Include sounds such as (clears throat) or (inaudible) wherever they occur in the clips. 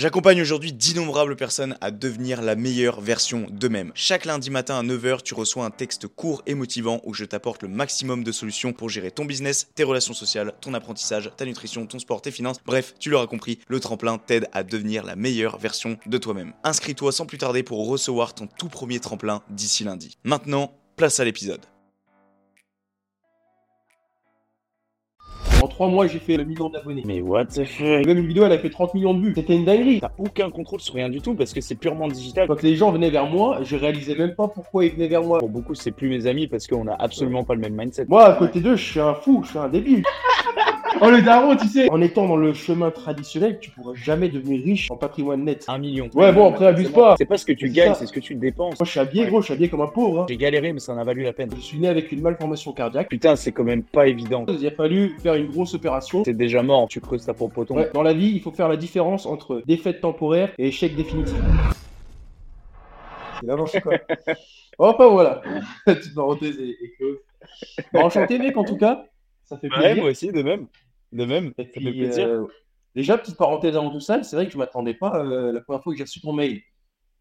J'accompagne aujourd'hui d'innombrables personnes à devenir la meilleure version d'eux-mêmes. Chaque lundi matin à 9h, tu reçois un texte court et motivant où je t'apporte le maximum de solutions pour gérer ton business, tes relations sociales, ton apprentissage, ta nutrition, ton sport, tes finances. Bref, tu l'auras compris, le tremplin t'aide à devenir la meilleure version de toi-même. Inscris-toi sans plus tarder pour recevoir ton tout premier tremplin d'ici lundi. Maintenant, place à l'épisode. En 3 mois, j'ai fait le million d'abonnés. Mais what the fuck Même une vidéo, elle a fait 30 millions de vues. C'était une dinguerie. T'as aucun contrôle sur rien du tout parce que c'est purement digital. Quand les gens venaient vers moi, je réalisais même pas pourquoi ils venaient vers moi. Pour beaucoup, c'est plus mes amis parce qu'on a absolument pas le même mindset. Moi, à côté d'eux, je suis un fou, je suis un débile. (laughs) oh le daron, tu sais. En étant dans le chemin traditionnel, tu pourras jamais devenir riche en patrimoine net. Un million. Ouais, bon, après, abuse pas. C'est pas ce que tu gagnes, c'est ce que tu dépenses. Moi, je suis habillé, gros, je suis habillé comme un pauvre. hein. J'ai galéré, mais ça en a valu la peine. Je suis né avec une malformation cardiaque. Putain, c'est quand même pas évident. Il a fallu faire une grosse opération. C'est déjà mort, tu creuses ta propre tombe. Ouais, dans la vie, il faut faire la différence entre défaite temporaire et échec définitif. C'est n'importe quoi. (laughs) Enfin voilà. (laughs) Petite parenthèse et, et close. Bon, enchanté mec en tout cas. Ça fait Ouais, plaisir. moi aussi, de même. De même, Et ça fait puis, plaisir. euh, déjà, petite parenthèse avant tout ça, c'est vrai que je m'attendais pas euh, la première fois que j'ai reçu ton mail.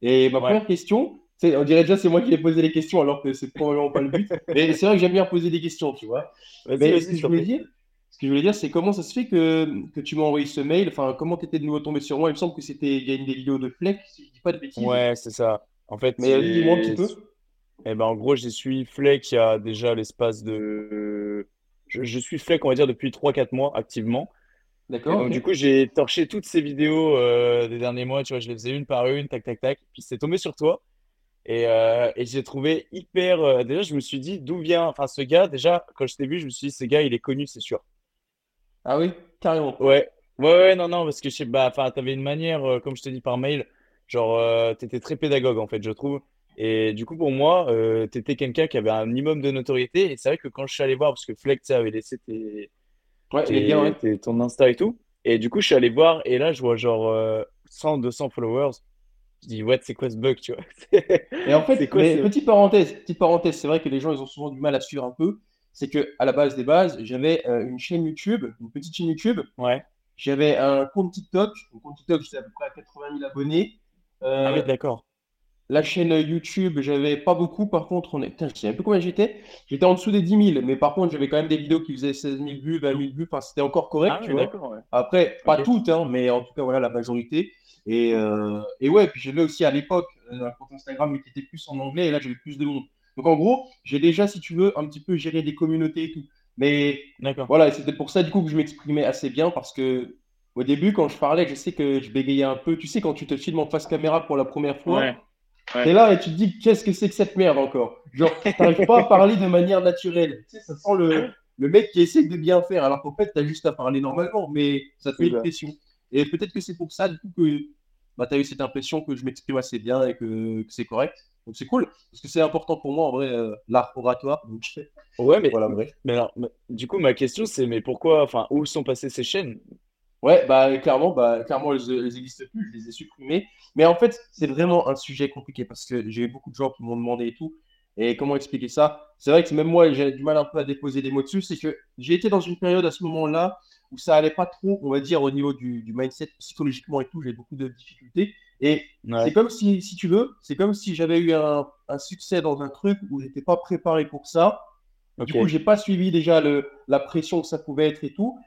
Et ma Ouais. première question, c'est, on dirait déjà c'est moi qui ai posé les questions alors que c'est probablement pas le but. (laughs) Mais c'est vrai que j'aime bien poser des questions, tu vois. Mais ce que je voulais dire, ce que je voulais dire, c'est comment ça se fait que, que tu m'as envoyé ce mail, enfin comment tu étais de nouveau tombé sur moi? Il me semble que c'était il y a une des vidéos de Fleck, si je dis pas de bêtises. Ouais, c'est ça. En fait, Mais dis-moi un petit peu. Eh ben, en gros, j'ai suis Fleck il y a déjà l'espace de. Je, je suis Fleck, on va dire, depuis 3-4 mois activement. D'accord. donc, du coup, j'ai torché toutes ces vidéos euh, des derniers mois. Tu vois, je les faisais une par une, tac, tac, tac. Puis c'est tombé sur toi. Et, euh, et j'ai trouvé hyper. euh, déjà, je me suis dit, d'où vient. Enfin, ce gars, déjà, quand je t'ai vu, je me suis dit, ce gars, il est connu, c'est sûr. Ah oui, carrément. Ouais, ouais, ouais, non, non, parce que je sais, bah, enfin, t'avais une manière, comme je t'ai dit par mail, genre, t'étais très pédagogue, en fait, je trouve. Et du coup, pour moi, euh, t'étais quelqu'un qui avait un minimum de notoriété. Et c'est vrai que quand je suis allé voir, parce que Fleck, tu avait laissé tes, Ouais, tes- ouais. ton Insta et tout. Et du coup, je suis allé voir, et là, je vois genre euh, 100, 200 followers. Je dis, what, c'est quoi ce bug, tu vois? (laughs) Et en fait, quoi mais petite parenthèse, petite parenthèse, c'est vrai que les gens ils ont souvent du mal à suivre un peu. C'est que à la base des bases, j'avais euh, une chaîne YouTube, une petite chaîne YouTube. Ouais. J'avais un compte TikTok. Mon compte TikTok, j'étais à peu près à 80 000 abonnés. Euh, Ah oui, d'accord. La chaîne YouTube, j'avais pas beaucoup. Par contre, on est... Putain, je sais un peu combien j'étais. J'étais en dessous des 10 000. Mais par contre, j'avais quand même des vidéos qui faisaient 16 000 vues, 20 000 vues. Enfin, c'était encore correct, Ah tu vois. ouais. Après, pas toutes, hein, mais en tout cas, voilà, la majorité. Et, euh, et ouais, puis j'avais aussi à l'époque euh, un compte Instagram mais qui était plus en anglais, et là j'avais plus de monde. Donc en gros, j'ai déjà, si tu veux, un petit peu géré des communautés et tout. Mais voilà, et c'était pour ça du coup que je m'exprimais assez bien, parce que au début, quand je parlais, je sais que je bégayais un peu. Tu sais, quand tu te filmes en face caméra pour la première fois, Ouais. Ouais. t'es là et tu te dis, qu'est-ce que c'est que cette merde encore? Genre, t'arrives pas à parler de manière naturelle. Tu sais, ça sent le, le mec qui essaie de bien faire, alors qu'en fait, t'as juste à parler normalement, mais ça te met une pression. Et peut-être que c'est pour ça, du coup, que bah, tu as eu cette impression que je m'exprime assez bien et que, que c'est correct. Donc c'est cool, parce que c'est important pour moi, en vrai, euh, l'art oratoire. Donc, Ouais, mais, voilà, mais alors, du coup, ma question, c'est, mais pourquoi, enfin, où sont passées ces chaînes? Ouais, bah clairement, bah, clairement elles, elles existent plus, je les ai supprimées. Mais en fait, c'est vraiment un sujet compliqué parce que j'ai eu beaucoup de gens qui m'ont demandé et tout. Et comment expliquer ça? C'est vrai que même moi, j'ai du mal un peu à déposer des mots dessus. C'est que j'ai été dans une période à ce moment-là où ça allait pas trop, on va dire, au niveau du, du mindset, psychologiquement et tout. J'ai beaucoup de difficultés. Et Ouais. c'est comme si, si tu veux, c'est comme si j'avais eu un, un succès dans un truc où j'étais pas préparé pour ça. Du coup, j'ai pas suivi déjà le, la pression que ça pouvait être et tout.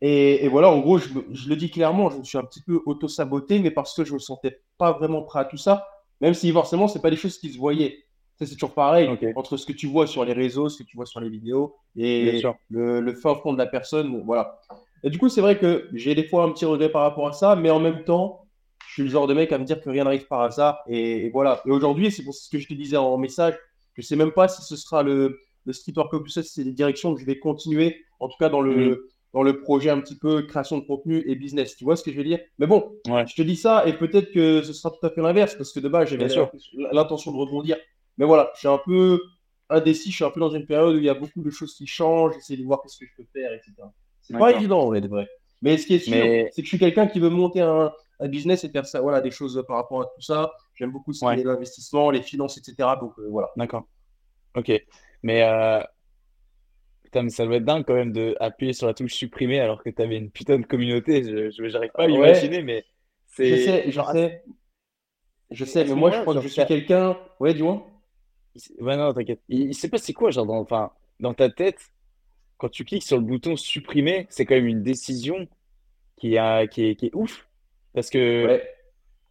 Et, et voilà, en gros, je, me- je le dis clairement, je me suis un petit peu auto-saboté, mais parce que je me sentais pas vraiment prêt à tout ça, même si forcément, c'est pas des choses qui se voyaient. Ça, c'est toujours pareil, entre ce que tu vois sur les réseaux, ce que tu vois sur les vidéos, et le, le fin fond de la personne, voilà. Et du coup, c'est vrai que j'ai des fois un petit regret par rapport à ça, mais en même temps, je suis le genre de mec à me dire que rien n'arrive par hasard, et, et voilà. Et aujourd'hui, c'est pour ce que je te disais en message, je sais même pas si ce sera le, le street ça, c'est des directions que je vais continuer, en tout cas dans le, Mhm. Dans le projet un petit peu création de contenu et business. Tu vois ce que je veux dire? Mais bon, Ouais. je te dis ça et peut-être que ce sera tout à fait l'inverse parce que de base, j'avais Bien sûr. l'intention de rebondir. Mais voilà, je suis un peu indécis, je suis un peu dans une période où il y a beaucoup de choses qui changent, j'essaie de voir qu'est-ce que je peux faire, etc. C'est pas évident, en vrai, de vrai. Mais ce qui est sûr, Mais- c'est que je suis quelqu'un qui veut monter un, un business et faire ça, voilà, des choses par rapport à tout ça. J'aime beaucoup ce Ouais. est l'investissement, les finances, etc. Donc euh, voilà. D'accord. Ok. Mais, euh, putain, mais ça doit être dingue quand même de appuyer sur la touche supprimer alors que tu avais une putain de communauté. Je, je- j'arrive pas à Ouais. l'imaginer, mais Je C'est sais, je genre à, sais, je sais, mais moi je crois que je suis quelqu'un. Ouais, dis-moi. il s- ouais, non, t'inquiète. Il, il s'est passé quoi, genre, dans, enfin, dans ta tête, quand tu cliques sur le bouton supprimer, c'est quand même une décision qui a, qui est, qui est ouf. Parce que, Ouais.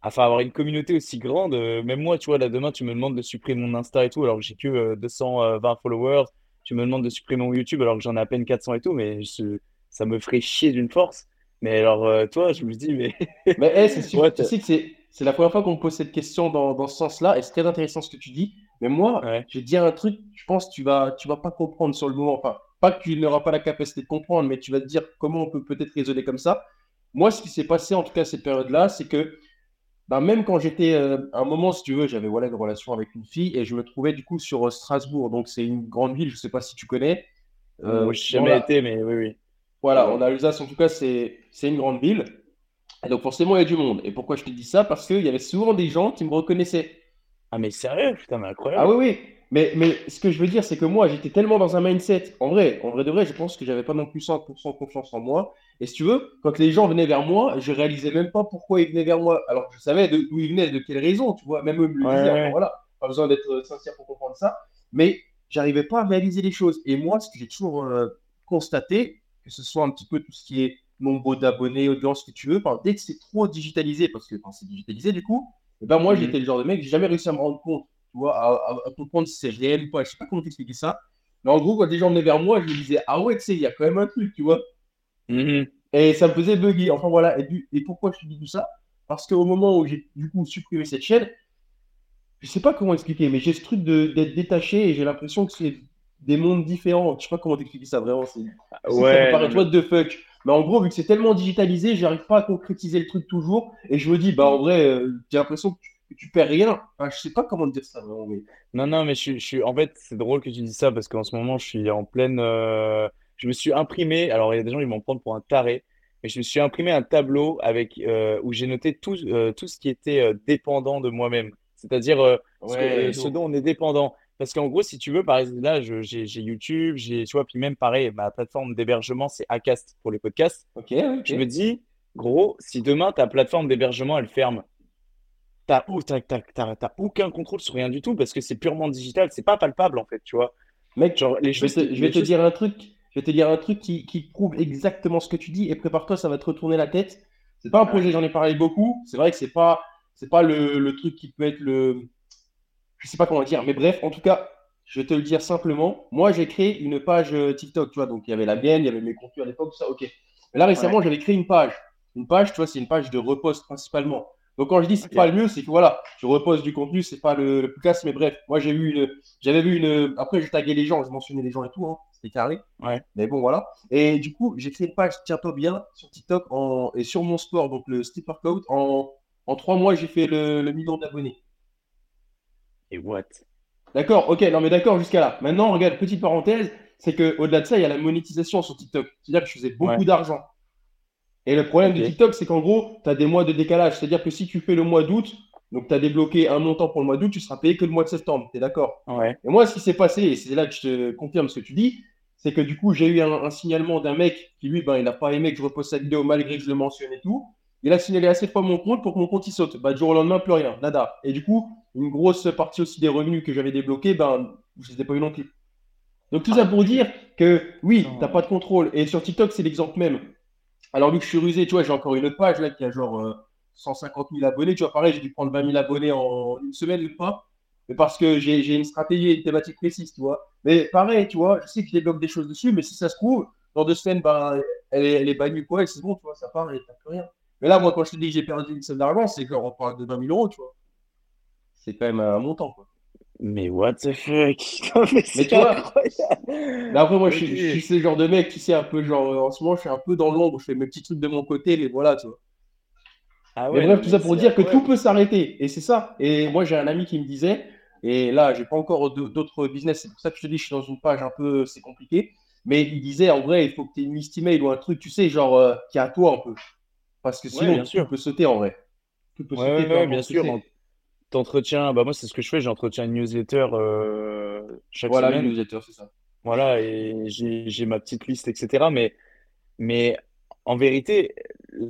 enfin, avoir une communauté aussi grande, euh, même moi, tu vois, là, demain, tu me demandes de supprimer mon Insta et tout, alors que j'ai que euh, 220 followers. Tu me demandes de supprimer mon YouTube, alors que j'en ai à peine 400 et tout, mais je- ça me ferait chier d'une force. Mais alors, euh, toi, je me dis, mais, (laughs) Mais hey, c'est what? tu sais que c'est c'est la première fois qu'on me pose cette question dans, dans ce sens-là, et c'est très intéressant ce que tu dis. Mais moi, Ouais. je vais te dire un truc, je pense que tu vas, tu vas pas comprendre sur le moment. Enfin, pas que tu n'auras pas la capacité de comprendre, mais tu vas te dire comment on peut peut-être raisonner comme ça. Moi, ce qui s'est passé, en tout cas, cette période-là, c'est que ben, même quand j'étais, euh, à un moment, si tu veux, j'avais voilà, une relation avec une fille, et je me trouvais du coup sur euh, Strasbourg. Donc, c'est une grande ville, je sais pas si tu connais. Euh, Moi, je dans jamais la- été, mais oui, oui. voilà, en Alsace, en tout cas, c'est c'est une grande ville. Et donc, forcément, il y a du monde. Et pourquoi je te dis ça? Parce qu'il y avait souvent des gens qui me reconnaissaient. Ah, mais sérieux? Putain, mais Ah incroyable. oui, oui. Mais, mais ce que je veux dire, c'est que moi, j'étais tellement dans un mindset. En vrai, en vrai de vrai, je pense que j'avais pas non plus 100% confiance en moi. Et si tu veux, quand les gens venaient vers moi, je réalisais même pas pourquoi ils venaient vers moi. Alors que je savais d'où ils venaient, de quelles raisons, tu vois. Même eux me le disaient. Ouais. voilà, pas besoin d'être euh, sincère pour comprendre ça. Mais j'arrivais pas à réaliser les choses. Et moi, ce que j'ai toujours euh, constaté, que ce soit un petit peu tout ce qui est nombre d'abonnés, audience, ce que tu veux, enfin, dès que c'est trop digitalisé, parce que enfin, c'est digitalisé du coup, eh ben moi, Mhm. j'étais le genre de mec, j'ai jamais réussi à me rendre compte tu vois, à, à- à comprendre si c'est réel ou pas. Je sais pas comment t'expliquer ça. Mais en gros, quand les gens venaient vers moi, je me disais, ah ouais, tu sais, il y a quand même un truc, tu vois. Mhm. Et ça me faisait bugger. Enfin voilà. Et, du- et pourquoi je te dis tout ça? Parce qu'au moment où j'ai du coup supprimé cette chaîne, je sais pas comment expliquer, mais j'ai ce truc de d'être détaché et j'ai l'impression que c'est des mondes différents. Je sais pas comment t'expliquer ça vraiment. C'est, ça Ouais, mais- what the fuck. Mais en gros, vu que c'est tellement digitalisé, j'arrive pas à concrétiser le truc toujours. Et je me dis, bah en vrai, euh, j'ai l'impression que tu, perds rien. Enfin, je sais pas comment te dire ça vraiment. Mais... non, non, mais je, suis- en fait, c'est drôle que tu dis ça parce qu'en ce moment, je suis en pleine. euh, je me suis imprimé. Alors, il y a des gens, ils vont me prendre pour un taré, mais je me suis imprimé un tableau avec euh, où j'ai noté tout, euh, tout ce qui était euh, dépendant de moi-même. C'est-à-dire euh, ce euh, dont on est dépendant. Parce qu'en gros, si tu veux, par exemple, là, je- j'ai YouTube, j'ai, tu vois, puis même pareil, ma plateforme d'hébergement, c'est Acast pour les podcasts. Ok, ok. Je me dis, gros, si demain ta plateforme d'hébergement elle ferme, t'as ou- t'as- t'as- t'as- t'as aucun contrôle sur rien du tout parce que c'est purement digital, c'est pas palpable en fait, tu vois. Mec, Genre les je vais te, qui- je vais les te choses- dire un truc. Je vais te dire un truc qui, qui prouve exactement ce que tu dis et prépare-toi, ça va te retourner la tête. C'est pas un projet, j'en ai parlé beaucoup. C'est vrai que c'est pas, c'est pas le, le truc qui peut être le, je sais pas comment dire, mais bref, en tout cas, je vais te le dire simplement. Moi, j'ai créé une page euh, TikTok, tu vois. Donc, il y avait la mienne, il y avait mes contenus à l'époque, tout ça, ok. Mais là, récemment, j'avais créé une page. Une page, tu vois, c'est une page de repost principalement. Donc, quand je dis c'est pas le mieux, c'est que voilà, je reposte du contenu, c'est pas le, le plus classe, mais bref, moi, j'ai vu une, j'avais vu une, après, je taguais les gens, je mentionnais les gens et tout, hein, c'était carré. Ouais. Mais bon, voilà. Et du coup, j'ai créé une page, tiens-toi bien, sur TikTok en, et sur mon sport, donc le Steep Workout. En, en trois mois, j'ai fait le, le million d'abonnés. Et what? D'accord, ok, non mais d'accord jusqu'à là. Maintenant, regarde, petite parenthèse, c'est que au-delà de ça, il y a la monétisation sur TikTok. C'est-à-dire que je faisais beaucoup Ouais. d'argent. Et le problème de Ok. TikTok, c'est qu'en gros, tu as des mois de décalage. C'est-à-dire que si tu fais le mois d'août, donc tu as débloqué un montant pour le mois d'août, tu seras payé que le mois de septembre. Tu es d'accord? Ouais. Et moi, ce qui s'est passé, et c'est là que je te confirme ce que tu dis, c'est que du coup, j'ai eu un, un signalement d'un mec qui, lui, ben, il n'a pas aimé que je reposte sa vidéo malgré que je le mentionne et tout. Il a signalé assez de fois mon compte pour que mon compte il saute. Bah, du jour au lendemain, plus rien, nada. Et du coup, une grosse partie aussi des revenus que j'avais débloqués, ben, je les ai pas eu non plus. Donc tout ça pour dire que oui, Non. t'as pas de contrôle. Et sur TikTok, c'est l'exemple même. Alors que je suis rusé, tu vois, j'ai encore une autre page là qui a genre euh, 150 000 abonnés. Tu vois, pareil, j'ai dû prendre 20 000 abonnés en une semaine ou pas. Mais parce que j'ai une stratégie et une thématique précise, tu vois. Mais pareil, tu vois, je sais que je débloque des choses dessus, mais si ça se trouve, dans deux semaines, ben, elle est, elle est bannie quoi, et c'est bon, tu vois, ça part et t'as plus rien. Mais là, moi, quand je te dis que j'ai perdu une somme d'argent, c'est qu'on on parle de 20 000 euros, tu vois. C'est quand même un montant, quoi. Mais what the fuck? (laughs) Non, mais tu incroyable. Mais après, moi, je, suis, Ok. je suis ce genre de mec, tu sais, un peu genre, euh, en ce moment, je suis un peu dans l'ombre, je fais mes petits trucs de mon côté, mais voilà, tu vois. Ah Mais ouais, bref, non, tout ça mais pour dire que tout peut s'arrêter. Et c'est ça. Et moi, j'ai un ami qui me disait, et là, j'ai pas encore d'autres business, c'est pour ça que je te dis, je suis dans une page un peu, c'est compliqué. Mais il disait, en vrai, il faut que tu aies une liste email ou un truc, tu sais, genre, euh, qui est à toi un peu. Parce que Ouais, sinon, bien sûr. peut sauter en vrai. Tout peut Ouais, sauter, ouais, ouais, bien sûr. T'entretiens, bah moi, c'est ce que je fais, j'entretiens une newsletter euh, chaque Voilà, une semaine. newsletter, c'est ça. Voilà, et j'ai ma petite liste, etc. Mais, mais en vérité,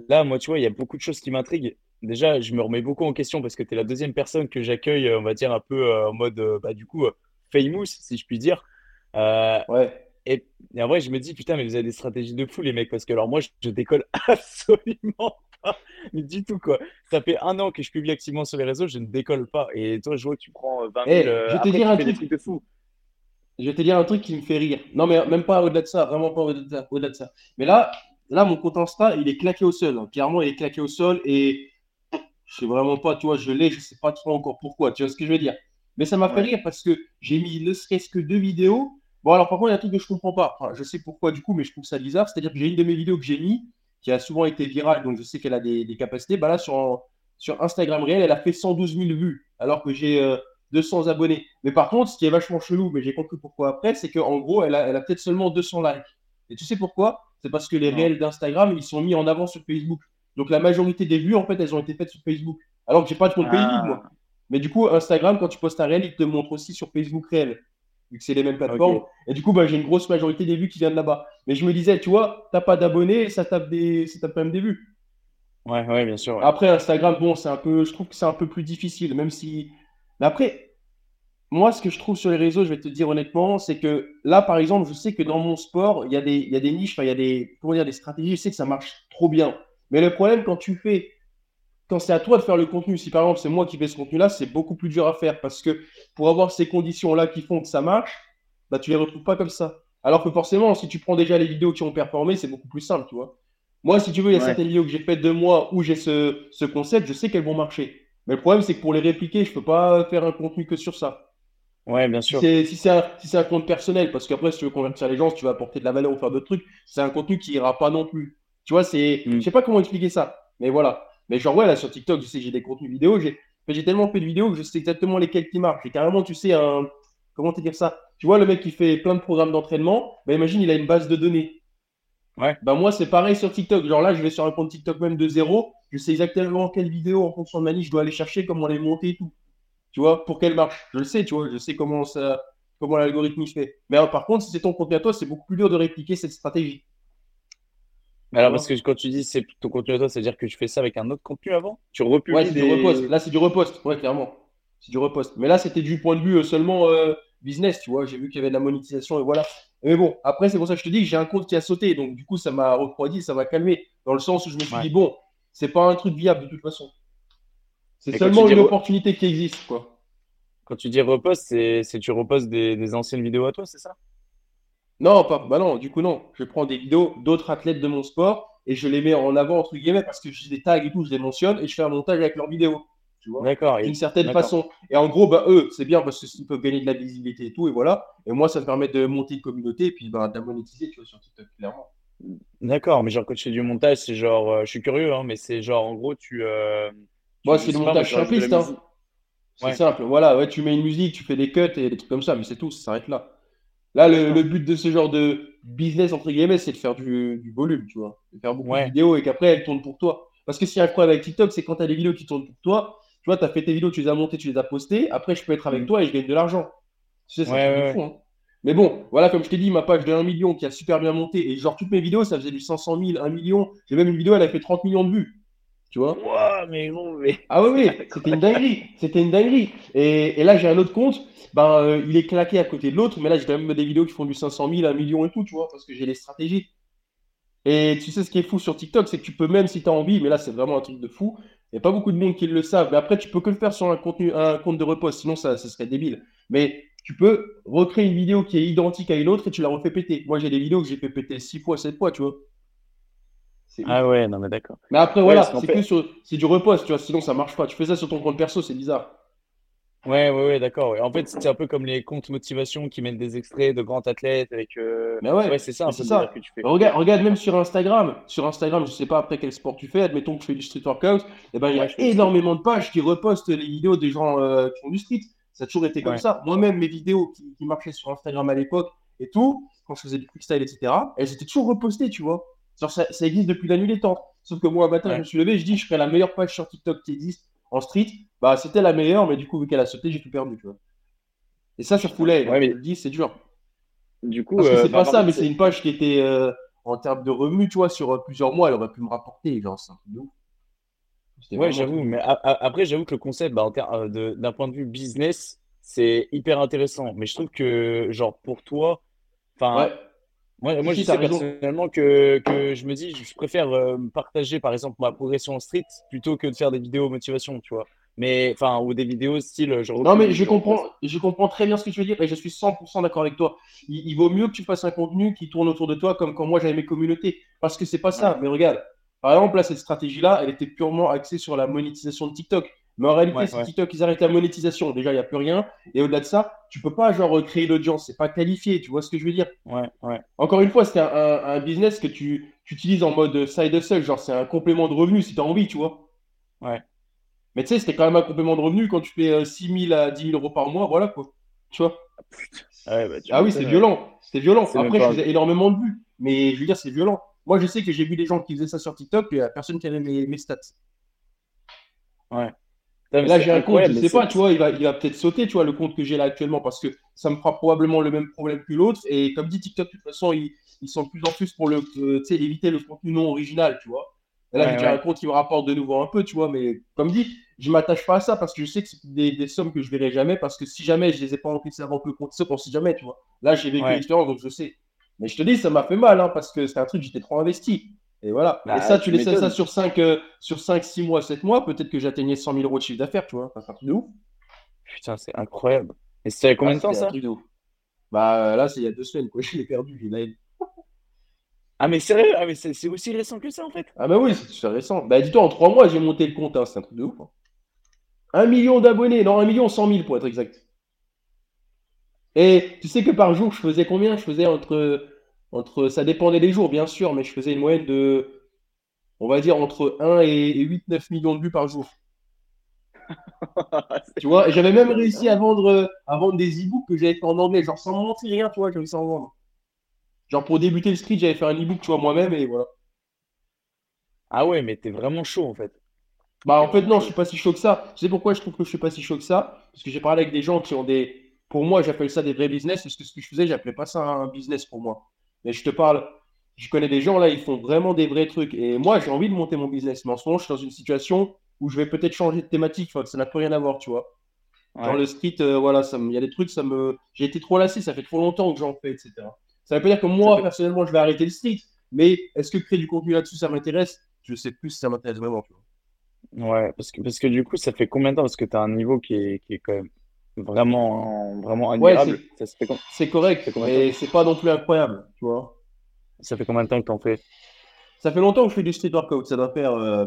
là, moi, tu vois, il y a beaucoup de choses qui m'intriguent. déjà, je me remets beaucoup en question parce que tu es la deuxième personne que j'accueille, on va dire, un peu euh, en mode, euh, bah, du coup, famous, si je puis dire. Ouais. et, et en vrai, je me dis, putain, mais vous avez des stratégies de fou, les mecs, parce que alors moi, je, je décolle (laughs) absolument (laughs) mais du tout, quoi. Ça fait un an que je publie activement sur les réseaux, je ne décolle pas. Et toi, je vois que tu prends euh, 20 000, Eh, euh, je vais te dire un truc. de fou. Je vais te dire un truc qui me fait rire. Non, mais même pas au-delà de ça, vraiment pas au-delà de ça. au-delà de ça. Mais là, là, mon compte Insta, il est claqué au sol. hein. Clairement, il est claqué au sol et je sais vraiment pas, tu vois, je l'ai, je sais pas trop encore pourquoi, tu vois ce que je veux dire. Mais ça m'a fait rire parce que j'ai mis ne serait-ce que deux vidéos. Bon, alors par contre, il y a un truc que je comprends pas. Enfin, je sais pourquoi du coup, mais je trouve ça bizarre. C'est-à-dire que j'ai une de mes vidéos que j'ai mis qui a souvent été virale, donc je sais qu'elle a des, des capacités. Bah là, sur, sur Instagram réel, elle a fait 112 000 vues alors que j'ai euh, 200 abonnés. Mais par contre, ce qui est vachement chelou, mais j'ai compris pourquoi après, c'est qu'en gros, elle a, elle a peut-être seulement 200 likes. Et tu sais pourquoi? C'est parce que les réels d'Instagram, ils sont mis en avant sur Facebook. Donc la majorité des vues, en fait, elles ont été faites sur Facebook. Alors que j'ai pas de compte Facebook, moi. Ah, Mais du coup, Instagram, quand tu postes un réel, il te montre aussi sur Facebook réel, vu que c'est les mêmes plateformes. ok. Et du coup, bah, j'ai une grosse majorité des vues qui viennent là-bas. Mais je me disais, tu vois, t'as pas d'abonnés, ça tape des, ça tape quand même des vues. Ouais, ouais, bien sûr. ouais. Après, Instagram, bon, c'est un peu, je trouve que c'est un peu plus difficile, même si. Mais après, moi, ce que je trouve sur les réseaux, je vais te dire honnêtement, c'est que là, par exemple, je sais que dans mon sport, il y a des, il y a des niches, enfin, il y a des, comment dire, des stratégies, je sais que ça marche trop bien. Mais le problème, quand tu fais, quand c'est à toi de faire le contenu, si par exemple c'est moi qui fais ce contenu-là, c'est beaucoup plus dur à faire parce que pour avoir ces conditions-là qui font que ça marche, bah, tu les retrouves pas comme ça. Alors que forcément, si tu prends déjà les vidéos qui ont performé, c'est beaucoup plus simple, tu vois. Moi, si tu veux, il y a Ouais. certaines vidéos que j'ai faites de moi où j'ai ce, ce concept, je sais qu'elles vont marcher. Mais le problème, c'est que pour les répliquer, je peux pas faire un contenu que sur ça. Ouais, bien sûr. c'est si c'est un, si c'est un compte personnel, parce qu'après, si tu veux convertir les gens, si tu vas apporter de la valeur ou faire d'autres trucs, c'est un contenu qui ira pas non plus. Tu vois, c'est, Mm. je sais pas comment expliquer ça, mais voilà. Mais genre, ouais, là, sur TikTok, je sais que j'ai des contenus vidéo, j'ai tellement fait de vidéos que je sais exactement lesquels qui marchent. J'ai carrément, tu sais, un, comment te dire ça? Tu vois, le mec qui fait plein de programmes d'entraînement, bah, imagine, il a une base de données. Ouais. Bah, moi, c'est pareil sur TikTok. Genre là, je vais sur un compte TikTok même de zéro, je sais exactement quelle vidéo, en fonction de ma niche, je dois aller chercher, comment les monter et tout. Tu vois, pour qu'elle marche. Je le sais, tu vois, je sais comment ça, comment l'algorithme il fait. Mais par contre, si c'est ton contenu à toi, c'est beaucoup plus dur de répliquer cette stratégie. Mais alors, parce que quand tu dis c'est ton contenu à toi, c'est-à-dire que tu fais ça avec un autre contenu avant? Tu republies? Ouais, c'est des... du repost. Là, c'est du repost. Ouais, clairement. C'est du repost. Mais là, c'était du point de vue euh, seulement euh, business, tu vois. J'ai vu qu'il y avait de la monétisation et voilà. Mais bon, après, c'est pour ça que je te dis que j'ai un compte qui a sauté. Donc, du coup, ça m'a refroidi, ça m'a calmé. Dans le sens où je me suis Ouais. dit, bon, c'est pas un truc viable de toute façon. C'est Et seulement une re- opportunité qui existe, quoi. Quand tu dis repost, c'est c'est tu repostes des, des anciennes vidéos à toi, c'est ça? Non, pas, bah non, du coup, non. Je prends des vidéos d'autres athlètes de mon sport et je les mets en avant, entre guillemets, parce que j'ai des tags et tout, je les mentionne et je fais un montage avec leurs vidéos. Tu vois? D'accord. d'une certaine façon. Et en gros, bah, eux, c'est bien parce qu'ils peuvent gagner de la visibilité et tout, et voilà. Et moi, ça me permet de monter une communauté et puis bah, de la monétiser, tu vois, sur TikTok, clairement. D'accord, mais genre quand tu fais du montage, c'est genre, euh, je suis curieux, hein, mais c'est genre en gros tu, euh, Moi, c'est je moi, montage simpliste, hein. C'est Ouais. simple, voilà, ouais, tu mets une musique, tu fais des cuts et des trucs comme ça, mais c'est tout, ça s'arrête là. Là, le, but de ce genre de business, entre guillemets, c'est de faire du, du volume, tu vois. De faire beaucoup Ouais. de vidéos et qu'après, elles tournent pour toi. Parce que s'il y a un problème avec TikTok, c'est quand tu as des vidéos qui tournent pour toi, tu vois, tu as fait tes vidéos, tu les as montées, tu les as postées, après, je peux être avec Mm. toi et je gagne de l'argent. Tu sais, c'est Ouais, ouais, fou, hein. Mais bon, voilà, comme je t'ai dit, ma page de 1 million qui a super bien monté, et genre toutes mes vidéos, ça faisait du 500 000, 1 million. J'ai même une vidéo, elle a fait 30 millions de vues. Tu vois? Mais bon, mais. Ah oui, oui, (laughs) c'était une dinguerie. C'était une dinguerie. Et, et là, j'ai un autre compte. Ben, euh, il est claqué à côté de l'autre. Mais là, j'ai quand même des vidéos qui font du 500 000, 1 million et tout, tu vois, parce que j'ai les stratégies. Et tu sais, ce qui est fou sur TikTok, c'est que tu peux même, si tu as envie, mais là, c'est vraiment un truc de fou. Il n'y a pas beaucoup de monde qui le savent. Mais après, tu peux que le faire sur un contenu, un compte de repost. Sinon, ça, ça serait débile. Mais tu peux recréer une vidéo qui est identique à une autre et tu la refais péter. Moi, j'ai des vidéos que j'ai fait péter 6 fois, 7 fois, tu vois. Ah ouais, non mais d'accord. Mais après, Ouais, voilà, c'est fait- que sur, c'est du repost, tu vois. Sinon, ça marche pas. Tu fais ça sur ton compte perso, c'est bizarre. Ouais, ouais, ouais, d'accord. ouais. En fait, c'est un peu comme les comptes motivation qui mettent des extraits de grands athlètes avec. euh, Mais ouais, c'est ça mais c'est ça. que tu fais. Regarde, regarde même sur Instagram. Sur Instagram, je sais pas après quel sport tu fais. Admettons que je fais du street workout. Et ben, il y a énormément de pages qui repostent les vidéos des gens euh, qui font du street. Ça a toujours été comme Ouais. ça. Moi-même, mes vidéos qui, qui marchaient sur Instagram à l'époque et tout, quand je faisais du freestyle, etc., elles étaient toujours repostées, tu vois. Genre, ça, ça existe depuis la nuit des temps. Sauf que moi, un matin, Ouais. je me suis levé, je dis, je ferai la meilleure page sur TikTok qui existe en street. Bah, c'était la meilleure, mais du coup, vu qu'elle a sauté, j'ai tout perdu, tu vois. Et ça, sur Full A, Ouais, mais- je le dis, c'est dur. Du coup, Parce que euh, c'est pas ça, mais c'est une page qui était euh, en termes de revenus, tu vois, sur euh, plusieurs mois, elle aurait pu me rapporter, genre, c'est un truc de ouf. Ouais, j'avoue, mais après, j'avoue que le concept, bah, d'un point de vue business, c'est hyper intéressant. Mais je trouve que, genre, pour toi, enfin, moi, moi je sais personnellement que, que je me dis, je préfère euh, partager, par exemple, ma progression en street plutôt que de faire des vidéos motivation, tu vois. Mais, enfin, ou des vidéos style. Genre, non, mais je comprends, je comprends très bien ce que tu veux dire et je suis 100% d'accord avec toi. Il, vaut mieux que tu fasses un contenu qui tourne autour de toi, comme quand moi j'avais mes communautés. Parce que c'est pas ça. Mais regarde, par exemple, là, cette stratégie-là, elle était purement axée sur la monétisation de TikTok. Mais en réalité, si TikTok, ils arrêtent la monétisation, déjà, il n'y a plus rien. Et au-delà de ça, tu peux pas, genre, créer l'audience. C'est pas qualifié. Tu vois ce que je veux dire? Ouais, ouais. Encore une fois, c'est un, business que tu, utilises en mode side hustle. Genre, c'est un complément de revenu si tu as envie, tu vois. Ouais. Mais tu sais, c'était quand même un complément de revenu quand tu fais 6 euh, 000 à 10 000 euros par mois. Voilà, quoi. Tu vois? Ah, bah, ah oui, c'est violent. C'est violent. Après, je faisais énormément de vues. Mais je veux dire, c'est violent. Moi, je sais que j'ai vu des gens qui faisaient ça sur TikTok et personne qui avait mes, stats. Ouais. Là, j'ai un compte, je ne sais pas, tu vois, il va, il va peut-être sauter, tu vois, le compte que j'ai là actuellement, parce que ça me fera probablement le même problème que l'autre. Et comme dit TikTok, de toute façon, ils, sont de plus en plus pour le, euh, éviter le contenu non original, tu vois. Et là, j'ai un compte qui me rapporte de nouveau un peu, tu vois, mais comme dit, je ne m'attache pas à ça parce que je sais que c'est des, sommes que je ne verrai jamais, parce que si jamais je ne les ai pas remplies avant que le compte saute, on sait jamais, tu vois. Là, j'ai vécu l'expérience, donc je sais. Mais je te dis, ça m'a fait mal, hein, parce que c'est un truc, j'étais trop investi. Et voilà. et bah, ça, tu, laissais ça sur 5, euh, sur 5, 6 mois, 7 mois, peut-être que j'atteignais 100 000 euros de chiffre d'affaires, tu vois. C'est un truc de ouf. Putain, c'est incroyable. Et c'était combien de ah, temps ça Bah là, c'est il y a deux semaines, quoi. (laughs) Je l'ai perdu. Ah, mais sérieux? Ah, mais c'est aussi récent que ça, en fait. Ah, bah oui, c'est récent. Bah, dis-toi, en 3 mois, j'ai monté le compte. Hein. C'est un truc de ouf. Hein. 1 million d'abonnés. Non, 1 million 100 000 pour être exact. Et tu sais que par jour, je faisais combien? Je faisais entre entre, ça dépendait des jours, bien sûr, mais je faisais une moyenne de, on va dire, entre 1 et 8-9 millions de vues par jour. (laughs) tu vois, j'avais même réussi à vendre, à vendre des e-books que j'avais fait en anglais, genre sans mentir rien, tu vois, j'ai réussi à en vendre. Genre pour débuter le street, j'avais fait un e-book, tu vois, moi-même, et voilà. Ah ouais, mais t'es vraiment chaud en fait. Bah en fait non, je suis pas si chaud que ça. Tu sais pourquoi je trouve que je suis pas si chaud que ça? Parce que j'ai parlé avec des gens qui ont des... Pour moi, j'appelle ça des vrais business, parce que ce que je faisais, j'appelais pas ça un business pour moi. Mais je te parle, je connais des gens là, ils font vraiment des vrais trucs. Et moi, j'ai envie de monter mon business. Mais en ce moment, je suis dans une situation où je vais peut-être changer de thématique. Enfin, ça n'a plus rien à voir, tu vois. Dans le street, euh, voilà, il y a des trucs, ça me, j'ai été trop lassé, ça fait trop longtemps que j'en fais, etc. Ça veut pas dire que moi, personnellement, je vais arrêter le street. Mais est-ce que créer du contenu là-dessus, ça m'intéresse? Je sais plus si ça m'intéresse vraiment. Tu vois. Ouais, parce que, parce que du coup, ça fait combien de temps? Parce que tu as un niveau qui est, qui est quand même vraiment, vraiment admirable. c'est correct, mais c'est pas non plus incroyable, tu vois. Ça fait combien de temps que t'en fais? Ça fait longtemps que je fais du street workout. Ça doit faire, euh,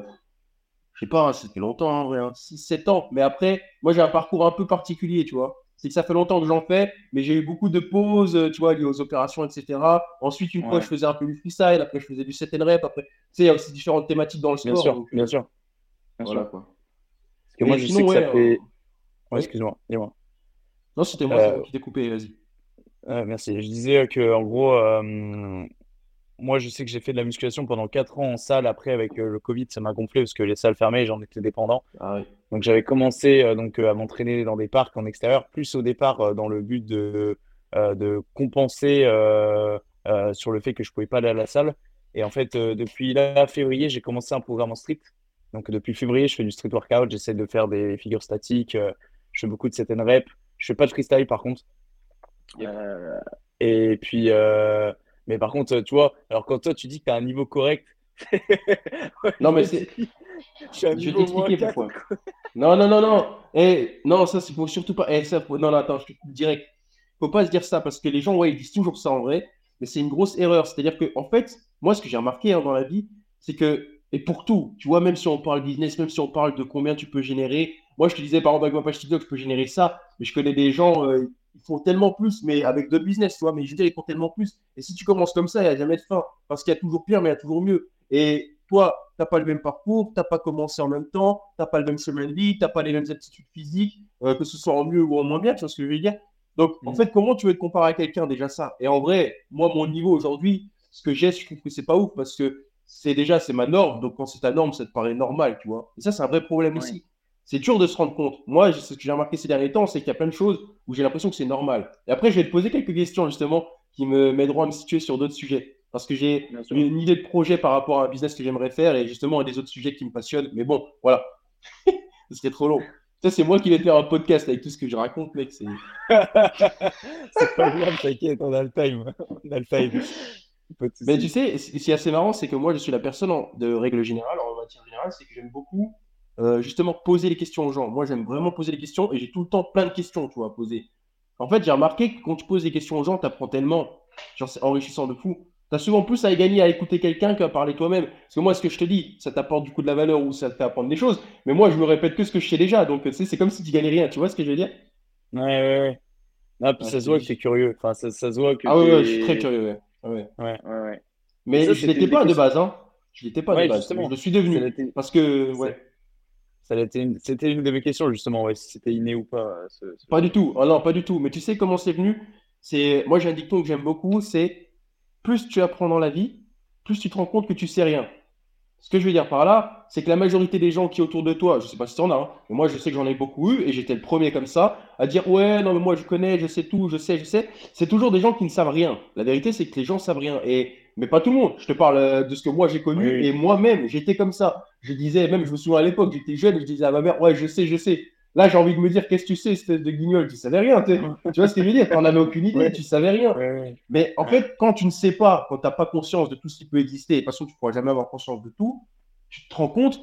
je sais pas, hein, ça fait longtemps, en vrai, 6-7 ans. Mais après, moi j'ai un parcours un peu particulier, tu vois. C'est que ça fait longtemps que j'en fais, mais j'ai eu beaucoup de pauses, tu vois, liées aux opérations, etc. Ensuite, une fois, je faisais un peu du freestyle, après, je faisais du set and rep. Après, tu sais, il y a aussi différentes thématiques dans le sport. Bien sûr, bien sûr. voilà, quoi. Parce que moi, je sais que ça fait. Excuse-moi, dis-moi. Non, c'était moi euh, qui t'ai coupé, vas-y. merci. Je disais que en gros, euh, moi, je sais que j'ai fait de la musculation pendant 4 ans en salle. Après, avec euh, le Covid, ça m'a gonflé parce que les salles fermées, j'en étais dépendant. Ah donc, j'avais commencé donc à m'entraîner dans des parcs en extérieur, plus au départ dans le but de, de compenser sur le fait que je pouvais pas aller à la salle. Et en fait, depuis là, février, j'ai commencé un programme en street. Donc, depuis février, je fais du street workout. J'essaie de faire des figures statiques. Je fais beaucoup de set and rep. Je fais pas de freestyle par contre. Euh, et puis, euh, mais par contre, tu vois, alors quand toi tu dis que tu as un niveau correct. (laughs) non, mais c'est. (laughs) Je vais t'expliquer pourquoi. (laughs) non, non, non, non. Eh, non, ça, c'est faut surtout pas. Eh, ça, Non, non, attends, je te direct. Faut pas se dire ça parce que les gens, ouais, ils disent toujours ça en vrai, mais c'est une grosse erreur. C'est-à-dire que, en fait, moi, ce que j'ai remarqué hein, dans la vie, c'est que, et pour tout, tu vois, même si on parle business, même si on parle de combien tu peux générer, moi, je te disais, par exemple, avec ma page TikTok, je peux générer ça, mais je connais des gens, euh, ils font tellement plus, mais avec d'autres business, tu vois, mais je veux dire, ils font tellement plus. Et si tu commences comme ça, il n'y a jamais de fin, parce qu'il y a toujours pire, mais il y a toujours mieux. Et toi, tu n'as pas le même parcours, tu n'as pas commencé en même temps, tu n'as pas le même chemin de vie, tu n'as pas les mêmes aptitudes physiques, euh, que ce soit en mieux ou en moins bien, tu vois ce que je veux dire? Donc, en mm. fait, comment tu veux te comparer à quelqu'un déjà ça? Et en vrai, moi, mon niveau aujourd'hui, ce que j'ai, je trouve que c'est pas ouf, parce que c'est déjà, c'est ma norme, donc quand c'est ta norme, ça te paraît normal, tu vois? Et ça, c'est un vrai problème aussi c'est dur de se rendre compte. Moi, ce que j'ai remarqué ces derniers temps, c'est qu'il y a plein de choses où j'ai l'impression que c'est normal. Et après, je vais te poser quelques questions, justement, qui me m'aideront à me situer sur d'autres sujets. parce que j'ai une, idée de projet par rapport à un business que j'aimerais faire et justement à des autres sujets qui me passionnent. Mais bon, voilà. (laughs) Ce serait trop long. Ça, c'est moi qui vais faire un podcast avec tout ce que je raconte, mec. C'est... (laughs) C'est pas grave, t'inquiète, on a le time. On a le time. Mais tu sais, ce qui est assez marrant, c'est que moi, je suis la personne en- de règle générale, en matière générale, c'est que j'aime beaucoup euh, justement poser les questions aux gens. Moi, j'aime vraiment poser les questions et j'ai tout le temps plein de questions, tu vois, à poser. En fait, j'ai remarqué que quand tu poses des questions aux gens, tu apprends tellement, genre, c'est enrichissant de fou. Tu as souvent plus à gagner à écouter quelqu'un qu'à parler toi-même. Parce que moi, ce que je te dis, ça t'apporte du coup de la valeur ou ça te fait apprendre des choses. Mais moi, je me répète que ce que je sais déjà. Donc, tu sais, c'est comme si tu gagnais rien. Tu vois ce que je veux dire? Ouais, ouais, ouais. Non, puis Ouais, ça se voit que t'es curieux. Enfin, ça, ça se voit que Ah ouais, ouais, je suis très curieux. ouais. Ah ouais. Ouais, ouais, ouais. Mais Ça, je une pas de base, hein. Je l'étais pas Ouais, de base. justement. Je le suis devenu. Parce que, ouais. Une... C'était une de mes questions, justement, ouais, si c'était inné ou pas. euh, ce- ce- Pas du tout. Ah non, pas du tout. Mais tu sais comment c'est venu? C'est, moi, j'ai un dicton que j'aime beaucoup, c'est plus tu apprends dans la vie, plus tu te rends compte que tu sais rien. Ce que je veux dire par là, c'est que la majorité des gens qui autour de toi, je sais pas si t'en as, hein, mais moi, je sais que j'en ai beaucoup eu et j'étais le premier comme ça à dire ouais, non, mais moi, je connais, je sais tout, je sais, je sais. C'est toujours des gens qui ne savent rien. La vérité, c'est que les gens savent rien. Et, mais pas tout le monde. Je te parle euh, de ce que moi j'ai connu oui. et moi-même, j'étais comme ça. Je disais, même, je me souviens à l'époque, j'étais jeune, je disais à ma mère, ouais, je sais, je sais. Là, j'ai envie de me dire, qu'est-ce que tu sais, espèce de guignol? Tu savais rien, tu. Tu vois ce que je veux dire? T'en avais aucune idée, Ouais. tu savais rien. Ouais, ouais. Mais en fait, quand tu ne sais pas, quand tu n'as pas conscience de tout ce qui peut exister, et de toute façon, tu ne pourras jamais avoir conscience de tout, tu te rends compte,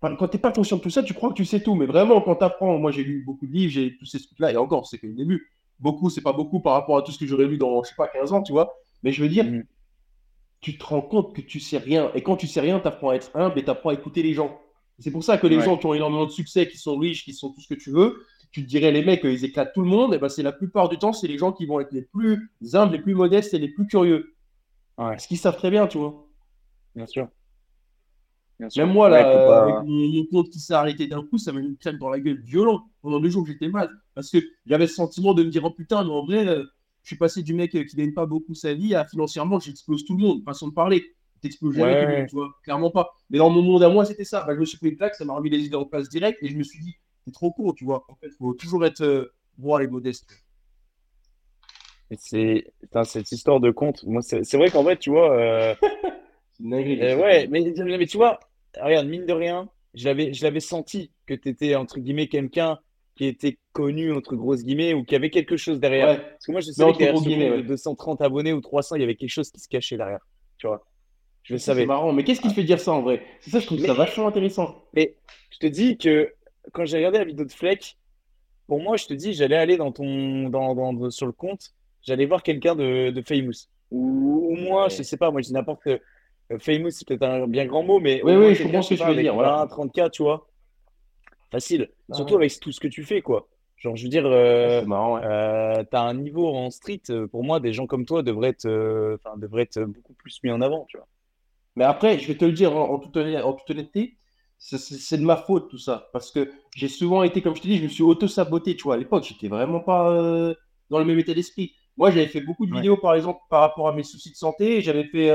quand tu n'es pas conscient de tout ça, tu crois que tu sais tout. Mais vraiment, quand tu apprends, moi j'ai lu beaucoup de livres, j'ai tous ces trucs-là, et encore, c'est que le début. Beaucoup, c'est pas beaucoup par rapport à tout ce que j'aurais lu dans, je sais pas, 15 ans, tu vois. Mais je veux dire, Mhm. Tu te rends compte que tu sais rien. Et quand tu sais rien, tu apprends à être humble et tu apprends à écouter les gens. C'est pour ça que les Ouais. gens qui ont énormément de succès, qui sont riches, qui sont tout ce que tu veux, tu te dirais les mecs, ils éclatent tout le monde, et ben c'est la plupart du temps, c'est les gens qui vont être les plus humbles, les plus modestes et les plus curieux. Ouais. Parce qu'ils savent très bien, tu vois. Bien sûr. Bien sûr. Même moi, là, pas- avec mon, mon compte qui s'est arrêté d'un coup, ça m'a mis une crème dans la gueule violent. Pendant deux jours, j'étais mal. Parce que j'avais ce sentiment de me dire, oh putain, mais en vrai, euh, je suis passé du mec euh, qui gagne pas beaucoup sa vie à financièrement, j'explose tout le monde. Façon de parler. T'exploses jamais Ouais, monde, tu vois. Clairement pas. Mais dans mon monde à moi, c'était ça. Bah, je me suis pris une claque, ça m'a remis les idées en place direct et je me suis dit, c'est trop con, tu vois. En fait, faut toujours être euh, voir les modestes. C'est cette histoire de compte. Moi, c'est vrai qu'en vrai, tu vois. (laughs) euh, euh, ouais, mais, mais tu vois, regarde, mine de rien, je l'avais senti que tu étais, entre guillemets, quelqu'un qui était connu, entre grosses guillemets, ou qui avait quelque chose derrière. Ouais. Parce que moi, je savais que derrière gros ce guillemets, compte ouais. de 230 abonnés ou 300, il y avait quelque chose qui se cachait derrière. Tu vois, je le Ça, C'est savais. marrant. Mais qu'est-ce qui te fait dire ça en vrai? C'est ça, je trouve Mais- ça vachement intéressant. Mais je te dis que quand j'ai regardé la vidéo de Fleck, pour moi, je te dis, j'allais aller dans ton, dans, dans- sur le compte, j'allais voir quelqu'un de, de famous. Ou, ou moi, je Ouais. sais pas, moi je dis n'importe. Euh, famous, c'est peut-être un bien grand mot, mais au Oui, moins oui, je comprends ce que tu veux dire, voilà. 20, 30K, tu vois. Facile. Ah Surtout ouais. avec tout ce que tu fais, quoi. Genre, je veux dire, euh, marrant, ouais. euh, t'as un niveau en street, euh, pour moi, des gens comme toi devraient être, euh, devraient être beaucoup plus mis en avant, tu vois. Mais après, je vais te le dire en, en toute, honnêteté- en toute honnêteté, c'est- de ma faute tout ça. Parce que j'ai souvent été, comme je te dis, je me suis auto-saboté. Tu vois, à l'époque, j'étais vraiment pas euh, dans le même état d'esprit. Moi, j'avais fait beaucoup de Ouais. vidéos, par exemple, par rapport à mes soucis de santé. J'avais fait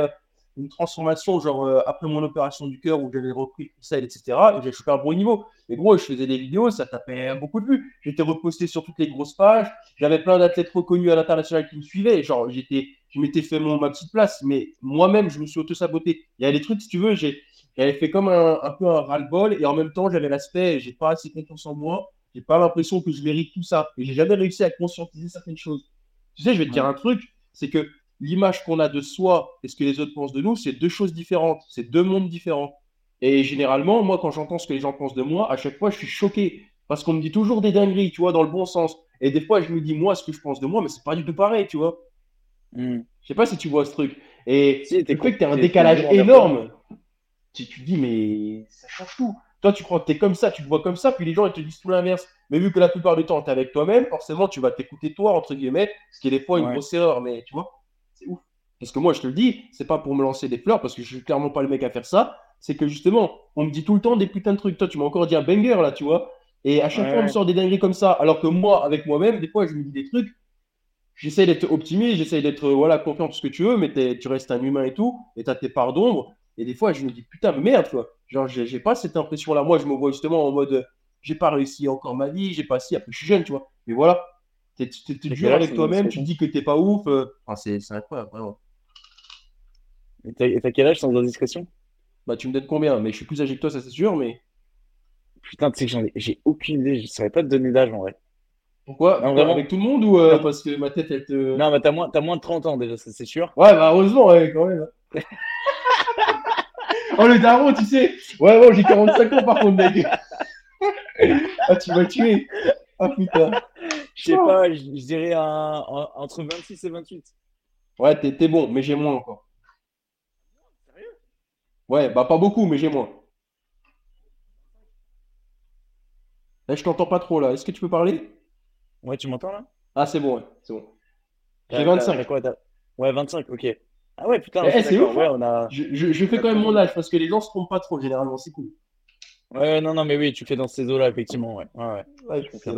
une transformation, genre euh, après mon opération du cœur où j'avais repris le sel, etc. Et j'ai un bon niveau. Mais gros, je faisais des vidéos, ça tapait beaucoup de vues. J'étais reposté sur toutes les grosses pages. J'avais plein d'athlètes reconnus à l'international qui me suivaient. Genre, j'étais, je m'étais fait mon, ma petite place. Mais moi-même, je me suis auto-saboté. Il y a des trucs, si tu veux, j'ai, j'avais fait comme un, un peu un ras-le-bol. Et en même temps, j'avais l'aspect, j'ai pas assez confiance en moi. J'ai pas l'impression que je mérite tout ça. Et j'ai jamais réussi à conscientiser certaines choses. Tu sais, je vais te dire un truc, c'est que l'image qu'on a de soi et ce que les autres pensent de nous, c'est deux choses différentes. C'est deux mondes différents. Et généralement, moi, quand j'entends ce que les gens pensent de moi, à chaque fois, je suis choqué. Parce qu'on me dit toujours des dingueries, tu vois, dans le bon sens. Et des fois, je me dis, moi, ce que je pense de moi, mais c'est pas du tout pareil, tu vois. Je sais pas si tu vois ce truc. Et Si, le fait que tu as un décalage énorme, tu, tu te dis, mais ça change tout. Toi, tu crois que tu es comme ça, tu te vois comme ça, puis les gens, ils te disent tout l'inverse. Mais vu que la plupart du temps, tu es avec toi-même, forcément, tu vas t'écouter toi, entre guillemets, ce qui est des fois une Ouais. grosse erreur, mais tu vois, c'est ouf. Parce que moi, je te le dis, c'est pas pour me lancer des fleurs, parce que je suis clairement pas le mec à faire ça. C'est que justement, on me dit tout le temps des putains de trucs. Toi, tu m'as encore dit un banger, là, tu vois. Et à chaque Ouais, fois, on me sort des dingueries comme ça. Alors que moi, avec moi-même, des fois, je me dis des trucs. J'essaie d'être optimiste, j'essaie d'être euh, voilà, confiant tout ce que tu veux, mais tu restes un humain et tout, et t'as tes parts d'ombre. Et des fois, je me dis, putain, mais merde, quoi. Genre, j'ai pas cette impression-là. Moi, je me vois justement en mode, euh, j'ai pas réussi encore ma vie, j'ai pas si, après, je suis jeune, tu vois. Mais voilà, t'es C'est dur avec toi-même, tu te dis que t'es pas ouf. euh, Enfin, c'est incroyable, vraiment. Et t'as quel âge sans indiscrétion? Bah, tu me donnes combien? Mais je suis plus âgé que toi, ça c'est sûr, mais Putain, tu sais que j'en ai, j'ai aucune idée, je saurais pas te donner d'âge en vrai. pourquoi? Non, vraiment. Avec tout le monde ou euh, Non, parce que ma tête, elle te. non, bah t'as moins, t'as moins de 30 ans déjà, ça c'est sûr. Ouais, bah heureusement, ouais, quand même. (laughs) Oh, le daron, tu sais. Ouais, bon, j'ai 45 ans par contre, mec. (laughs) Ah, tu m'as tué. Ah, putain. Je sais pas, je, dirais un- un- entre 26 et 28. Ouais, t'es t'es bon, mais j'ai moins encore. Ouais, bah pas beaucoup, mais j'ai moins. Là, je t'entends pas trop, là. Est-ce que tu peux parler? Ouais, tu m'entends là? Ah, c'est bon, ouais, c'est bon. J'ai T'as- t'as- 25. t'as quoi, t'as- Ouais, 25, ok. Ah ouais, putain, Eh, c'est ouf, ouais, hein. on a... Je, je- je fais quand même mon âge parce que les gens se trompent pas trop, généralement, c'est cool. Ouais, non, non, mais oui, tu fais dans ces eaux-là, effectivement, ouais. Ouais, ouais, Ouais, je.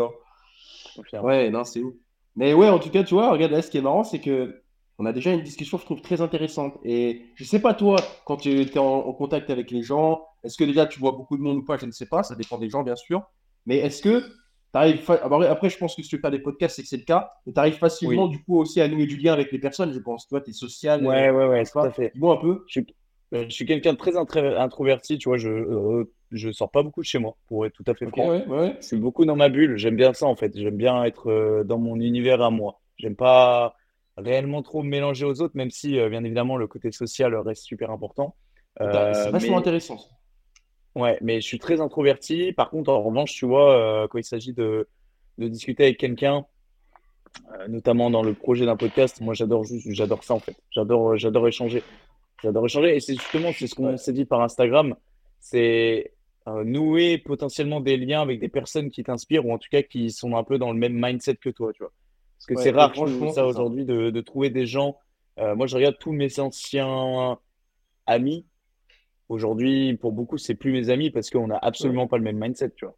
Confirme. Ouais, non, c'est ouf. Mais ouais, en tout cas, tu vois, regarde là, ce qui est marrant, c'est que on a déjà une discussion, je trouve, très intéressante. Et je sais pas, toi, quand tu es en, en contact avec les gens, est-ce que déjà tu vois beaucoup de monde ou pas, je ne sais pas, ça dépend des gens, bien sûr. Mais est-ce que tu arrives. Après, après, je pense que si tu fais des podcasts, c'est que c'est le cas. Mais tu arrives facilement, du coup, aussi à nouer du lien avec les personnes, je pense. Toi, tu es social. Ouais, ouais, ouais, tout à fait. Dis-moi un peu. Je suis, je suis quelqu'un de très introverti, tu vois, je, euh, je sors pas beaucoup de chez moi, pour être tout à fait Ok, franc. ouais, ouais. Je suis beaucoup dans ma bulle, j'aime bien ça en fait, j'aime bien être euh, dans mon univers à moi. J'aime pas réellement trop me mélanger aux autres, même si euh, bien évidemment le côté social reste super important. T'as- C'est Euh, vachement mais, intéressant. ouais, mais je suis très introverti. Par contre, en revanche, tu vois, quand il s'agit de, de discuter avec quelqu'un, notamment dans le projet d'un podcast, moi j'adore juste, j'adore ça en fait. J'adore, j'adore échanger. J'adore échanger. Et c'est justement, c'est ce qu'on Ouais. s'est dit par Instagram, c'est euh, nouer potentiellement des liens avec des personnes qui t'inspirent ou en tout cas qui sont un peu dans le même mindset que toi, tu vois. Parce que Ouais, c'est rare, franchement, ça. aujourd'hui, de, de trouver des gens. euh, moi, je regarde tous mes anciens amis. Aujourd'hui, pour beaucoup, c'est plus mes amis parce qu'on n'a absolument pas le même mindset, tu vois.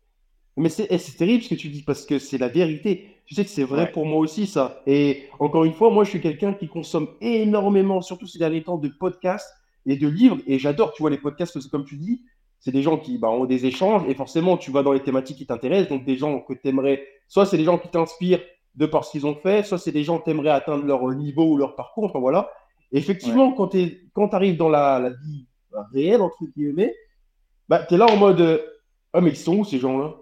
Mais c'est eh, c'est terrible ce que tu dis parce que c'est la vérité. Tu sais que c'est vrai Ouais. pour moi aussi ça. Et encore une fois, moi je suis quelqu'un qui consomme énormément, surtout ces derniers temps, de podcasts et de livres. Et j'adore, tu vois, les podcasts, parce que comme tu dis, c'est des gens qui bah, ont des échanges et forcément tu vas dans les thématiques qui t'intéressent. Donc des gens que tu aimerais, soit c'est des gens qui t'inspirent de par ce qu'ils ont fait, soit c'est des gens que tu aimerais atteindre leur niveau ou leur parcours. Enfin voilà. Et effectivement, quand tu quand arrives dans la, la vie bah, réelle, entre guillemets, bah, tu es là en mode euh, Ah, mais ils sont où ces gens-là?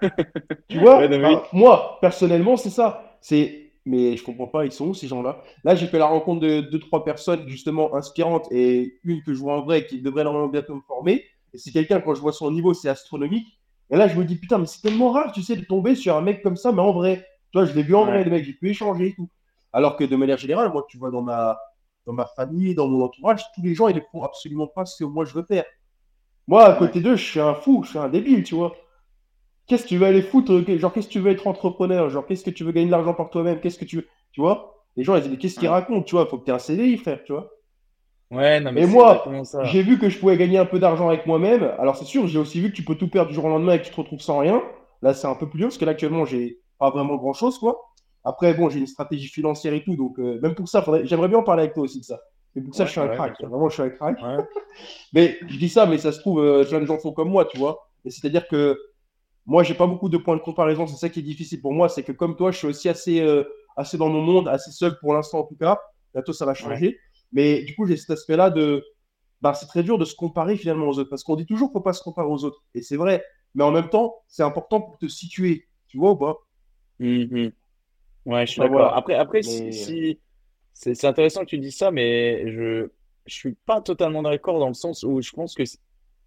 (laughs) Tu vois, Ouais, non, mais enfin, moi, personnellement, c'est ça. C'est, mais je comprends pas, ils sont où ces gens-là? Là, j'ai fait la rencontre de deux, trois personnes justement inspirantes et une que je vois en vrai qui devrait normalement bientôt me former. Et c'est quelqu'un, quand je vois son niveau, c'est astronomique. Et là, je me dis, putain, mais c'est tellement rare, tu sais, de tomber sur un mec comme ça, mais en vrai. Tu vois, je l'ai vu en vrai, Ouais. le mec, j'ai pu échanger et tout. Alors que de manière générale, moi, tu vois, dans ma, dans ma famille, dans mon entourage, tous les gens, ils ne font absolument pas ce que moi je veux faire. Moi, à Ouais. côté d'eux, je suis un fou, je suis un débile, tu vois. Qu'est-ce que tu veux aller foutre? Genre, qu'est-ce que tu veux être entrepreneur? Genre, qu'est-ce que tu veux gagner de l'argent par toi-même? Qu'est-ce que tu veux? Tu vois? Les gens, ils disent, mais qu'est-ce qu'ils racontent? Tu vois, faut que tu aies un CDI, frère, tu vois? Ouais, non, mais Et moi, j'ai vu que je pouvais gagner un peu d'argent avec moi-même. Alors, c'est sûr, j'ai aussi vu que tu peux tout perdre du jour au lendemain et que tu te retrouves sans rien. Là, c'est un peu plus dur parce que là, actuellement, j'ai pas vraiment grand-chose, quoi. Après, bon, j'ai une stratégie financière et tout. Donc, euh, même pour ça, faudrait- j'aimerais bien en parler avec toi aussi de ça. Et pour ça, je suis un ouais, crack. Vraiment, je suis un crack. Ouais. (laughs) Mais je dis ça, mais ça se trouve, euh, plein de gens sont comme moi, tu vois. Et c'est-à-dire que moi, j'ai pas beaucoup de points de comparaison. C'est ça qui est difficile pour moi. C'est que comme toi, je suis aussi assez, euh, assez dans mon monde, assez seul pour l'instant en tout cas. Bientôt, ça va changer. Mais du coup, j'ai cet aspect-là de. Bah, c'est très dur de se comparer finalement aux autres. Parce qu'on dit toujours qu'il faut pas se comparer aux autres. Et c'est vrai. Mais en même temps, c'est important pour te situer. Tu vois ou pas? Mhm. Ouais, je suis Bah, d'accord. voilà. Après, après, si, Mais- si- c'est c'est intéressant que tu dises ça, mais je je suis pas totalement d'accord dans le sens où je pense que,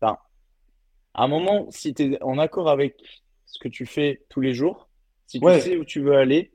enfin, à un moment, si tu es en accord avec ce que tu fais tous les jours, si tu Ouais. sais où tu veux aller,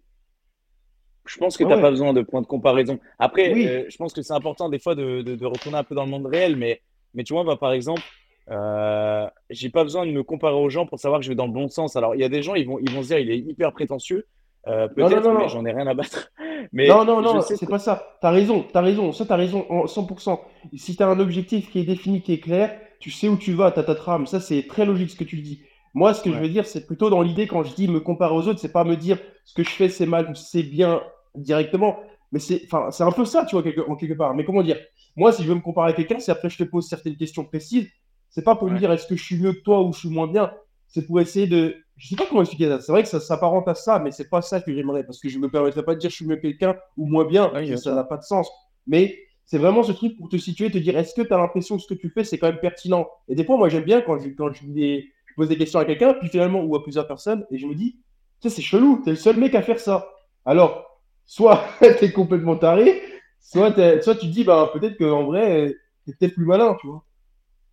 je pense que tu n'as ouais. pas besoin de points de comparaison. Après, Oui. euh, je pense que c'est important des fois de, de, de retourner un peu dans le monde réel, mais, mais tu vois, bah, par exemple, euh, j'ai pas besoin de me comparer aux gens pour savoir que je vais dans le bon sens. Alors, il y a des gens, ils vont, ils vont se dire, il est hyper prétentieux, euh, Non, non, peut-être, non, mais j'en ai rien à battre. (laughs) Mais Non, non, non, c'est pas ça. T'as raison, t'as raison. Ça, t'as raison en 100%. Si t'as un objectif qui est défini, qui est clair, tu sais où tu vas, t'as ta trame. Ça, c'est très logique ce que tu dis. Moi, ce que je veux dire, c'est plutôt dans l'idée, quand je dis me comparer aux autres, c'est pas me dire ce que je fais, c'est mal ou c'est bien directement. Mais c'est, enfin, c'est un peu ça, tu vois, quelque, en quelque part. Mais comment dire? Moi, si je veux me comparer à quelqu'un, c'est après je te pose certaines questions précises. C'est pas pour me dire est-ce que je suis mieux que toi ou je suis moins bien? C'est pour essayer de. Je sais pas comment expliquer ça. C'est vrai que ça s'apparente à ça, mais c'est pas ça que j'aimerais. Parce que je me permettrais pas de dire je suis mieux que quelqu'un ou moins bien. Ça n'a pas de sens. Mais c'est vraiment ce truc pour te situer, te dire est-ce que tu as l'impression que ce que tu fais, c'est quand même pertinent? Et des fois, moi, j'aime bien quand, je, quand je, pose des questions à quelqu'un, puis finalement, ou à plusieurs personnes, et je me dis, tu sais, c'est chelou, tu es le seul mec à faire ça. Alors, soit (laughs) tu es complètement taré, soit, soit tu te dis, bah, peut-être qu'en vrai, tu es peut-être plus malin, tu vois.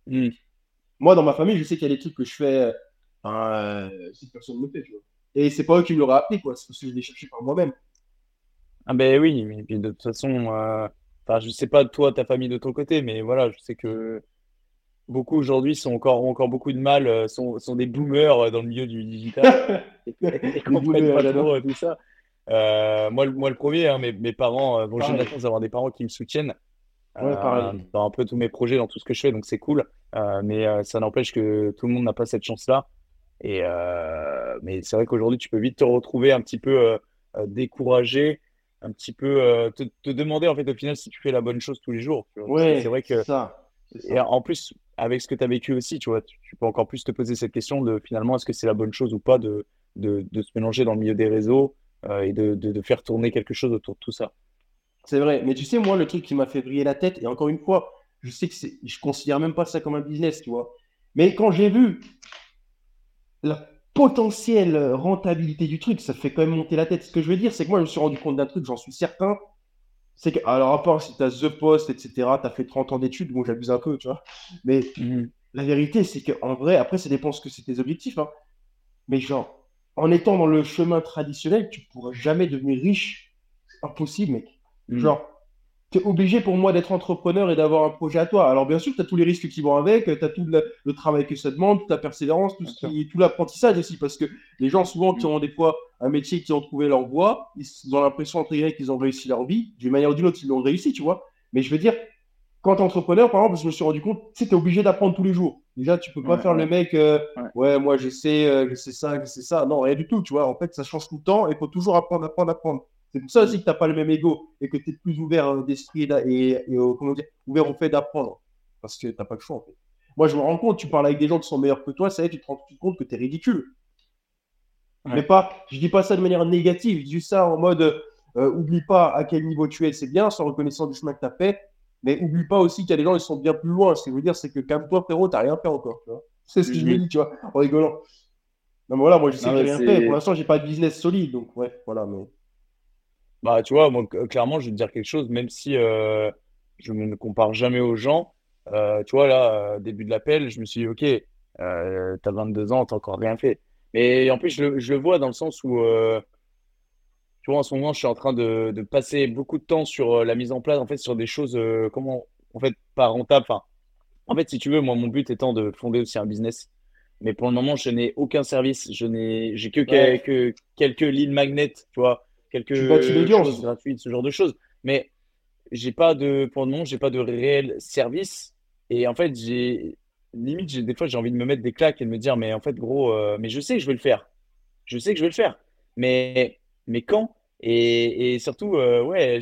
Hmm. Moi, dans ma famille, je sais qu'il y a des trucs que je fais, euh, si personne ne me fait, tu vois. Et c'est pas eux qui me l'auraient appris, quoi. C'est parce que je l'ai cherché par moi-même. Ah ben oui, mais puis de toute façon, euh, enfin, je sais pas toi, ta famille de ton côté, mais voilà, je sais que beaucoup aujourd'hui sont encore, ont encore beaucoup de mal, euh, sont, sont des boomers euh, dans le milieu du digital (laughs) et, comprennent pas trop tout ça. moi, moi, le premier, hein, mes, mes parents, bon, j'ai la chance d'avoir des parents qui me soutiennent dans un peu tous mes projets, dans tout ce que je fais, donc c'est cool. mais ça n'empêche que tout le monde n'a pas cette chance-là. Et mais c'est vrai qu'aujourd'hui, tu peux vite te retrouver un petit peu découragé un petit peu euh, te, demander en fait au final si tu fais la bonne chose tous les jours. Oui, c'est vrai que ça, et en plus avec ce que tu as vécu aussi, tu vois, tu, peux encore plus te poser cette question de finalement est-ce que c'est la bonne chose ou pas de, de, se mélanger dans le milieu des réseaux euh, et de, de, faire tourner quelque chose autour de tout ça. C'est vrai, mais tu sais moi le truc qui m'a fait briller la tête et encore une fois, je sais que je considère même pas ça comme un business, tu vois. Mais quand j'ai vu la potentielle rentabilité du truc, ça fait quand même monter la tête. Ce que je veux dire, c'est que moi, je me suis rendu compte d'un truc, j'en suis certain. C'est que, alors, à part si tu as The Post, etc., tu as fait 30 ans d'études, bon, j'abuse un peu, tu vois. Mais mhm. la vérité, c'est qu'en vrai, après, ça dépend ce que c'est tes objectifs. Hein. Mais genre, en étant dans le chemin traditionnel, tu pourras jamais devenir riche. Impossible, mec. Mhm. Genre, tu es obligé pour moi d'être entrepreneur et d'avoir un projet à toi. Alors bien sûr, tu as tous les risques qui vont avec, tu as tout le, travail que ça demande, toute la persévérance, tout, tout l'apprentissage aussi, parce que les gens souvent qui ont des fois un métier, qui ont trouvé leur voie, ils ont l'impression entre qu'ils ont réussi leur vie, d'une manière ou d'une autre, ils l'ont réussi, tu vois. Mais je veux dire, quand entrepreneur, par exemple, je me suis rendu compte, tu es obligé d'apprendre tous les jours. Déjà, tu peux pas faire le mec, euh, ouais. moi j'essaie, euh, que c'est ça, que c'est ça. Non, rien du tout, tu vois. En fait, ça change tout le temps et il faut toujours apprendre, apprendre, apprendre. C'est pour ça aussi que tu n'as pas le même ego et que tu es plus ouvert euh, d'esprit et, et, comment dire, ouvert au fait d'apprendre. Parce que tu n'as pas le choix, en fait. Moi, je me rends compte, tu parles avec des gens qui sont meilleurs que toi, ça y est, tu te rends compte que tu es ridicule. Mais pas, je dis pas ça de manière négative, je dis ça en mode, euh, oublie pas à quel niveau tu es, c'est bien, sans reconnaissance du chemin que tu as fait, mais oublie pas aussi qu'il y a des gens qui sont bien plus loin. Ce que je veux dire, c'est que comme toi, frérot, tu n'as rien fait encore. C'est ce que je me dis, tu vois, en rigolant. Non, mais voilà, moi, je sais que j'ai rien fait. Pour l'instant, j'ai pas de business solide, donc ouais, voilà. Mais... Bah, tu vois, moi, clairement, je vais te dire quelque chose, même si euh, je ne me compare jamais aux gens. Euh, tu vois, là, euh, début de l'appel, je me suis dit, OK, euh, tu as 22 ans, tu encore rien fait. Mais en plus, je le, je le vois dans le sens où, tu vois, en ce moment, je suis en train de, de passer beaucoup de temps sur la mise en place, en fait, sur des choses, comment, en fait, pas rentables. Enfin, en fait, si tu veux, moi, mon but étant de fonder aussi un business. Mais pour le moment, je n'ai aucun service. Je n'ai, j'ai que, que quelques lignes magnets, tu vois quelques choses gratuites, ce genre de choses. Mais j'ai pas de, pour le moment, j'ai pas de réel service. Et en fait, j'ai limite, j'ai des fois, j'ai envie de me mettre des claques et de me dire, mais en fait, gros, euh, mais je sais que je vais le faire. Je sais que je vais le faire. Mais, mais quand? Et, et, surtout, euh, ouais,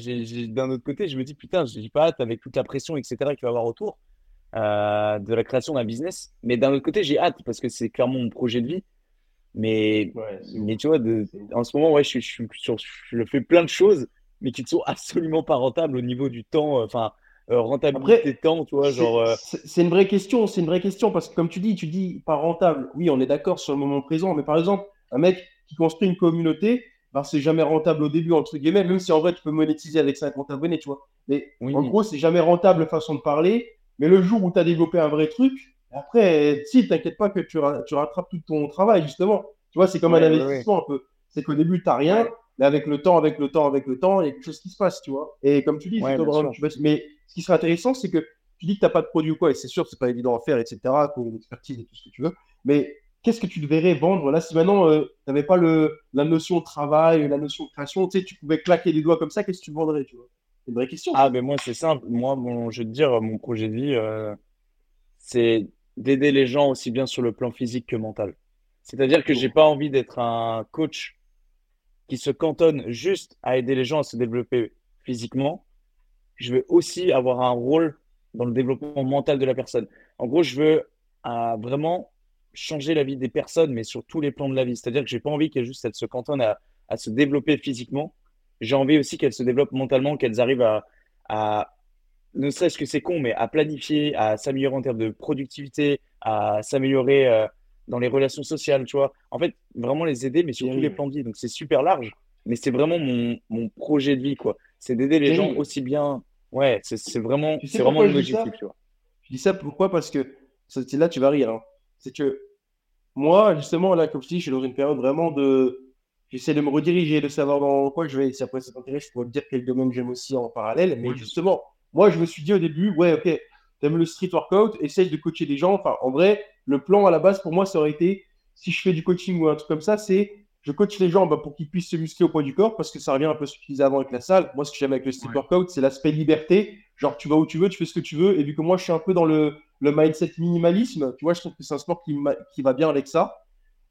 d'un autre côté, je me dis, putain, je dis pas hâte avec toute la pression, etc., qu'il va y avoir autour euh, de la création d'un business. Mais d'un autre côté, j'ai hâte parce que c'est clairement mon projet de vie. Mais, mais tu vois, de, en ce moment, ouais, je, je, je, je, fais plein de choses, mais qui ne sont absolument pas rentables au niveau du temps, euh, enfin, euh, rentabilité temps, tu vois, genre. Euh, c'est une vraie question, c'est une vraie question, parce que comme tu dis, tu dis pas rentable. Oui, on est d'accord sur le moment présent, mais par exemple, un mec qui construit une communauté, ben, c'est jamais rentable au début, entre guillemets, même si en vrai, tu peux monétiser avec 50 abonnés, tu vois. Mais en gros, c'est jamais rentable façon de parler, mais le jour où tu as développé un vrai truc, après, si, t'inquiète pas que tu, tu, rattrapes tout ton travail, justement. Tu vois, c'est comme un investissement un peu. C'est qu'au début, tu n'as rien, mais avec le temps, avec le temps, avec le temps, il y a quelque chose qui se passe, tu vois. Et comme tu dis, mais ce qui serait intéressant, c'est que tu dis que tu n'as pas de produit ou quoi, et c'est sûr c'est pas évident à faire, etc., pour une expertise et tout ce que tu veux. Mais qu'est-ce que tu devrais vendre là si maintenant euh, tu n'avais pas le, la notion de travail, la notion de création, tu sais, tu pouvais claquer les doigts comme ça, qu'est-ce que tu vendrais, tu vois? C'est une vraie question. Ah, mais moi, c'est simple. Moi, bon, je vais te dire, mon projet de vie, euh, c'est d'aider les gens aussi bien sur le plan physique que mental. C'est-à-dire que j'ai pas envie d'être un coach qui se cantonne juste à aider les gens à se développer physiquement. Je veux aussi avoir un rôle dans le développement mental de la personne. En gros, je veux euh, vraiment changer la vie des personnes, mais sur tous les plans de la vie. C'est-à-dire que j'ai pas envie qu'elles juste se cantonnent à, à se développer physiquement. J'ai envie aussi qu'elles se développent mentalement, qu'elles arrivent à, à ne serait-ce que c'est con, mais à planifier, à s'améliorer en termes de productivité, à s'améliorer euh, dans les relations sociales, tu vois. En fait, vraiment les aider, mais sur tous les plans de vie. Donc, c'est super large, mais c'est vraiment mon, mon, projet de vie, quoi. C'est d'aider les gens aussi bien. Ouais, c'est vraiment, c'est vraiment mon objectif, tu vois. Je dis ça pourquoi? Parce que là, tu vas rire. Hein. C'est que moi, justement, là, comme je dis, je suis dans une période vraiment de. J'essaie de me rediriger, de savoir dans quoi je vais. Si après ça t'intéresse, je pourrais te dire quel domaine j'aime aussi en parallèle. Mais justement, moi, je me suis dit au début, ouais, ok, t'aimes le street workout, essaye de coacher des gens. Enfin, en vrai, le plan à la base pour moi, ça aurait été, si je fais du coaching ou un truc comme ça, c'est je coach les gens bah, pour qu'ils puissent se muscler au poids du corps, parce que ça revient un peu ce que je disais avant avec la salle. Moi, ce que j'aime avec le street workout, c'est l'aspect liberté. Genre, tu vas où tu veux, tu fais ce que tu veux. Et vu que moi, je suis un peu dans le, le mindset minimalisme, tu vois, je trouve que c'est un sport qui, qui va bien avec ça.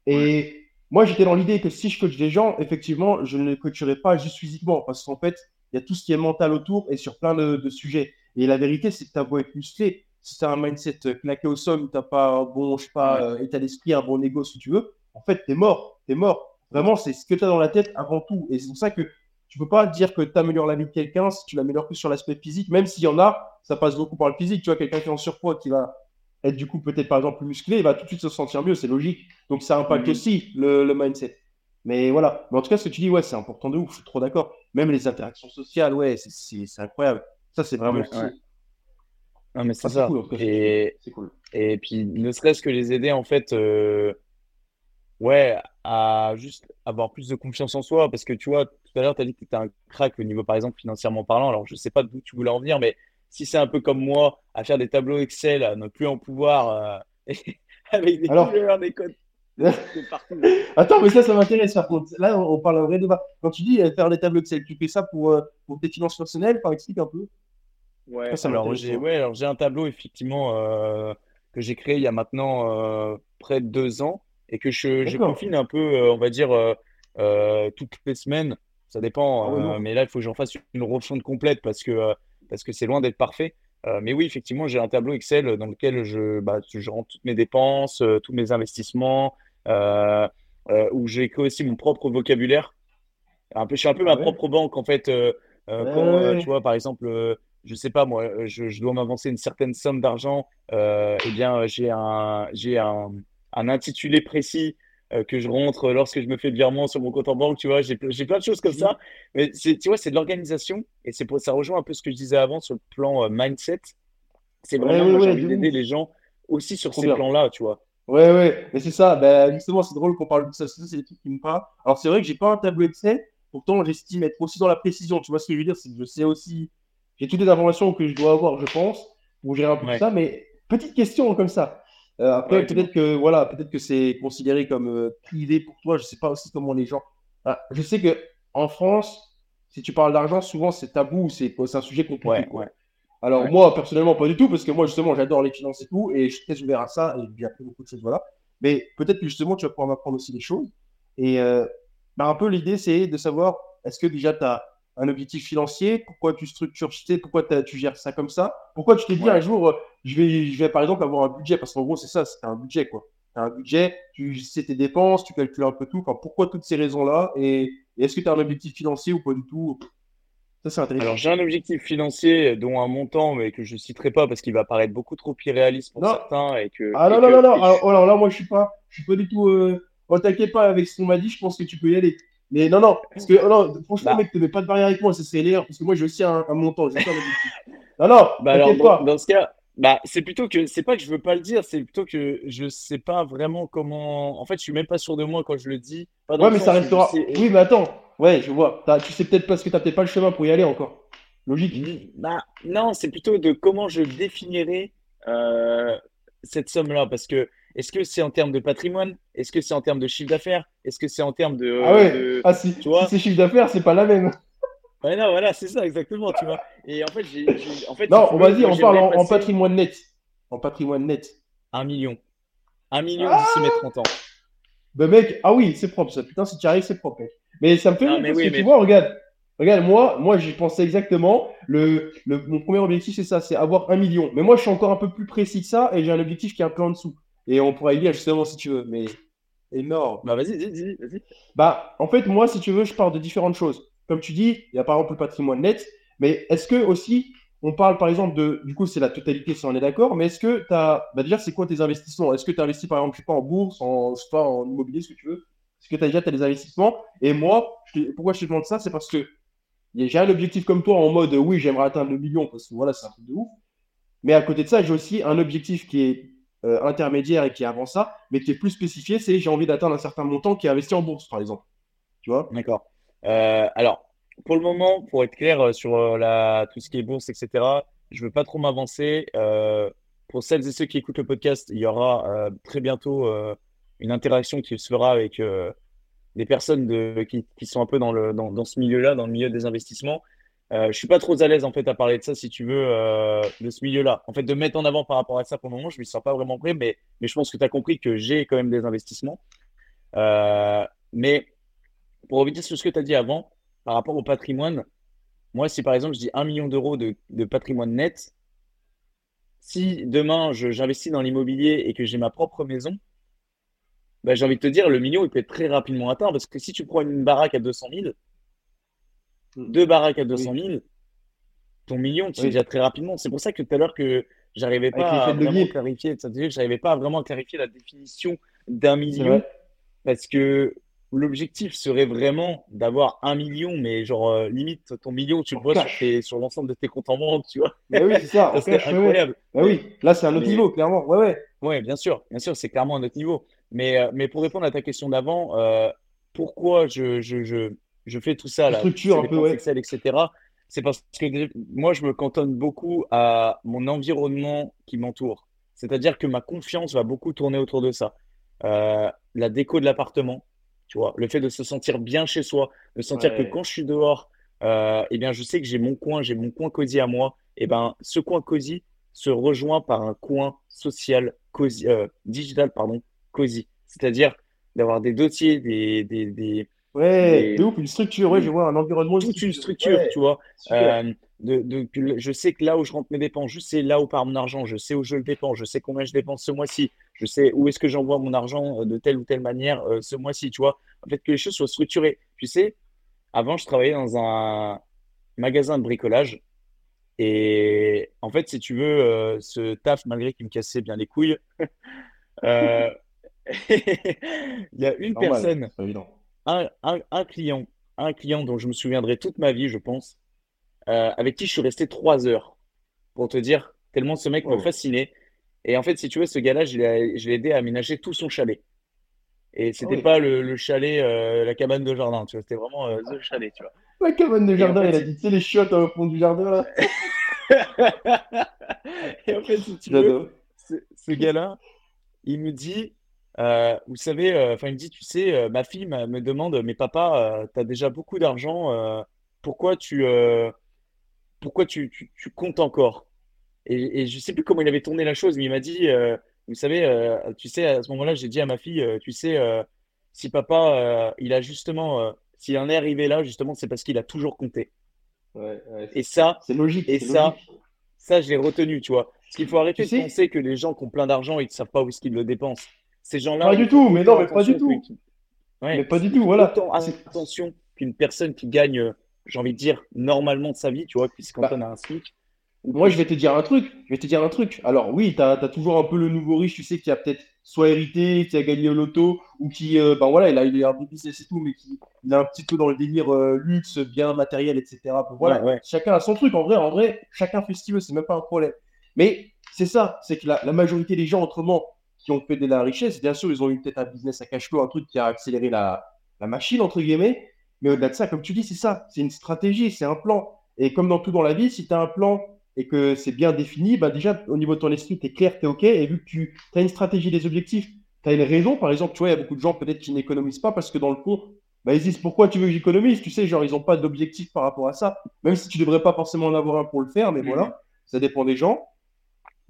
Et moi, j'étais dans l'idée que si je coach des gens, effectivement, je ne les coacherai pas juste physiquement, parce qu'en fait, il y a tout ce qui est mental autour et sur plein de, de sujets. Et la vérité, c'est que tu as beau être musclé, si tu as un mindset claqué au sol, tu n'as pas un bon, je sais pas, euh, état d'esprit, un bon ego, si tu veux, en fait, tu es mort. Tu es mort. Vraiment, c'est ce que tu as dans la tête avant tout. Et c'est pour ça que tu peux pas dire que tu améliores la vie de quelqu'un si tu l'améliores que sur l'aspect physique, même s'il y en a, ça passe beaucoup par le physique. Tu vois, quelqu'un qui est en surpoids, qui va être du coup peut-être par exemple plus musclé, il va tout de suite se sentir mieux, c'est logique. Donc ça impacte mhm. aussi le, le, mindset. Mais voilà. Mais en tout cas, ce que tu dis, ouais, c'est important de ouf, je suis trop d'accord. Même les interactions sociales, ouais, c'est incroyable. Ça, c'est vraiment non, mais c'est ça. et, cool. et puis, ne serait-ce que les aider, en fait, euh, ouais, à juste avoir plus de confiance en soi. Parce que tu vois, tout à l'heure, tu as dit que tu étais un crack au niveau, par exemple, financièrement parlant. Alors, je sais pas d'où tu voulais en venir, mais si c'est un peu comme moi, à faire des tableaux Excel, à ne plus en pouvoir, euh, (laughs) avec des couleurs, des codes. (laughs) Attends, mais ça, ça m'intéresse par contre. Là, on parle un vrai débat. Quand tu dis euh, faire des tableaux Excel, tu fais ça pour, pour tes finances personnelles, par explique un peu? Ouais, alors j'ai ouais, alors j'ai un tableau effectivement euh, que j'ai créé il y a maintenant euh, près de deux ans et que je, je confine un peu, euh, on va dire, toutes les semaines. Ça dépend, ah mais là, il faut que j'en fasse une refonte complète parce que parce que c'est loin d'être parfait. mais oui, effectivement, j'ai un tableau Excel dans lequel je, bah, je rentre toutes mes dépenses, tous mes investissements, où j'ai créé aussi mon propre vocabulaire. Un peu, je suis un peu ah ma propre banque en fait. quand, tu vois, par exemple je sais pas moi, euh, je, dois m'avancer une certaine somme d'argent, euh, eh bien j'ai un, j'ai un, un, intitulé précis euh, que je rentre lorsque je me fais le virement sur mon compte en banque, tu vois, j'ai, j'ai plein de choses comme ça. Mais c'est, tu vois, c'est de l'organisation et c'est pour, ça rejoint un peu ce que je disais avant sur le plan mindset. C'est vraiment, ouais, d'aider les gens aussi sur ces plans-là, tu vois. Ouais, ouais, mais c'est ça. Ben, justement, c'est drôle qu'on parle de ça. C'est des trucs qui me parlent. Alors, c'est vrai que j'ai pas un tableau Excel. Pourtant, j'estime être aussi dans la précision. Tu vois ce que je veux dire C'est que je sais aussi j'ai toutes les informations que je dois avoir, je pense, pour gérer un peu ça. Mais petite question comme ça. Euh, après, peut-être que voilà, peut-être que c'est considéré comme euh, privé pour toi. Je sais pas aussi comment les gens. Ah, je sais que en France, si tu parles d'argent, souvent c'est tabou, c'est un sujet compliqué. Alors moi, personnellement, pas du tout, parce que moi, justement, j'adore les finances et tout, et je suis très ouvert à ça, et j'ai appris beaucoup de choses, voilà. Mais peut-être que justement, tu vas pouvoir m'apprendre aussi des choses. Et euh, bah, un peu l'idée, c'est de savoir, est-ce que déjà tu as un objectif financier? Pourquoi tu structures, pourquoi tu gères ça comme ça? Pourquoi tu t'es dit un jour, euh, je vais, je vais par exemple avoir un budget? Parce qu'en gros, c'est ça, c'est un budget quoi. Tu as un budget, tu sais tes dépenses, tu calcules un peu tout. Enfin, pourquoi toutes ces raisons-là? Et, est-ce que tu as un objectif financier ou pas du tout? Ça. Alors, j'ai un objectif financier dont un montant, mais que je ne citerai pas parce qu'il va paraître beaucoup trop irréaliste pour certains. Et que, ah non, non, non, non, alors, là, moi, je ne suis, pas, je suis pas du tout. Euh... Oh, t'inquiète pas avec ce qu'on m'a dit, je pense que tu peux y aller. Mais non, non, parce que non, franchement, bah. mec, tu mets pas de barrière avec moi, ça serait l'air, parce que moi j'ai aussi un, montant. non, non, bah alors, dans, dans, ce cas, bah, c'est plutôt que, c'est pas que je veux pas le dire, c'est plutôt que je sais pas vraiment comment. En fait, je suis même pas sûr de moi quand je le dis. ouais, mais ça restera. Oui, mais attends, ouais, je vois. Tu sais peut-être parce que tu n'as peut-être pas le chemin pour y aller encore. Logique. Bah, non, c'est plutôt de comment je définirais euh, cette somme-là, parce que est-ce que c'est en termes de patrimoine? Est-ce que c'est en termes de chiffre d'affaires? Est-ce que c'est en termes de. Ah ouais Ah, si, tu vois? si c'est chiffre d'affaires, c'est pas la même. Ouais, non, voilà, c'est ça, exactement, tu vois. Et en fait, j'ai. En fait, non, on va dire, on parle en, patrimoine net. En patrimoine net. Un million. Un million ah d'ici mes 30 ans. Ben, mec, ah oui, c'est propre ça. Putain, si tu arrives, c'est propre, mec. Mais ça me fait rire parce que tu vois, regarde. Regarde, moi, moi j'y pensais exactement. Le, le, mon premier objectif, c'est ça, c'est avoir un million. Mais moi, je suis encore un peu plus précis que ça et j'ai un objectif qui est un peu en dessous. Et on pourra y lire justement si tu veux, mais énorme. Bah vas-y, vas-y, vas-y. Bah en fait, moi, si tu veux, je pars de différentes choses. Comme tu dis, il y a par exemple le patrimoine net, mais est-ce que aussi, on parle par exemple de, du coup, c'est la totalité, si on est d'accord, mais est-ce que tu as, bah déjà, c'est quoi tes investissements? Est-ce que tu as investi par exemple, je sais pas, en bourse, en, pas, en immobilier, ce que tu veux? Est-ce que tu as déjà des investissements Et moi, pourquoi je te demande ça? C'est parce que j'ai un objectif comme toi en mode, oui, j'aimerais atteindre le million, parce que voilà, c'est un truc de ouf. Mais à côté de ça, j'ai aussi un objectif qui est euh, intermédiaire et qui est avant ça, mais qui est plus spécifié, c'est j'ai envie d'atteindre un certain montant qui est investi en bourse, par exemple. Tu vois? D'accord. Euh, alors, pour le moment, pour être clair euh, sur tout ce qui est bourse, etc., je ne veux pas trop m'avancer. pour celles et ceux qui écoutent le podcast, il y aura très bientôt une interaction qui se fera avec des personnes qui, sont un peu dans, le, dans, dans ce milieu-là, dans le milieu des investissements. Euh, je suis pas trop à l'aise en fait à parler de ça, si tu veux, de ce milieu-là. En fait, de mettre en avant par rapport à ça pour le moment, je ne me sens pas vraiment prêt, mais, mais je pense que tu as compris que j'ai quand même des investissements. mais pour revenir sur ce que tu as dit avant, par rapport au patrimoine, moi, si par exemple je dis 1 million d'euros de, patrimoine net, si demain j'investis dans l'immobilier et que j'ai ma propre maison, bah, j'ai envie de te dire, le million, il peut être très rapidement atteint parce que si tu prends une baraque à 200 000, hmm. deux baraques à 200 000, ton million, tu sais déjà très rapidement. C'est pour ça que tout à l'heure que j'arrivais pas à vraiment clarifier, j'arrivais pas à vraiment clarifier la définition d'un million parce que l'objectif serait vraiment d'avoir un million, mais genre euh, limite ton million, tu le vois sur, sur l'ensemble de tes comptes en banque, tu vois. Mais oui, c'est ça. (laughs) c'est incroyable. Bah oui, là c'est un autre niveau, clairement. Ouais, ouais. Ouais, bien sûr, bien sûr, c'est clairement un autre niveau. Mais, euh, mais pour répondre à ta question d'avant, euh, pourquoi je, je, je, je, fais tout ça, là, structure un peu, ouais. Excel, etc. C'est parce que moi, je me cantonne beaucoup à mon environnement qui m'entoure. C'est-à-dire que ma confiance va beaucoup tourner autour de ça. la déco de l'appartement, tu vois, le fait de se sentir bien chez soi, de sentir que quand je suis dehors, euh, eh bien, je sais que j'ai mon coin, j'ai mon coin cosy à moi. Et eh ben, ce coin cosy se rejoint par un coin social cosy, euh, digital, pardon, cosy. C'est-à-dire d'avoir des dossiers, des, des, des Ouais, de ouf, une structure, ouais, je vois un environnement. Toute une structure, tu vois. Euh, de, de, je sais que là où je rentre mes dépenses, je sais là où part mon argent, je sais où je le dépense, je sais combien je dépense ce mois-ci, je sais où est-ce que j'envoie mon argent euh, de telle ou telle manière euh, ce mois-ci, tu vois. En fait, que les choses soient structurées. Tu sais, avant, je travaillais dans un magasin de bricolage. Et en fait, si tu veux, euh, ce taf, malgré qu'il me cassait bien les couilles, (laughs) (laughs) il y a une personne, un, un, client, un client dont je me souviendrai toute ma vie, je pense, avec qui je suis resté trois heures pour te dire tellement ce mec me oh. fascinait. Et en fait, si tu veux, ce gars-là, je l'ai aidé à aménager tout son chalet. Et c'était pas le, chalet, euh, la cabane de jardin, tu vois, c'était vraiment euh, le chalet, tu vois. La cabane de jardin, il a dit, tu sais, les chiottes au fond du jardin, là. (laughs) et en fait, si tu veux, ce, gars-là, il me dit, euh, vous savez, enfin, il me dit, tu sais, ma fille me demande, mais papa, tu as déjà beaucoup d'argent, pourquoi tu, pourquoi tu, tu comptes encore? Et, je je sais plus comment il avait tourné la chose, mais il m'a dit, euh, vous savez, euh, tu sais, à ce moment-là, j'ai dit à ma fille, euh, tu sais, si papa, il a justement, s'il en est arrivé là, justement, c'est parce qu'il a toujours compté. et ça, c'est logique. Et ça, ça, je l'ai retenu, tu vois. Parce qu'il faut arrêter de penser que les gens qui ont plein d'argent, ils ne savent pas où est-ce qu'ils le dépensent. Ces gens-là. Pas du tout, mais non, mais pas du tout. mais pas du tout, voilà. Autant attention qu'une personne qui gagne, j'ai envie de dire, normalement de sa vie, tu vois, puisqu'on bah, a un SMIC, moi, je vais te dire un truc. Je vais te dire un truc. Alors, oui, tu as, toujours un peu le nouveau riche, tu sais, qui a peut-être soit hérité, qui a gagné au loto, ou qui, euh, ben voilà, il a, il a un business et tout, mais qui il a un petit peu dans le délire euh, luxe, bien matériel, etc. Voilà, chacun a son truc. En vrai, en vrai, chacun fait ce qu'il veut, c'est même pas un problème. Mais c'est ça, c'est que la, majorité des gens, autrement, qui ont fait de la richesse, bien sûr, ils ont eu peut-être un business à cash flow, un truc qui a accéléré la, la machine, entre guillemets. Mais au-delà de ça, comme tu dis, c'est ça, c'est une stratégie, c'est un plan. Et comme dans tout dans la vie, si tu as un plan et que c'est bien défini, bah déjà, au niveau de ton esprit, tu es clair, tu es OK. Et vu que tu as une stratégie des objectifs, tu as une raison. Par exemple, tu vois, il y a beaucoup de gens peut-être qui n'économisent pas parce que dans le cours, bah, ils disent pourquoi tu veux que j'économise? Tu sais, genre, ils n'ont pas d'objectif par rapport à ça. Même si tu ne devrais pas forcément en avoir un pour le faire, mais voilà, ça dépend des gens.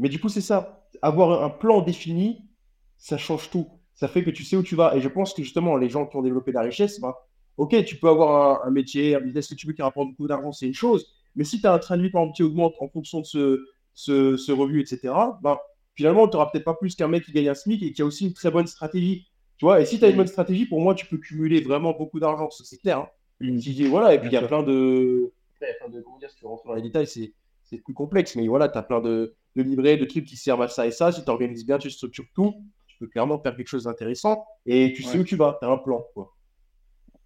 Mais du coup, c'est ça. Avoir un plan défini, ça change tout. Ça fait que tu sais où tu vas. Et je pense que justement, les gens qui ont développé la richesse, bah, ok, tu peux avoir un, un métier, un business que tu veux qui rapporte beaucoup d'argent, c'est une chose. Mais si tu as un train de vie, par exemple, qui augmente en fonction de ce, ce, ce revenu, etc., ben, finalement, tu n'auras peut-être pas plus qu'un mec qui gagne un SMIC et qui a aussi une très bonne stratégie. Tu vois, et si tu as une bonne stratégie, pour moi, tu peux cumuler vraiment beaucoup d'argent, c'est clair. Hein. Mm. voilà, et puis il y a plein de. Enfin, de comment dire, si tu rentres dans les détails, c'est c'est plus complexe. Mais voilà, tu as plein de, de livrets, de trucs qui servent à ça et ça. Si tu organises bien, tu structures tout, tu peux clairement faire quelque chose d'intéressant et tu sais où tu vas, tu as un plan.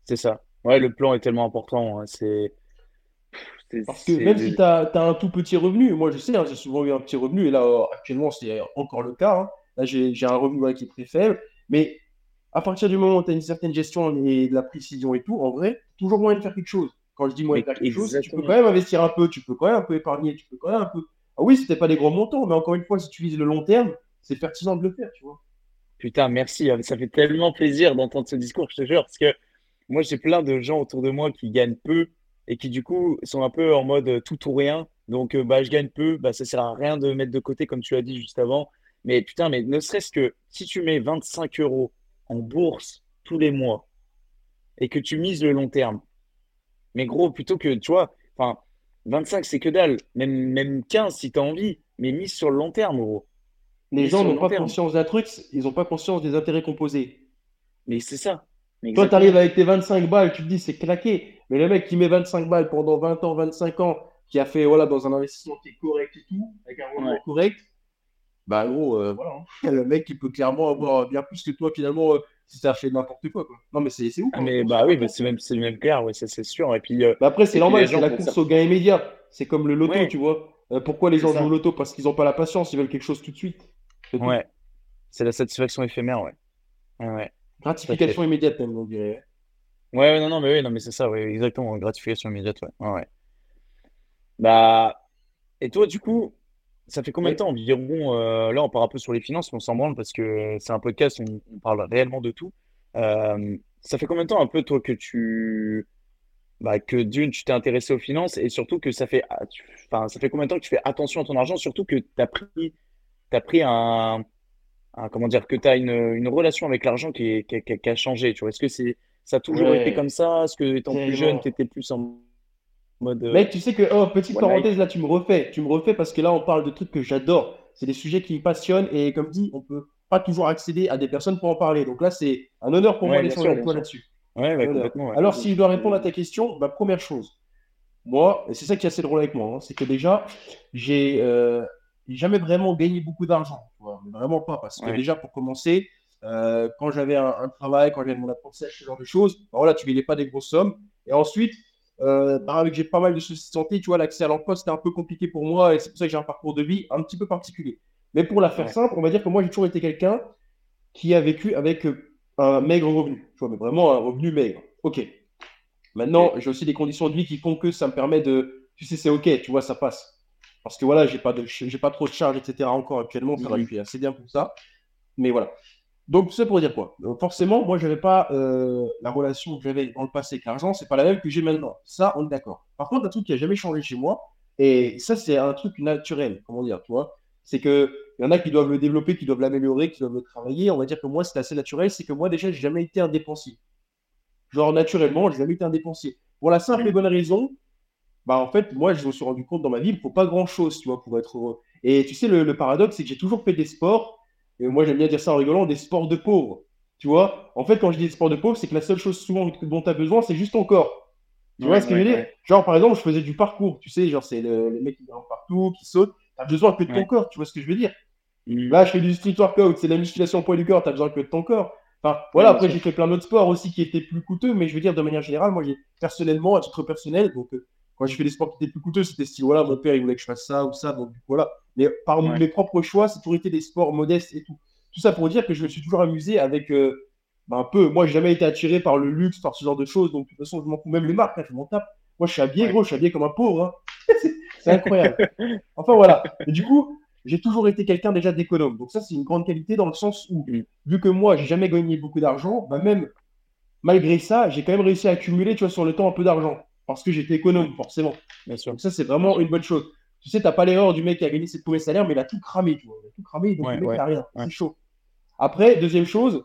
C'est ça. Ouais, le plan est tellement important. Hein. C'est. Parce que même si tu as, un tout petit revenu, moi je sais, hein, j'ai souvent eu un petit revenu et là euh, actuellement c'est encore le cas. Hein. Là j'ai un revenu qui est très faible, mais à partir du moment où tu as une certaine gestion et de la précision et tout, en vrai, toujours moyen de faire quelque chose. Quand je dis faire quelque chose, tu peux quand même investir un peu, tu peux quand même un peu épargner, tu peux quand même un peu. Ah oui, c'était pas des gros montants, mais encore une fois, si tu vises le long terme, c'est pertinent de le faire, tu vois. Putain, merci. Hein. Ça fait tellement plaisir d'entendre ce discours, je te jure, parce que moi j'ai plein de gens autour de moi qui gagnent peu et qui du coup sont un peu en mode tout ou rien. Donc euh, bah, je gagne peu, bah, ça sert à rien de mettre de côté comme tu as dit juste avant. Mais putain, mais ne serait-ce que si tu mets 25 euros en bourse tous les mois et que tu mises le long terme, mais gros, plutôt que, tu vois, enfin, 25 c'est que dalle, même, même 15 si tu as envie, mais mise sur le long terme, gros. Les gens n'ont pas conscience d'un truc, ils n'ont pas conscience des intérêts composés. Mais c'est ça. Toi, tu arrives avec tes 25 balles, tu te dis c'est claqué. Mais le mec qui met 25 balles pendant 20 ans, 25 ans, qui a fait voilà, dans un investissement qui est correct et tout, avec un rendement correct, bah gros, euh, voilà. Hein. (laughs) Le mec qui peut clairement avoir bien plus que toi finalement euh, si ça fait n'importe quoi, quoi. Non mais c'est ouf. Ah, hein. mais bah oui, c'est même, même clair, ouais, c'est sûr. Et puis, euh, bah, après, c'est normal, c'est la course au gain immédiat. C'est comme le loto, tu vois. pourquoi les gens jouent au loto? Parce qu'ils n'ont pas la patience, ils veulent quelque chose tout de suite. Ouais. C'est la satisfaction éphémère, ouais. ouais. Gratification immédiate, même, on dirait. Ouais, non, non, mais oui, non, mais c'est ça, oui, exactement. Gratification immédiate, ouais. ouais. Bah, et toi, du coup, ça fait combien de temps environ euh, Là, on part un peu sur les finances, on s'en branle parce que c'est un podcast où on, parle réellement de tout. Euh, ça fait combien de temps un peu, toi, que tu. Bah, que d'une, tu t'es intéressé aux finances et surtout que ça fait. Ah, enfin, ça fait combien de temps que tu fais attention à ton argent, surtout que tu as pris, as pris un, Comment dire Que tu as une, une, relation avec l'argent qui, qui, qui, a changé, tu vois Est-ce que c'est ça a toujours été comme ça? Est-ce que étant plus jeune, tu étais plus en Mode, euh, Mec, tu sais que, oh, petite parenthèse, là, tu me refais. Tu me refais parce que là, on parle de trucs que j'adore. C'est des sujets qui me passionnent et comme dit, on peut pas toujours accéder à des personnes pour en parler. Donc là, c'est un honneur pour moi d'échanger avec toi là-dessus. Ouais, complètement. Alors, si je dois répondre à ta question, bah, première chose, moi, et c'est ça qui est assez drôle avec moi, hein, c'est que déjà, j'ai euh, jamais vraiment gagné beaucoup d'argent. Vraiment pas. Parce que déjà, pour commencer, euh, quand j'avais un, travail, quand j'avais mon apprentissage, ce genre de choses, bah, voilà, tu gagnais pas des grosses sommes. Et ensuite, euh, bah, j'ai pas mal de soucis de santé, tu vois, l'accès à l'emploi, c'était un peu compliqué pour moi et c'est pour ça que j'ai un parcours de vie un petit peu particulier. Mais pour la faire simple, on va dire que moi, j'ai toujours été quelqu'un qui a vécu avec euh, un maigre revenu, tu vois, mais vraiment un revenu maigre. Ok. Maintenant, j'ai aussi des conditions de vie qui font que ça me permet de, tu sais, c'est ok, tu vois, ça passe. Parce que voilà, j'ai pas de, j'ai pas trop de charges, etc. encore actuellement, ça va être assez bien pour ça. Mais voilà. Donc, c'est pour dire quoi? Forcément, moi, je n'avais pas euh, la relation que j'avais dans le passé avec l'argent, c'est pas la même que j'ai maintenant. Ça, on est d'accord. Par contre, un truc qui n'a jamais changé chez moi, et ça, c'est un truc naturel, comment dire, tu vois? C'est qu'il y en a qui doivent le développer, qui doivent l'améliorer, qui doivent le travailler. On va dire que moi, c'est assez naturel, c'est que moi, déjà, j'ai jamais été un. Genre, naturellement, j'ai jamais été un dépensier. Pour la simple et bonne raison, bah, en fait, moi, je me suis rendu compte dans ma vie, il ne faut pas grand-chose, tu vois, pour être heureux. Et tu sais, le, le paradoxe, c'est que j'ai toujours fait des sports et moi j'aime bien dire ça en rigolant, des sports de pauvres. Tu vois En fait, quand je dis des sports de pauvres, c'est que la seule chose souvent dont tu as besoin, c'est juste ton corps. Tu vois ce que je veux dire Genre, par exemple, je faisais du parcours. Tu sais, genre, c'est le, les mecs qui grimpent partout, qui sautent. Tu as besoin que de ton corps. Tu vois ce que je veux dire mm. Là, je fais du street workout, c'est la musculation au poids du corps. Tu as besoin que de ton corps. Enfin, voilà, après, j'ai fait plein d'autres sports aussi qui étaient plus coûteux. Mais je veux dire, de manière générale, moi, j'ai personnellement, à titre personnel, donc euh, quand j'ai fait des sports qui étaient plus coûteux, c'était style, voilà, mon père, il voulait que je fasse ça ou ça. Donc voilà. Mais par mes propres choix, c'est toujours été des sports modestes et tout. Tout ça pour dire que je me suis toujours amusé avec euh, bah, un peu. Moi, j'ai jamais été attiré par le luxe, par ce genre de choses. Donc, de toute façon, je m'en fous. Même les marques, hein, je m'en tape. Moi, je suis habillé, gros, je suis habillé comme un pauvre. Hein. (laughs) c'est incroyable. (laughs) enfin, voilà. Et du coup, j'ai toujours été quelqu'un déjà d'économe. Donc, ça, c'est une grande qualité dans le sens où, vu que moi, j'ai jamais gagné beaucoup d'argent, bah, même malgré ça, j'ai quand même réussi à accumuler, tu vois, sur le temps un peu d'argent. Parce que j'étais économe, forcément. Bien sûr. Donc, ça, c'est vraiment une bonne chose. Tu sais, t'as pas l'erreur du mec qui a gagné ses premiers salaires, mais il a tout cramé, tu vois. Il a tout cramé, donc le mec n'a rien. C'est chaud. Après, deuxième chose,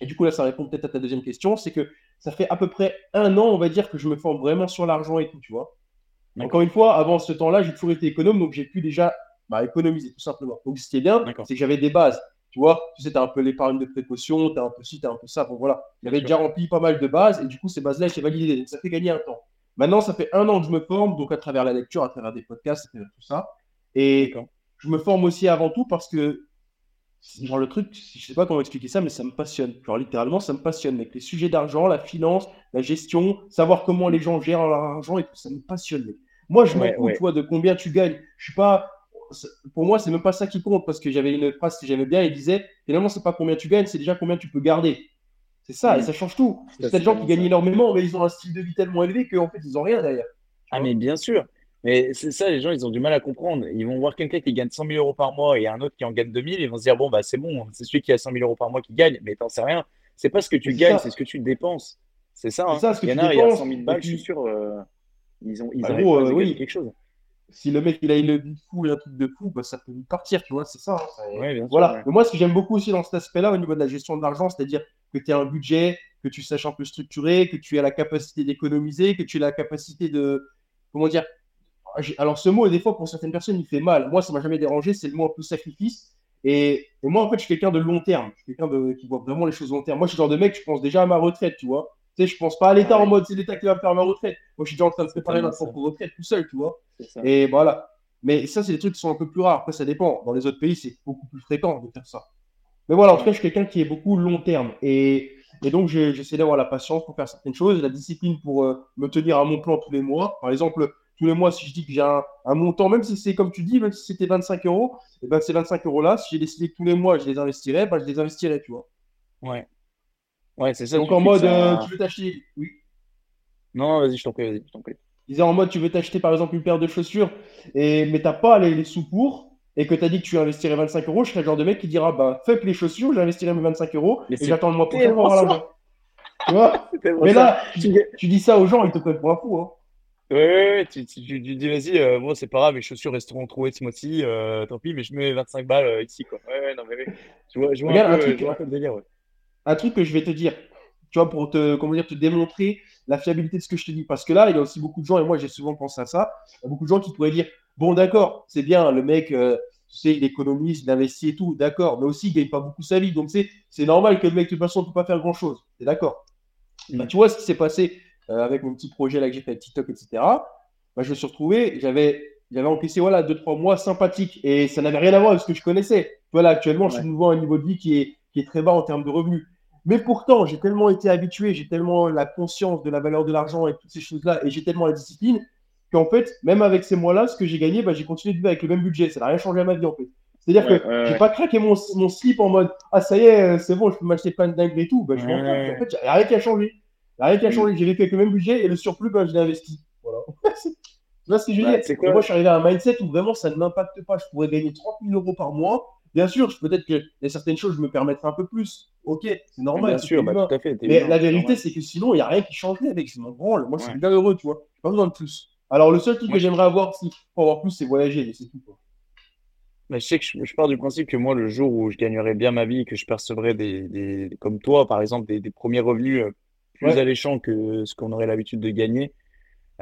et du coup là ça répond peut-être à ta deuxième question, c'est que ça fait à peu près un an, on va dire, que je me forme vraiment sur l'argent et tout, tu vois. Encore une fois, avant ce temps-là, j'ai toujours été économe, donc j'ai pu déjà bah, économiser, tout simplement. Donc ce qui est bien, c'est que j'avais des bases. Tu vois, tu sais, tu as un peu l'épargne de précaution, tu as un peu ci, tu as un peu ça. Bon, voilà. J'avais déjà rempli pas mal de bases, et du coup, ces bases-là, j'ai validé. Donc ça fait gagner un temps. Maintenant, ça fait un an que je me forme, donc à travers la lecture, à travers des podcasts, à travers tout ça. Et je me forme aussi avant tout parce que, genre, le truc, je sais pas comment expliquer ça, mais ça me passionne. Genre, littéralement, ça me passionne, mec. Les sujets d'argent, la finance, la gestion, savoir comment les gens gèrent leur argent et tout, ça me passionne, mec. Moi, je m'en Ouais, ouais. tu vois, de combien tu gagnes. Je suis pas. Pour moi, c'est même pas ça qui compte parce que j'avais une phrase que j'aimais bien. Il disait finalement, c'est pas combien tu gagnes, c'est déjà combien tu peux garder. C'est ça, et Mm. ça change tout. Ça, Il y a c'est des gens qui gagnent énormément, mais ils ont un style de vie tellement élevé qu'en fait, ils ont rien derrière. Ah, mais bien sûr. Mais c'est ça, les gens, ils ont du mal à comprendre. Ils vont voir quelqu'un qui gagne 100 000 euros par mois et un autre qui en gagne 2000. Ils vont se dire, bon, bah, c'est bon, c'est celui qui a 100 000 euros par mois qui gagne. Mais t'en sais rien. C'est pas ce que tu gagnes, c'est ce que tu dépenses. C'est ça, hein. ça, ce que Il y en a, il y a dépenses, 100 000 et balles, je suis sûr, euh, ils ont, ils Bah, gros, euh, oui. quelque chose. Si le mec il a une vie de fou et un truc de fou, bah, ça peut lui partir, tu vois, c'est ça. hein. Ça- Ouais, bien sûr, Voilà. ouais. Mais moi, ce que j'aime beaucoup aussi dans cet aspect-là, au niveau de la gestion de l'argent, c'est-à-dire que tu as un budget, que tu saches un peu structurer, que tu aies la capacité d'économiser, que tu aies la capacité de. Comment dire Alors, ce mot, des fois, pour certaines personnes, il fait mal. Moi, ça m'a jamais dérangé, c'est le mot un peu sacrifice. Et, et moi, en fait, je suis quelqu'un de long terme. Je suis quelqu'un de... qui voit vraiment les choses long terme. Moi, je suis le genre de mec, je pense déjà à ma retraite, tu vois. Tu sais, je pense pas à l'État Ah en mode c'est l'État qui va me faire ma retraite. Moi, je suis déjà en train de préparer ma propre retraite tout seul, tu vois. Et voilà. Mais ça, c'est des trucs qui sont un peu plus rares. Après, ça dépend. Dans les autres pays, c'est beaucoup plus fréquent de faire ça. Mais voilà, en tout cas, je suis quelqu'un qui est beaucoup long terme. Et, et donc, j'essaie d'avoir la patience pour faire certaines choses, la discipline pour euh, me tenir à mon plan tous les mois. Par exemple, tous les mois, si je dis que j'ai un, un montant, même si c'est comme tu dis, même si c'était 25 euros, et ben ces 25 euros-là, si j'ai décidé que tous les mois, je les investirais, ben, je les investirais, tu vois. Ouais. Ouais, c'est ça. donc, tu en mode, euh, tu veux t'acheter. Oui. Non, vas-y, je t'en prie, vas-y, je t'en prie. Disais en mode, tu veux t'acheter par exemple une paire de chaussures, et, mais t'as pas les, les sous pour, et que t'as dit que tu investirais 25 euros, je serais le genre de mec qui dira, bah, fuck les chaussures, j'investirai mes 25 euros, Mais et j'attends le mois prochain pour avoir l'argent. Tu vois (laughs) Mais là, Tu tu, tu dis ça aux gens, ils te prennent pour un fou. Hein. Ouais, ouais, ouais, tu, tu, tu- tu dis, vas-y, euh, bon, c'est pas grave, mes chaussures resteront trouées ce mois-ci, euh, tant pis, mais je mets 25 balles euh, ici, quoi. Ouais, ouais, non, mais ouais. Je vois, je vois Regarde, un truc- je vois un peu le délire, ouais. Un truc que je vais te dire, tu vois, pour te, comment dire, te démontrer la fiabilité de ce que je te dis. Parce que là, il y a aussi beaucoup de gens, et moi j'ai souvent pensé à ça, il y a beaucoup de gens qui pourraient dire, bon d'accord, c'est bien, le mec, euh, tu sais, il économise, il investit et tout, d'accord, mais aussi il gagne pas beaucoup sa vie, donc c'est c'est normal que le mec, de toute façon, ne peut pas faire grand-chose. T'es d'accord? Bah, Mm. Tu vois ce qui s'est passé euh, avec mon petit projet là que j'ai fait avec TikTok, etc. Bah, je me suis retrouvé, j'avais j'avais encaissé voilà, 2-3 mois sympathiques et ça n'avait rien à voir avec ce que je connaissais. Voilà, actuellement, je suis nouveau à un niveau de vie qui est, qui est très bas en termes de revenus. Mais pourtant, j'ai tellement été habitué, j'ai tellement la conscience de la valeur de l'argent et toutes ces choses-là, et j'ai tellement la discipline qu'en fait, même avec ces mois-là, ce que j'ai gagné, bah, j'ai continué de vivre avec le même budget. Ça n'a rien changé à ma vie en fait. C'est-à-dire Ouais, que ouais, j'ai ouais. pas craqué mon, mon slip en mode Ah, ça y est, euh, c'est bon, je peux m'acheter plein de dingues et tout. Bah, je En fait, il n'y a rien qui a changé. Il n'y a rien qui a Mm. changé. J'ai vécu avec le même budget et le surplus, bah, je l'ai investi. Voilà. tu vois ce que je veux dire quoi Moi, je suis arrivé à un mindset où vraiment ça ne m'impacte pas. Je pourrais gagner 30 000 euros par mois. Bien sûr, peut-être qu'il y a certaines choses, je me permettrai un peu plus. Ok, c'est normal. Bien sûr, bah, tout à fait. Mais la vérité, c'est que sinon, il n'y a rien qui changerait avec. C'est mon branle. Moi, je suis bien heureux, tu vois. J'ai pas besoin de plus. Alors, le seul truc que j'aimerais avoir si, pour avoir plus, c'est voyager, mais c'est tout. quoi. Mais je sais que je, je pars du principe que moi, le jour où je gagnerai bien ma vie et que je percevrai des, des comme toi, par exemple, des, des premiers revenus euh, plus Ouais. alléchants que ce qu'on aurait l'habitude de gagner,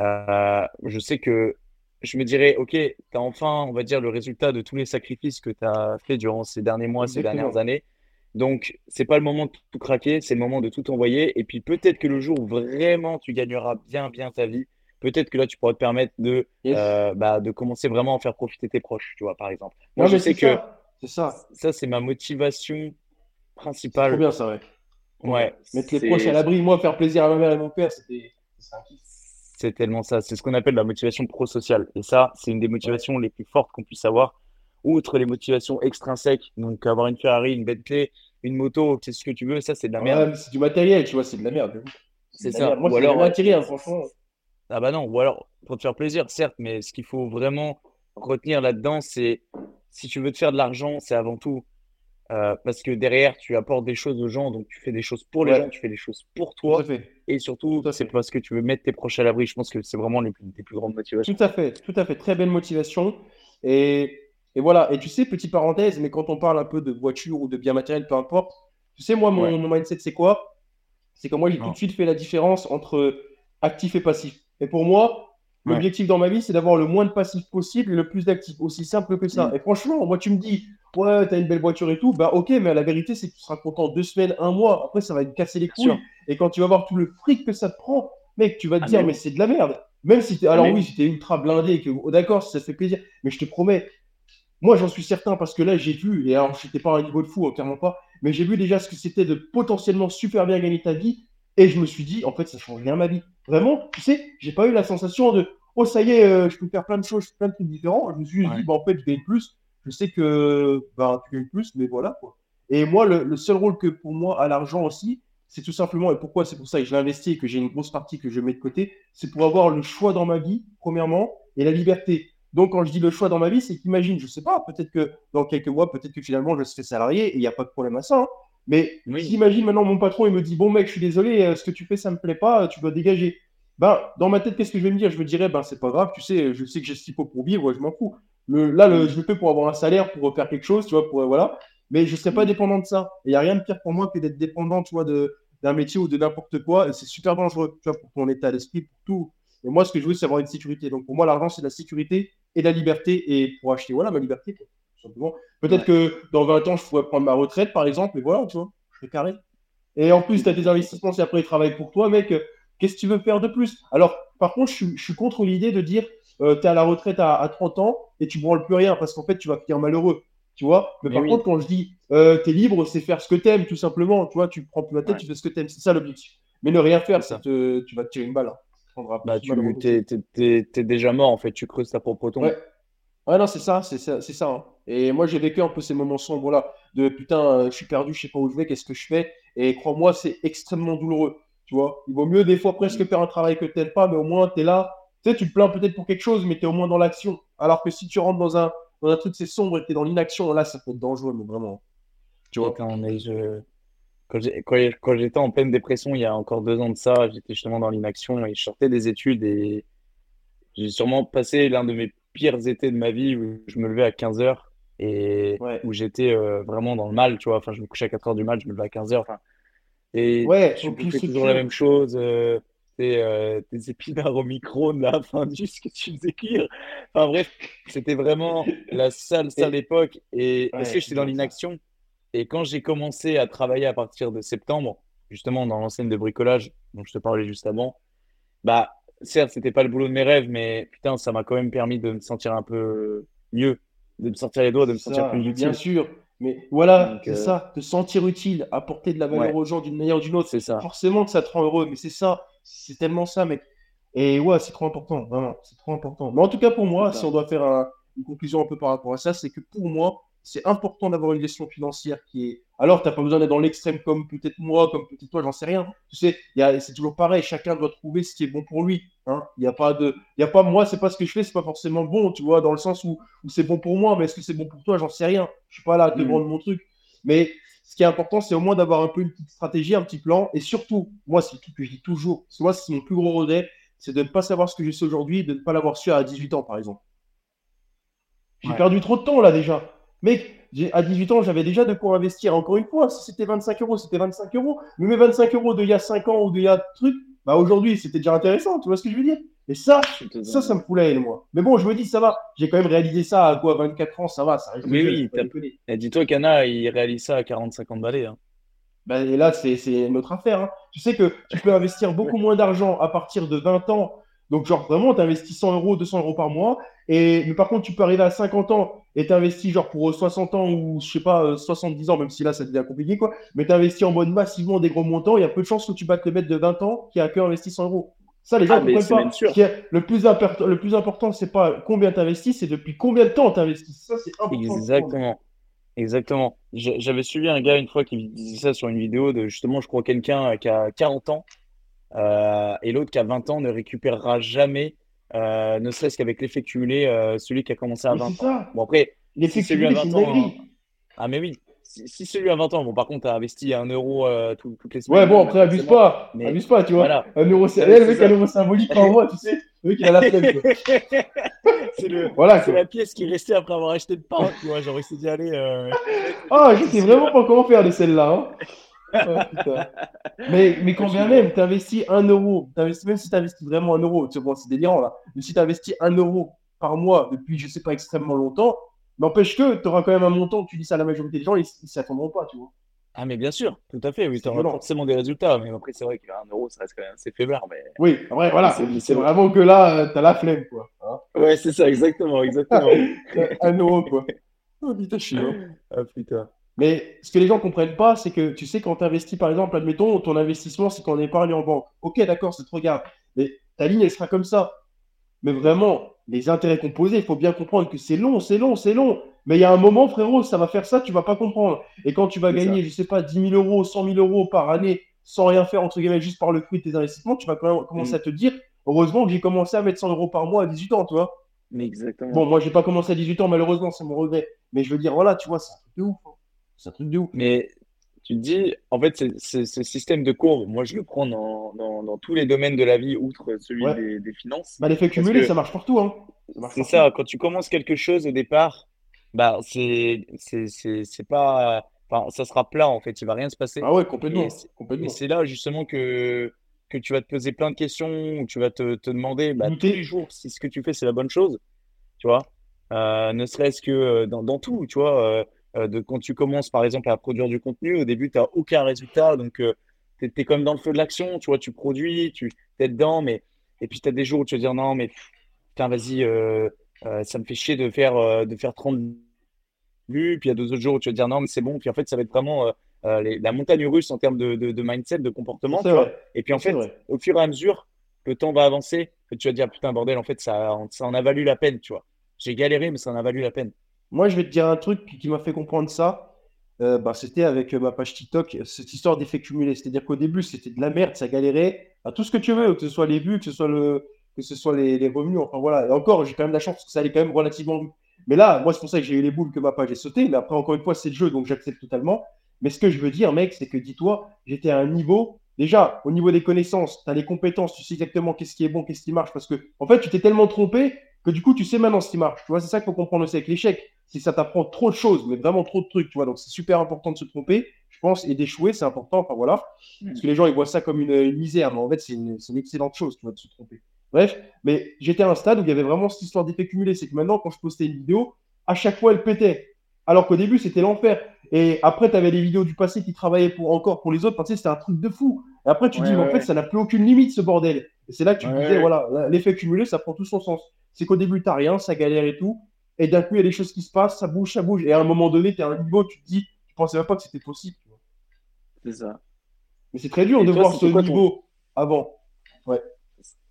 euh, je sais que je me dirais, OK, tu as enfin, on va dire, le résultat de tous les sacrifices que tu as fait durant ces derniers mois, ces dernières années. Donc, c'est pas le moment de tout craquer, c'est le moment de tout envoyer. Et puis, peut-être que le jour où vraiment tu gagneras bien, bien ta vie, peut-être que là, tu pourras te permettre de, Yes. euh, bah, de commencer vraiment à en faire profiter tes proches, tu vois, par exemple. Moi, Non, je sais c'est que ça. C'est ça. ça, c'est ma motivation C'est principale. bien, ça, ouais. Ouais, Mettre les c'est proches à l'abri, moi, faire plaisir à ma mère et mon père, c'était c'est un kiff. c'est tellement ça. C'est ce qu'on appelle la motivation prosociale. Et ça, c'est une des motivations les plus fortes qu'on puisse avoir. Outre les motivations extrinsèques, donc avoir une Ferrari, une Bentley, une moto, c'est ce que tu veux, ça, c'est de la merde. c'est du matériel, tu vois, c'est de la merde. C'est ça. merde. Moi, Ou alors, tiré, hein, franchement. Ah bah non, ou alors pour te faire plaisir, certes, mais ce qu'il faut vraiment retenir là-dedans, c'est si tu veux te faire de l'argent, c'est avant tout euh, parce que derrière, tu apportes des choses aux gens, donc tu fais des choses pour les Ouais. gens, tu fais des choses pour toi, et surtout, c'est parce que tu veux mettre tes proches à l'abri. Je pense que c'est vraiment les plus, les plus grandes motivations. Tout à fait, tout à fait. Très belle motivation. Et, et voilà. Et tu sais, petite parenthèse, mais quand on parle un peu de voiture ou de bien matériel, peu importe, tu sais, moi, mon, Ouais. mon mindset, c'est quoi? C'est que moi, j'ai tout de suite fait la différence entre actif et passif. Et pour moi, Ouais. l'objectif dans ma vie, c'est d'avoir le moins de passif possible et le plus d'actif. Aussi simple que ça. Mm. Et franchement, moi, tu me dis, ouais, t'as une belle voiture et tout, bah ok, mais la vérité, c'est que tu seras content deux semaines, un mois. Après, ça va te casser les couilles. Et quand tu vas voir tout le fric que ça te prend, mec, tu vas te Ah, dire, mais mais c'est de la merde. Même si alors oui, si t'es ultra blindé, que oh, d'accord, ça fait plaisir, mais je te promets, moi j'en suis certain parce que là j'ai vu, et alors j'étais pas à un niveau de fou, hein, clairement pas, mais j'ai vu déjà ce que c'était de potentiellement super bien gagner ta vie, et je me suis dit, en fait, ça change rien ma vie. Vraiment, tu sais, j'ai pas eu la sensation de, oh ça y est, euh, je peux faire plein de choses, plein de trucs différents. Je me suis dit, bah, en fait, je gagne plus. Je sais que bah, tu gagnes plus, mais voilà quoi. Et moi, le, seul rôle que pour moi à l'argent aussi, c'est tout simplement, et pourquoi c'est pour ça que je l'investis et que j'ai une grosse partie que je mets de côté, c'est pour avoir le choix dans ma vie, premièrement, et la liberté. Donc, quand je dis le choix dans ma vie, c'est qu'imagine, je sais pas, peut-être que dans quelques mois, peut-être que finalement, je serai salarié et il n'y a pas de problème à ça. Hein. Mais imagine maintenant mon patron, il me dit, bon mec, je suis désolé, euh, ce que tu fais, ça me plaît pas, tu dois dégager. Ben, dans ma tête, qu'est-ce que je vais me dire? Je me dirais, ben, c'est pas grave, tu sais, je sais que j'ai ce qu'il faut pour vivre, je m'en fous. Le, là, le, je le fais pour avoir un salaire, pour faire quelque chose, tu vois, pour, voilà. Mais je ne serais pas dépendant de ça. Et il n'y a rien de pire pour moi que d'être dépendant, tu vois, d'un métier ou de n'importe quoi. C'est super dangereux, tu vois, pour ton état d'esprit, pour tout. Et moi, ce que je veux, c'est avoir une sécurité. Donc, pour moi, l'argent, c'est la sécurité et la liberté. Et pour acheter, voilà, ma liberté, tout simplement. Peut-être que dans 20 ans, je pourrais prendre ma retraite, par exemple, et voilà, tu vois, je fais carré. Et en plus, tu as des investissements, si après ils travaillent pour toi, mec, qu'est-ce que tu veux faire de plus? Alors, par contre, je, suis contre l'idée de dire, euh, tu es à la retraite à, 30 ans et tu branles plus rien, parce qu'en fait, tu vas finir malheureux. Tu vois? Mais, par contre, quand je dis euh, tu es libre, c'est faire ce que tu aimes, tout simplement. Tu vois, tu prends plus la tête, tu fais ce que tu aimes. C'est ça l'objectif. Mais ne rien faire, ça. Te, tu vas te tirer une balle. Hein. Bah, tu es, déjà mort, en fait. Tu creuses ta propre tombe. Ouais. ouais, non, c'est ça. C'est ça. ça hein. Et moi, j'ai vécu un peu ces moments sombres là. De putain, euh, je suis perdu, je sais pas où je vais, qu'est-ce que je fais? Et crois-moi, c'est extrêmement douloureux. Tu vois, il vaut mieux des fois presque faire un travail que tu n'aimes pas, mais au moins tu es là. Tu sais, tu te plains peut-être pour quelque chose, mais tu es au moins dans l'action. Alors que si tu rentres dans un, dans un truc c'est sombre et tu es dans l'inaction, là, ça peut être dangereux, mais vraiment. Tu vois, quand, je... quand j'étais en pleine dépression il y a encore deux ans de ça, j'étais justement dans l'inaction et je sortais des études et j'ai sûrement passé l'un de mes pires étés de ma vie où je me levais à 15 h et où j'étais euh, vraiment dans le mal, tu vois. Enfin, je me couchais à 4 h du mal, je me levais à 15 h Enfin, et ouais, tu fais toujours la même chose. Euh, euh, des épinards au micro de la fin (laughs) du ce que tu faisais cuire. Enfin bref, c'était vraiment la sale, sale époque. Et parce que j'étais dans l'inaction, et quand j'ai commencé à travailler à partir de septembre, justement dans l'enseigne de bricolage dont je te parlais juste avant, bah certes, c'était pas le boulot de mes rêves, mais putain, ça m'a quand même permis de me sentir un peu mieux, de me sortir les doigts, de me sentir plus utile. Bien sûr, mais voilà, c'est euh, ça, te sentir utile, apporter de la valeur aux gens d'une manière ou d'une autre. C'est ça. Forcément que ça te rend heureux, mais c'est ça, c'est tellement ça, mec. Et ouais, c'est trop important, vraiment, c'est trop important. Mais en tout cas, pour moi, si on doit faire une conclusion un peu par rapport à ça, c'est que pour moi, c'est important d'avoir une gestion financière qui est. Alors, tu n'as pas besoin d'être dans l'extrême comme peut-être moi, comme peut-être toi, j'en sais rien. Tu sais, c'est toujours pareil, chacun doit trouver ce qui est bon pour lui. Hein. Il n'y a pas de. Il y a pas, moi, c'est pas ce que je fais, c'est pas forcément bon, tu vois, dans le sens où, c'est bon pour moi, mais est-ce que c'est bon pour toi, j'en sais rien. Je suis pas là à te mmh. vendre mon truc. Mais ce qui est important, c'est au moins d'avoir un peu une petite stratégie, un petit plan. Et surtout, moi, c'est le truc que je dis toujours. Moi, c'est mon plus gros regret, c'est de ne pas savoir ce que je sais aujourd'hui, de ne pas l'avoir su à 18 ans, par exemple. J'ai perdu trop de temps là déjà. Mec, à 18 ans, j'avais déjà de quoi investir. Encore une fois, si c'était 25 euros, c'était 25 euros. Mais mes 25 euros d'il y a 5 ans ou d'il y a truc, bah aujourd'hui, c'était déjà intéressant. Tu vois ce que je veux dire? Et ça, ça, ça me foulait, moi. Mais bon, je me dis, ça va. J'ai quand même réalisé ça à quoi 24 ans, ça va. Ça reste oui, oui. Dis-toi qu'Anna, il réalise ça à 40-50 balais. Hein. Bah, et là, c'est notre affaire. Hein. Tu sais que tu peux investir beaucoup moins d'argent à partir de 20 ans donc, genre, vraiment, tu investis 100 euros, 200 euros par mois. Et, mais par contre, tu peux arriver à 50 ans et tu investis genre pour 60 ans ou, je sais pas, 70 ans, même si là, ça devient compliqué, quoi. Mais tu investis en mode massivement des gros montants. Il y a peu de chances que tu battes le mec de 20 ans qui a que investi 100 euros. Ça, les gens ne ah, comprennent pas. le, plus important, le plus important, c'est pas combien tu investis, c'est depuis combien de temps tu investis. Ça, c'est important. Exactement. Exactement. J'avais suivi un gars une fois qui disait ça sur une vidéo de justement, je crois, quelqu'un qui a 40 ans euh, et l'autre qui a 20 ans ne récupérera jamais, euh, ne serait-ce qu'avec l'effet cumulé, euh, celui qui a commencé à 20 ans. Bon, après, l'effet si cumulé, à 20 ans. Ah, mais oui. Si, celui à 20 ans, bon, par contre, tu as investi un euro toutes les semaines. Ouais, bon, après, abuse pas. Mais... Abuse pas, tu vois. Voilà. Un euro, c'est le mec, un euro symbolique en moi, tu sais. Le mec, il a la flemme. (laughs) c'est le... (laughs) voilà, la pièce qui est restée après avoir acheté de pain, tu vois. Genre, il s'est dit, allez. (laughs) Ah, je sais vraiment pas comment faire de celle-là. Hein. Mais, mais quand bien même, tu investis un euro, même si tu investis vraiment un euro, c'est bon, délirant là, mais si tu investis un euro par mois depuis, je sais pas, extrêmement longtemps, n'empêche que tu auras quand même un montant, tu dis ça à la majorité des gens, ils ne s'attendront pas, tu vois. Ah, mais bien sûr, tout à fait, oui, tu C'est auras forcément des résultats. Mais après, c'est vrai qu'un euro, ça reste quand même assez faiblard. Mais... Oui, ouais, voilà. C'est- C'est c'est- vraiment que là, euh, t'as la flemme, quoi. Hein Ouais, c'est ça, exactement, exactement. (laughs) un euro, quoi. Oh, putain, hein. Ah, putain. Mais ce que les gens comprennent pas, c'est que tu sais, quand tu investis, par exemple, admettons, ton investissement, c'est qu'en épargne en banque. Ok, d'accord, c'est trop grave. Mais ta ligne, elle sera comme ça. Mais vraiment, les intérêts composés, il faut bien comprendre que c'est long, c'est long, c'est long. Mais il y a un moment, frérot, ça va faire ça, tu vas pas comprendre. Et quand tu vas gagner, je sais pas, 10 000 euros, 100 000 euros par année, sans rien faire, entre guillemets, juste par le fruit de tes investissements, tu vas quand même commencer Mm. à te dire, heureusement que j'ai commencé à mettre 100 euros par mois à 18 ans, tu vois. Mais exactement. Bon, moi, j'ai pas commencé à 18 ans, malheureusement, c'est mon regret. Mais je veux dire, voilà, tu vois, c'est un truc de ouf. hein. C'est un truc de ouf. Mais tu te dis, en fait, ce système de courbe, moi, je le prends dans, dans, dans tous les domaines de la vie, outre celui Ouais. des, des finances. Bah, l'effet cumulé, ça marche partout, hein. C'est ça, quand tu commences quelque chose au départ, bah, c'est, pas, enfin, ça sera plat, en fait, il va rien se passer. Ah ouais, complètement. Et c'est- là, justement, que, que tu vas te poser plein de questions, où tu vas te, te demander, bah, tous les jours, si ce que tu fais, c'est la bonne chose, tu vois. Euh, ne serait-ce que euh, dans, dans tout, tu vois. euh, de, quand tu commences, par exemple, à produire du contenu, au début, tu n'as aucun résultat, donc tu es, es comme dans le feu de l'action, tu vois, tu produis, tu es dedans, mais et puis tu as des jours où tu vas dire non, mais putain, vas-y, euh, euh, ça me fait chier de faire, euh, de faire 30 vues, puis il y a deux autres jours où tu vas dire non, mais c'est bon, puis en fait, ça va être vraiment euh, euh, les- la montagne russe en termes de, de, de mindset, de comportement, tu vois. Et puis en fait, vrai. au fur et à mesure, le temps va avancer, que tu vas te dire putain, bordel, en fait, ça, ça en a valu la peine, tu vois. J'ai galéré, mais ça en a valu la peine. Moi, je vais te dire un truc qui m'a fait comprendre ça. Euh, bah, c'était avec euh, ma page TikTok, cette histoire d'effet cumulé. C'est-à-dire qu'au début, c'était de la merde, ça galérait à tout ce que tu veux, que ce soit les vues, que ce soit, le... que ce soit les, revenus. Enfin voilà. Et encore, j'ai quand même la chance parce que ça allait quand même relativement. Mais là, moi, c'est pour ça que j'ai eu les boules que ma page est sautée. Mais après, encore une fois, c'est le jeu, donc j'accepte totalement. Mais ce que je veux dire, mec, c'est que dis-toi, j'étais à un niveau. Déjà, au niveau des connaissances, tu as les compétences, tu sais exactement qu'est-ce qui est bon, qu'est-ce qui marche. Parce que, en fait, tu t'es tellement trompé que du coup, tu sais maintenant ce qui marche. Tu vois, c'est ça qu'il faut comprendre aussi avec l'échec. Que ça t'apprend trop de choses, mais vraiment trop de trucs, tu vois. Donc, c'est super important de se tromper, je pense, et d'échouer, c'est important. Enfin, voilà. Parce que les gens, ils voient ça comme une, une misère, mais en fait, c'est une, excellente chose, tu vois, de se tromper. Bref, mais j'étais à un stade où il y avait vraiment cette histoire d'effet cumulé. C'est que maintenant, quand je postais une vidéo, à chaque fois, elle pétait. Alors qu'au début, c'était l'enfer. Et après, tu avais les vidéos du passé qui travaillaient pour, encore pour les autres, parce que c'était un truc de fou. Et après, tu te Ouais, dis, mais en fait, ouais. ça n'a plus aucune limite, ce bordel. Et c'est là que tu disais, voilà, là, l'effet cumulé, ça prend tout son sens. C'est qu'au début, tu rien, ça galère et tout. Et d'un coup, il y a des choses qui se passent, ça bouge, ça bouge. Et à un moment donné, tu es à un niveau, tu te dis, tu pensais même pas que c'était possible. C'est ça. Mais c'est très dur Et de toi, voir ce quoi ton- niveau avant.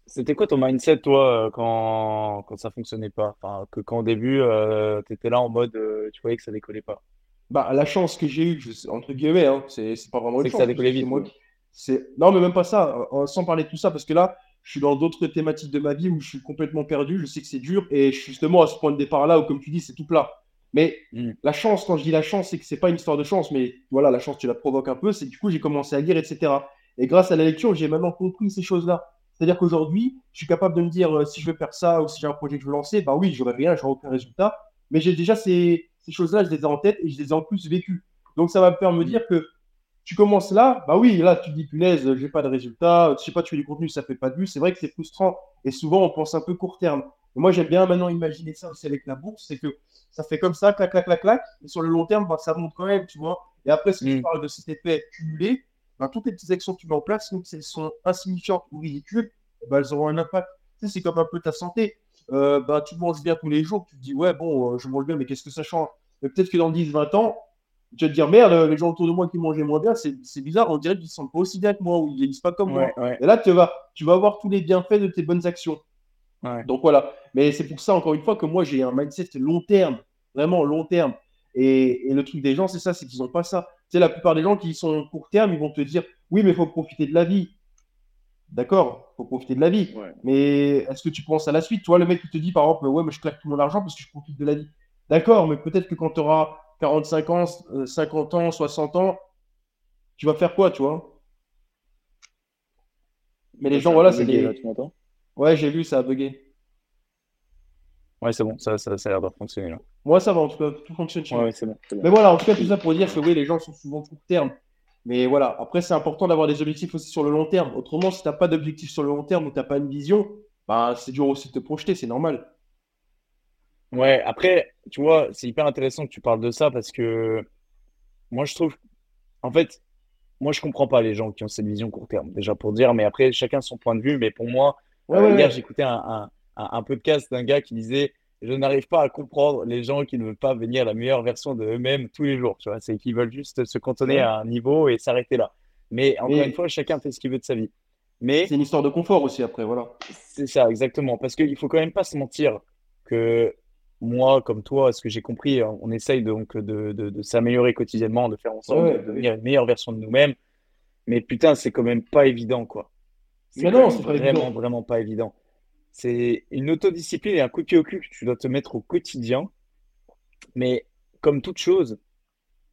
C'était quoi ton mindset, toi, euh, quand, quand ça fonctionnait pas? Enfin, que quand au début, tu étais là en mode, euh, tu voyais que ça décollait pas. Bah, la chance que j'ai eue, je entre guillemets, hein, c'est pas vraiment une C'est que chance. ça décollait vite, moi. Non, mais même pas ça, euh, sans parler de tout ça, parce que là, je suis dans d'autres thématiques de ma vie où je suis complètement perdu, je sais que c'est dur, et je suis justement à ce point de départ-là où, comme tu dis, c'est tout plat. Mais Mm. la chance, quand je dis la chance, c'est que c'est pas une histoire de chance, mais voilà, la chance, tu la provoques un peu, c'est du coup, j'ai commencé à lire, etc. Et grâce à la lecture, j'ai maintenant compris ces choses-là. C'est-à-dire qu'aujourd'hui, je suis capable de me dire euh, si je veux faire ça ou si j'ai un projet que je veux lancer, bah oui, j'aurai rien, j'aurai aucun résultat. Mais j'ai déjà ces, ces choses-là, je les ai en tête et je les ai en plus vécues. Donc ça va me faire me dire que tu commences là, bah oui, là tu te dis punaise, j'ai pas de résultat, je sais pas, tu fais du contenu, ça fait pas de vue. C'est vrai que c'est frustrant et souvent on pense un peu court terme. Et moi j'aime bien maintenant imaginer ça aussi avec la bourse, c'est que ça fait comme ça, clac, clac, clac, clac, et sur le long terme, bah, ça monte quand même, tu vois. Et après, si tu Mm. parles de cet effet cumulé, bah, toutes les petites actions que tu mets en place, même si elles sont insignifiantes ou ridicules, ben, elles auront un impact. Tu sais, c'est comme un peu ta santé. Euh, bah, tu manges bien tous les jours, tu te dis, ouais, bon, euh, je mange bien, mais qu'est-ce que ça change? Peut-être que dans 10-20 ans, tu vas te dire, merde, les gens autour de moi qui mangeaient moins bien, c'est c'est bizarre, on dirait qu'ils ne sentent pas aussi bien que moi, ou ils vieillissent pas comme moi. Ouais, Et là, tu vas, tu vas voir tous les bienfaits de tes bonnes actions. ouais. Donc voilà. Mais c'est pour ça, encore une fois, que moi, j'ai un mindset long terme, vraiment long terme. Et, et le truc des gens, c'est ça, c'est qu'ils n'ont pas ça. Tu sais, la plupart des gens qui sont court terme, ils vont te dire, oui, mais il faut profiter de la vie. D'accord, il faut profiter de la vie. Mais est-ce que tu penses à la suite? Toi, le mec qui te dit, par exemple, ouais, mais je claque tout mon argent parce que je profite de la vie. D'accord, mais peut-être que quand tu auras 45 ans, euh, 50 ans, 60 ans, tu vas faire quoi, tu vois? Mais les Ça gens, voilà, c'est là, des... tu m'entends? Ouais, j'ai vu, ça a bugué. Ouais, c'est bon, ça, ça, ça a l'air de fonctionner là. Moi, ça va, en tout cas, tout fonctionne chez Ouais, bon, bon. Mais voilà, en tout cas, tout ça pour dire que oui, les gens sont souvent court terme. Mais voilà, après, c'est important d'avoir des objectifs aussi sur le long terme. Autrement, si tu n'as pas d'objectif sur le long terme ou tu n'as pas une vision, bah, c'est dur aussi de te projeter, c'est normal. Ouais, après, tu vois, c'est hyper intéressant que tu parles de ça parce que moi, je trouve, en fait, moi, je comprends pas les gens qui ont cette vision court terme, déjà pour dire, mais après, chacun son point de vue. Mais pour moi, Ouais, euh, ouais, hier, ouais. j'écoutais un, un, un, un podcast d'un gars qui disait, je n'arrive pas à comprendre les gens qui ne veulent pas venir la meilleure version de eux-mêmes tous les jours. Tu vois, c'est qu'ils veulent juste se cantonner à un niveau et s'arrêter là. Mais encore Mais une fois, chacun fait ce qu'il veut de sa vie. Mais c'est une histoire de confort aussi après, voilà. c'est ça, exactement. Parce qu'il faut quand même pas se mentir que moi, comme toi, ce que j'ai compris, hein, on essaye donc de, de, de s'améliorer quotidiennement, de faire en sorte de ouais, bah devenir une meilleure version de nous-mêmes. Mais putain, c'est quand même pas évident, quoi. Mais non, c'est vraiment, évident. vraiment pas évident. C'est une autodiscipline et un coup de pied au cul que tu dois te mettre au quotidien. Mais comme toute chose,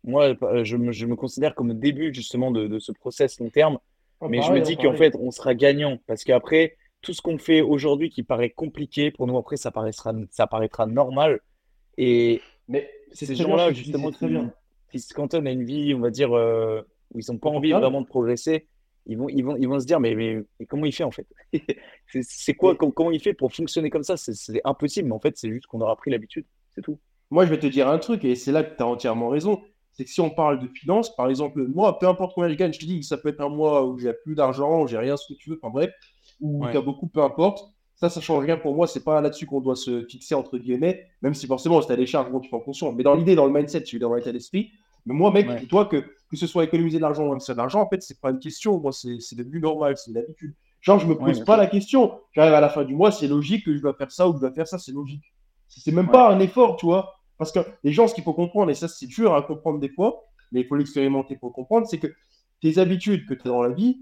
moi, euh, je me, je me considère comme le début justement de, de ce process long terme. Ah, Mais je me hein, dis qu'en fait, on sera gagnant parce qu'après, tout ce qu'on fait aujourd'hui qui paraît compliqué, pour nous, après, ça paraîtra, ça paraîtra normal. Et Mais c'est ces gens-là, justement, très bien. qui se cantonnent à une vie, on va dire, euh, où ils n'ont pas envie vraiment de progresser, ils vont, ils vont, ils vont se dire, mais, mais, mais comment il fait en fait? (laughs) C'est quoi, Mais comment il fait pour fonctionner comme ça? C'est impossible, mais en fait, c'est juste qu'on aura pris l'habitude, c'est tout. moi, je vais te dire un truc, et c'est là que tu as entièrement raison. C'est que si on parle de finances, par exemple, moi, peu importe combien je gagne, je te dis que ça peut être un mois où j'ai plus d'argent, où j'ai rien, ce que tu veux, enfin bref, ou Ouais. tu as beaucoup, peu importe. Ça, ça change rien pour moi. C'est pas là-dessus qu'on doit se fixer, entre guillemets, même si forcément, tu as des charges, tu en fonction. Mais dans l'idée, dans le mindset, tu es dans l'état d'esprit. Mais moi, mec, Ouais. dis-toi que que ce soit économiser de l'argent ou investir de l'argent, en fait, c'est pas une question. Moi, c'est c'est devenu normal, c'est une habitude. Genre, je me pose pas la question. J'arrive à la fin du mois, c'est logique que je dois faire ça ou que je dois faire ça, c'est logique. C'est même Ouais. pas un effort, tu vois. Parce que les gens, ce qu'il faut comprendre, et ça, c'est dur à comprendre des fois, mais il faut l'expérimenter pour comprendre, c'est que tes habitudes que tu as dans la vie,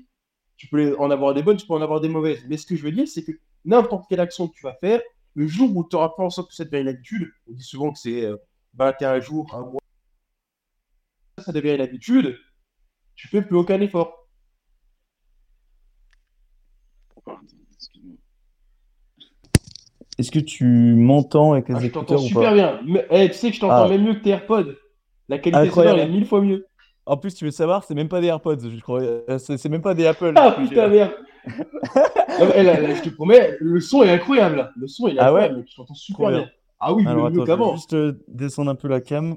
tu peux en avoir des bonnes, tu peux en avoir des mauvaises. Mais ce que je veux dire, c'est que n'importe quelle action que tu vas faire, le jour où tu auras fait en sorte que ça devienne une habitude, on dit souvent que c'est euh, 21 jours, un mois, ça devient une habitude, tu fais plus aucun effort. Est-ce que tu m'entends avec les Ah, je t'entends super bien. Mais, eh, tu sais que je t'entends Ah. même mieux que tes AirPods. La qualité sonore est mille fois mieux. En plus, tu veux savoir, c'est même pas des AirPods, je crois. Euh, C'est même pas des Apple. Ah putain merde. (laughs) Eh, là, là, je te promets, le son est incroyable. là. Le son est Ah ouais? incroyable. mec. Je t'entends super bien. bien. Ah oui, Alors mieux, mieux attends, je vais qu'avant. juste euh, descendre un peu la cam.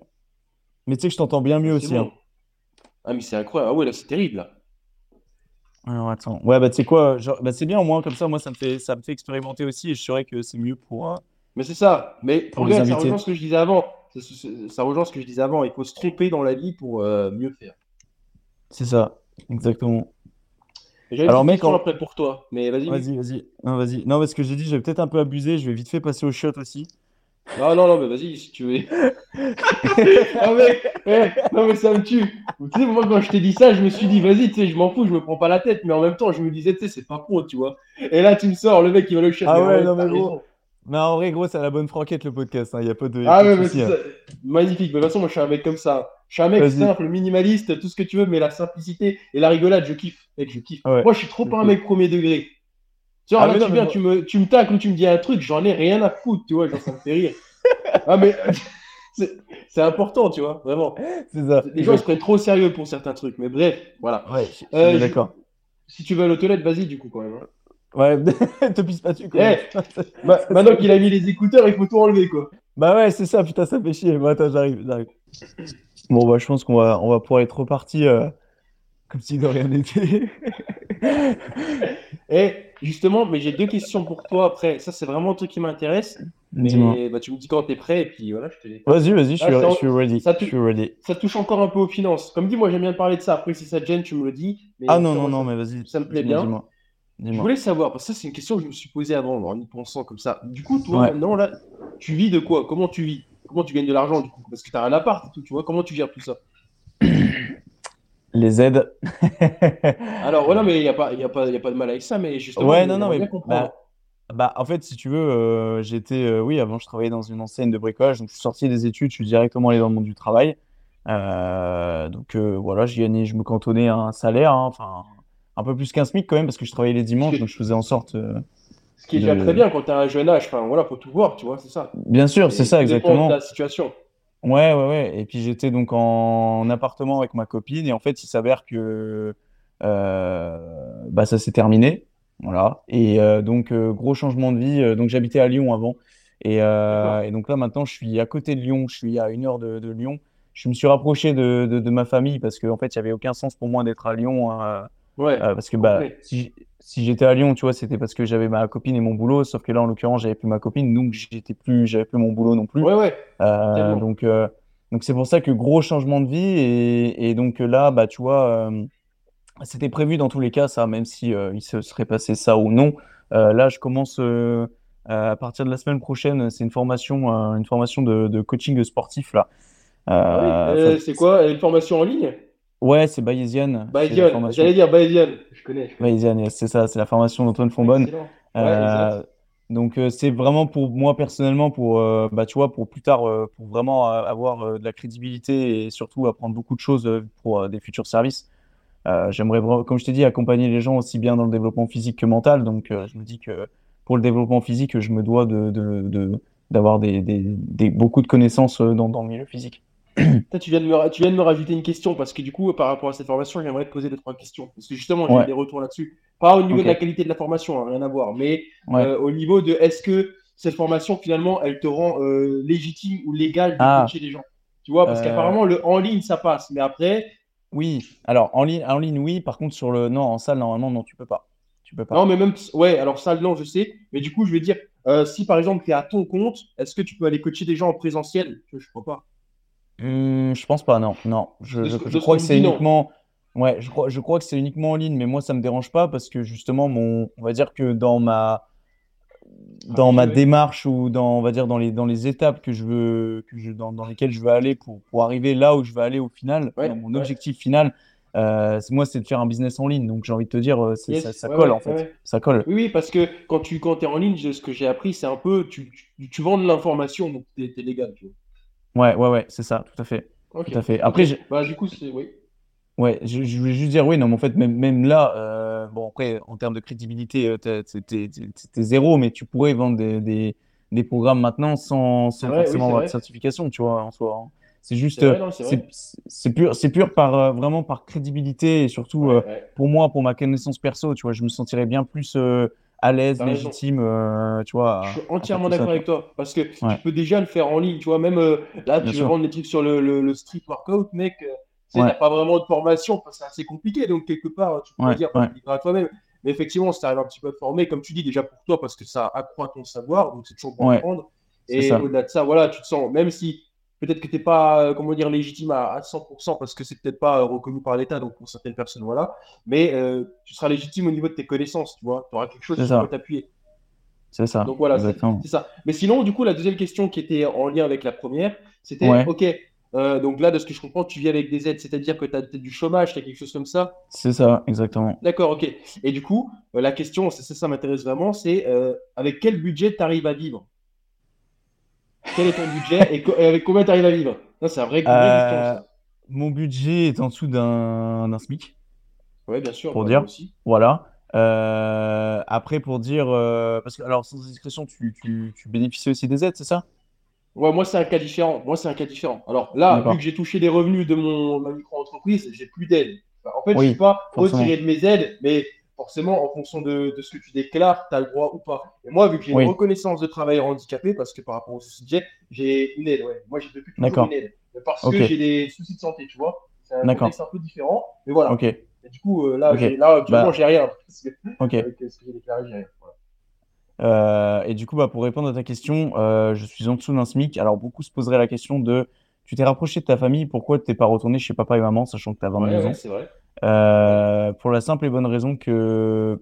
Mais tu sais que je t'entends bien mieux aussi. bon. hein. Ah mais c'est incroyable. Ah ouais là c'est terrible là. Alors attends. Ouais, bah tu sais quoi, genre, bah, c'est bien au moins, comme ça, moi, ça me fait, ça me fait expérimenter aussi et je saurais que c'est mieux pour. euh, Mais c'est ça. Mais Pour regarde, ça rejoint ce que je disais avant. Ça, rejoint ce que je disais avant. Il faut se tromper dans la vie pour euh, mieux faire. C'est ça, exactement. Alors, mec, en- après pour toi. Mais vas-y. Vas-y, vas-y. Non, vas-y. Non, parce que j'ai dit, j'ai peut-être un peu abusé, je vais vite fait passer au shot aussi. Non, non, non, mais vas-y si tu veux. (laughs) ah mec, eh, non mais ça me tue. Tu sais, moi quand je t'ai dit ça, je me suis dit, vas-y, tu sais, je m'en fous, je me prends pas la tête. Mais en même temps, je me disais, tu sais, c'est pas con, tu vois. Et là, tu me sors, le mec, il va le chercher. Ah Mais ouais, en non, mais raison. Mais en vrai, gros, c'est à la bonne franquette le podcast, il n'y a pas de, Ah ouais, mais c'est hein. ça. Magnifique. Mais de toute façon, moi, je suis un mec comme ça. Je suis un mec simple, minimaliste, tout ce que tu veux, mais la simplicité et la rigolade, je kiffe. Mec, je kiffe. Ouais. Moi, je suis trop pas un mec premier degré. Tu vois, Ah, là, tu non, mais viens, moi- tu me, tu me tacles ou tu me dis un truc, j'en ai rien à foutre, tu vois, genre, ça me fait rire. (laughs) ah, mais (laughs) c'est c'est important, tu vois, vraiment. C'est ça. Les gens se prennent trop sérieux pour certains trucs, mais bref, voilà. Ouais, Euh, d'accord. Si tu veux aller aux toilettes, vas-y, du coup, quand même. hein. Ouais, (laughs) te pisse pas dessus, quoi. Eh, (laughs) Ma- maintenant qu'il a mis les écouteurs, il faut tout enlever, quoi. Bah ouais, c'est ça, putain, ça fait chier. Bon, attends, j'arrive, j'arrive. Bon, bah, je pense qu'on va, on va pouvoir être reparti euh, comme si de rien n'était. (laughs) Et justement, mais j'ai deux questions pour toi après. Ça, c'est vraiment un truc qui m'intéresse. Mais bah, tu me dis quand t'es prêt, et puis voilà, je te les. Vas-y, vas-y, je Ah, suis, ready. ça Je te- suis ready. Ça touche encore un peu aux finances. Comme dit, moi, j'aime bien parler de ça. Après, si ça te gêne, tu me le dis. Mais Ah non, non, non, mais vas-y. ça me plaît bien. Je voulais savoir, parce que ça, c'est une question que je me suis posée avant, en y pensant comme ça. Du coup, toi, Ouais. maintenant, là, tu vis de quoi? Comment tu vis? Comment tu gagnes de l'argent, du coup? Parce que t'as un appart et tout, tu vois. Comment tu gères tout ça? (clears throat) Les aides. (laughs) Alors, voilà, mais il n'y a, pas- y a, pas- y a pas de mal avec ça, mais justement, Ouais, on non, non, mais bah, bah, en fait, si tu veux, euh, j'étais, euh, oui, avant, je travaillais dans une enseigne de bricolage, donc je suis sorti des études, je suis directement allé dans le monde du travail. Euh, donc voilà, je gagnais, je me cantonnais à un salaire, hein, enfin, un peu plus qu'un SMIC quand même, parce que je travaillais les dimanches, donc je faisais en sorte. euh, Ce qui est déjà très bien quand t'as un jeune âge. Enfin, voilà, faut tout voir, tu vois, c'est ça. Bien sûr, c'est ça, exactement. de la situation. Ouais, ouais, ouais. Et puis j'étais donc en appartement avec ma copine et en fait il s'avère que euh, bah, ça s'est terminé. Voilà. Et euh, donc gros changement de vie. Donc j'habitais à Lyon avant. Et, donc là maintenant je suis à côté de Lyon, je suis à une heure de, de Lyon. je me suis rapproché de, de, de ma famille parce qu'en en fait, il n'y avait aucun sens pour moi d'être à Lyon. euh, Ouais. euh, parce que bah, si, si j'étais à Lyon, tu vois, c'était parce que j'avais ma copine et mon boulot. Sauf que là, en l'occurrence, j'avais plus ma copine, donc j'étais plus, j'avais plus mon boulot non plus. Ouais, ouais. Euh, donc, euh, donc c'est pour ça que gros changement de vie. Et, et donc là, bah, tu vois, c'était prévu dans tous les cas, ça, même si il se serait passé ça ou non. Là, je commence à partir de la semaine prochaine. C'est une formation, une formation de, de coaching sportif là. Ah oui. C'est quoi? Une formation en ligne? Ouais, c'est Bayesian. Bayesian. J'allais dire Bayesian. Je connais. Bayesian, yes, c'est ça, c'est la formation d'Antoine Fonbonne. Ouais, Euh, donc euh, c'est vraiment pour moi personnellement pour euh, bah tu vois pour plus tard euh, pour vraiment avoir de la crédibilité et surtout apprendre beaucoup de choses pour des futurs services. J'aimerais comme je t'ai dit accompagner les gens aussi bien dans le développement physique que mental. Donc je me dis que pour le développement physique je me dois de de, de- d'avoir des, des, des beaucoup de connaissances dans, dans le milieu physique. (clears throat) Toi, tu viens de me, ra- tu viens de me rajouter une question parce que du coup, par rapport à cette formation, j'aimerais te poser deux, trois questions. Parce que justement, j'ai Ouais. des retours là-dessus. Pas au niveau de la qualité de la formation, hein, rien à voir, mais Ouais. euh, au niveau de est-ce que cette formation, finalement, elle te rend euh, légitime ou légal de Ah. coacher les gens? Tu vois, parce Euh. qu'apparemment, le en ligne, ça passe. Mais après, Oui, alors en ligne en ligne oui, par contre sur le non en salle normalement non tu peux pas. Tu peux pas. non, mais même, ouais, alors ça, non, je sais. Mais du coup, je veux dire, euh, si par exemple, tu es à ton compte, est-ce que tu peux aller coacher des gens en présentiel? Je, je crois pas. Hum, je pense pas, non, non. Je, crois que c'est uniquement, ouais, je crois, je crois que c'est uniquement en ligne, mais moi ça me dérange pas parce que justement mon, on va dire que dans ma, dans Ah, ma démarche ou dans, on va dire dans les, dans les étapes que je veux, que je, dans, dans lesquelles je veux aller pour, pour arriver là où je veux aller au final, Ouais, mon ouais. objectif final, euh, c'est- moi c'est de faire un business en ligne. Donc j'ai envie de te dire, euh, Yes, ça, ça ouais, colle ouais, en fait, ouais. ça colle. Oui, oui, parce que quand tu quand es en ligne, ce que j'ai appris, c'est un peu, tu, tu, tu vends de l'information, donc tu es, légal. Tu vois. Ouais, ouais, ouais, c'est ça, tout à fait. Tout à fait. Après, Bah, du coup, c'est. Oui. Ouais, je, je voulais juste dire, oui, non, mais en fait, même, même là, euh, bon, après, en termes de crédibilité, euh, t'es zéro, mais tu pourrais vendre des, des, des programmes maintenant sans, sans vrai, forcément avoir de certification, tu vois, en soi. hein. C'est juste, C'est euh, c'est pur, c'est pur par, euh, vraiment par crédibilité et surtout, euh, Ouais, pour moi, pour ma connaissance perso, tu vois, je me sentirais bien plus à l'aise, légitime, euh, tu vois. à- Je suis à entièrement d'accord avec toi. Parce que Ouais. tu peux déjà le faire en ligne. Tu vois, même euh, là, Bien tu veux sûr. vendre des trucs sur le, le, le street workout, mec. euh, Tu Ouais. t'as pas vraiment de formation. Enfin, c'est assez compliqué. Donc, quelque part, tu peux Ouais, dire, ouais. bah, tu à toi-même. Mais effectivement, si tu arrives un petit peu à te former, comme tu dis, déjà pour toi, parce que ça accroît ton savoir. Donc, c'est toujours bon Ouais. à prendre. C'est Et au-delà de ça, voilà, tu te sens, même si peut-être que tu n'es pas, euh, comment dire, légitime à, à 100% parce que c'est peut-être pas euh, reconnu par l'État, donc pour certaines personnes, voilà. Mais euh, tu seras légitime au niveau de tes connaissances, tu vois. Tu auras quelque chose sur quoi t'appuyer. C'est ça, Donc voilà, c'est ça. Mais sinon, du coup, la deuxième question qui était en lien avec la première, c'était, Ouais. ok, euh, donc là, de ce que je comprends, tu vis avec des aides, c'est-à-dire que tu as du chômage, tu as quelque chose comme ça. C'est ça, exactement. D'accord, ok. Et du coup, euh, la question, ça, ça, ça m'intéresse vraiment, c'est avec quel budget tu arrives à vivre? Quel est ton budget et, co- et avec combien tu arrives à vivre? Ça, c'est un vrai, Euh, mon budget est en dessous d'un d'un SMIC. Ouais, bien sûr. pour bah, dire. aussi. Voilà. Euh, après, pour dire. euh, parce que, alors, sans discrétion, tu, tu, tu bénéficies aussi des aides, c'est ça? Ouais, moi, c'est un cas différent. Moi, c'est un cas différent. Alors là, D'accord. vu que j'ai touché les revenus de mon ma micro-entreprise, j'ai plus d'aide. Enfin, en fait, Oui, je suis pas forcément. retiré de mes aides, mais forcément, en fonction de, de ce que tu déclares, tu as le droit ou pas. Et moi, vu que j'ai Oui. une reconnaissance de travailleur handicapé, parce que par rapport au sujet, j'ai une aide. Ouais. Moi, j'ai depuis toujours une aide. Parce que j'ai des soucis de santé, tu vois. C'est un contexte un peu différent. Mais voilà. Ok, Et du coup, euh, là, Ok. j'ai- là, actuellement, Bah. j'ai rien. Parce que, (laughs) avec ce que j'ai déclaré, j'ai rien. Voilà. Euh, et du coup, bah, pour répondre à ta question, euh, je suis en dessous d'un SMIC. Alors, beaucoup se poseraient la question de tu t'es rapproché de ta famille, pourquoi tu t'es pas retourné chez papa et maman, sachant que tu as 22 Ouais, ans? ouais, c'est vrai. Euh, pour la simple et bonne raison que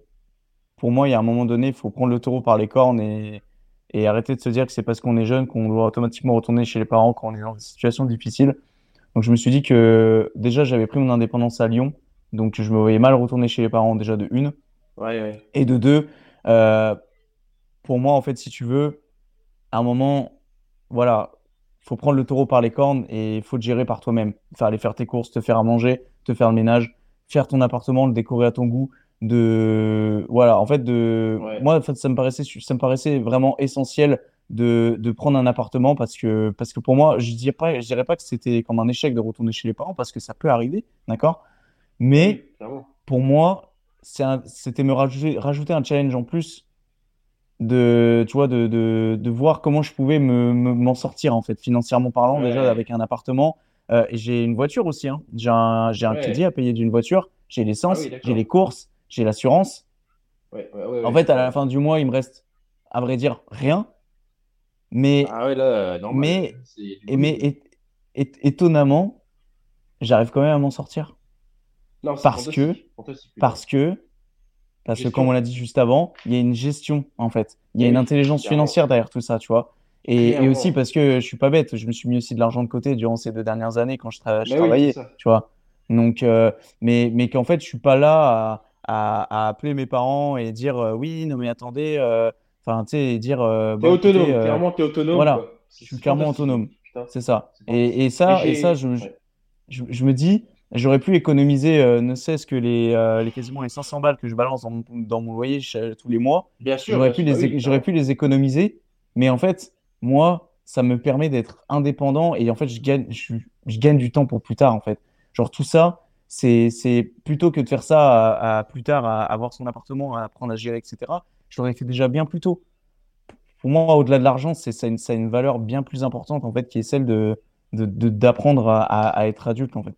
pour moi, il y a un moment donné, il faut prendre le taureau par les cornes et, et arrêter de se dire que c'est parce qu'on est jeune qu'on doit automatiquement retourner chez les parents quand on est dans des situations difficiles. Donc je me suis dit que déjà j'avais pris mon indépendance à Lyon, donc je me voyais mal retourner chez les parents déjà de une. Ouais, ouais. Et de deux, euh, pour moi, en fait, si tu veux, à un moment, voilà, faut prendre le taureau par les cornes et il faut te gérer par toi-même. Faire aller faire tes courses, te faire à manger, te faire le ménage, faire ton appartement, le décorer à ton goût. De, voilà, en fait, de, Ouais. moi, en fait, ça me paraissait, ça me paraissait vraiment essentiel de, de prendre un appartement parce que, parce que pour moi, je dirais pas, je dirais pas que c'était comme un échec de retourner chez les parents parce que ça peut arriver, d'accord? Mais, pour moi, c'était me rajouter, rajouter un challenge en plus de, tu vois, de, de, de voir comment je pouvais me, me- m'en sortir, en fait, financièrement parlant, Ouais. déjà avec un appartement, Euh, j'ai une voiture aussi. hein. J'ai un, j'ai un Ouais. crédit à payer d'une voiture. J'ai l'essence, Ah oui, j'ai les courses, j'ai l'assurance. Ouais, ouais, ouais, En fait, à la fin du mois, il me reste, à vrai dire, rien. Mais, Ah là, mais- et- mais étonnamment, j'arrive quand même à m'en sortir. Non, parce putain. Parce que, parce que comme on l'a dit juste avant, il y a une gestion, en fait. Il y a une intelligence financière derrière tout ça, tu vois. Et, aussi parce que je suis pas bête, je me suis mis aussi de l'argent de côté durant ces deux dernières années quand je, tra- je Mais oui, travaillais, tu vois. Donc, euh, mais, mais qu'en fait, je suis pas là à, à, à appeler mes parents et dire euh, oui, non mais attendez, euh, enfin, tu sais, dire T'es écoutez, autonome, clairement, t'es autonome. voilà. quoi. Je suis clairement autonome. c'est ça. Et, et ça, Et ça, je, ouais. je, je me dis, j'aurais pu économiser ne serait-ce que les, les quasiment les 500 balles que je balance dans mon, dans mon loyer tous les mois. Bien sûr. J'aurais pu, sûr, les, bah oui, j'aurais pu les économiser, mais en fait, moi, ça me permet d'être indépendant et en fait, je gagne, je, gagne du temps pour plus tard, en fait. Genre, tout ça, c'est, plutôt que de faire ça à, plus tard, à avoir son appartement, à apprendre à gérer, etc. Je l'aurais fait déjà bien plus tôt. Pour moi, au-delà de l'argent, c'est, ça, ça a une valeur bien plus importante, en fait, qui est celle de, d'apprendre à, à, être adulte, en fait.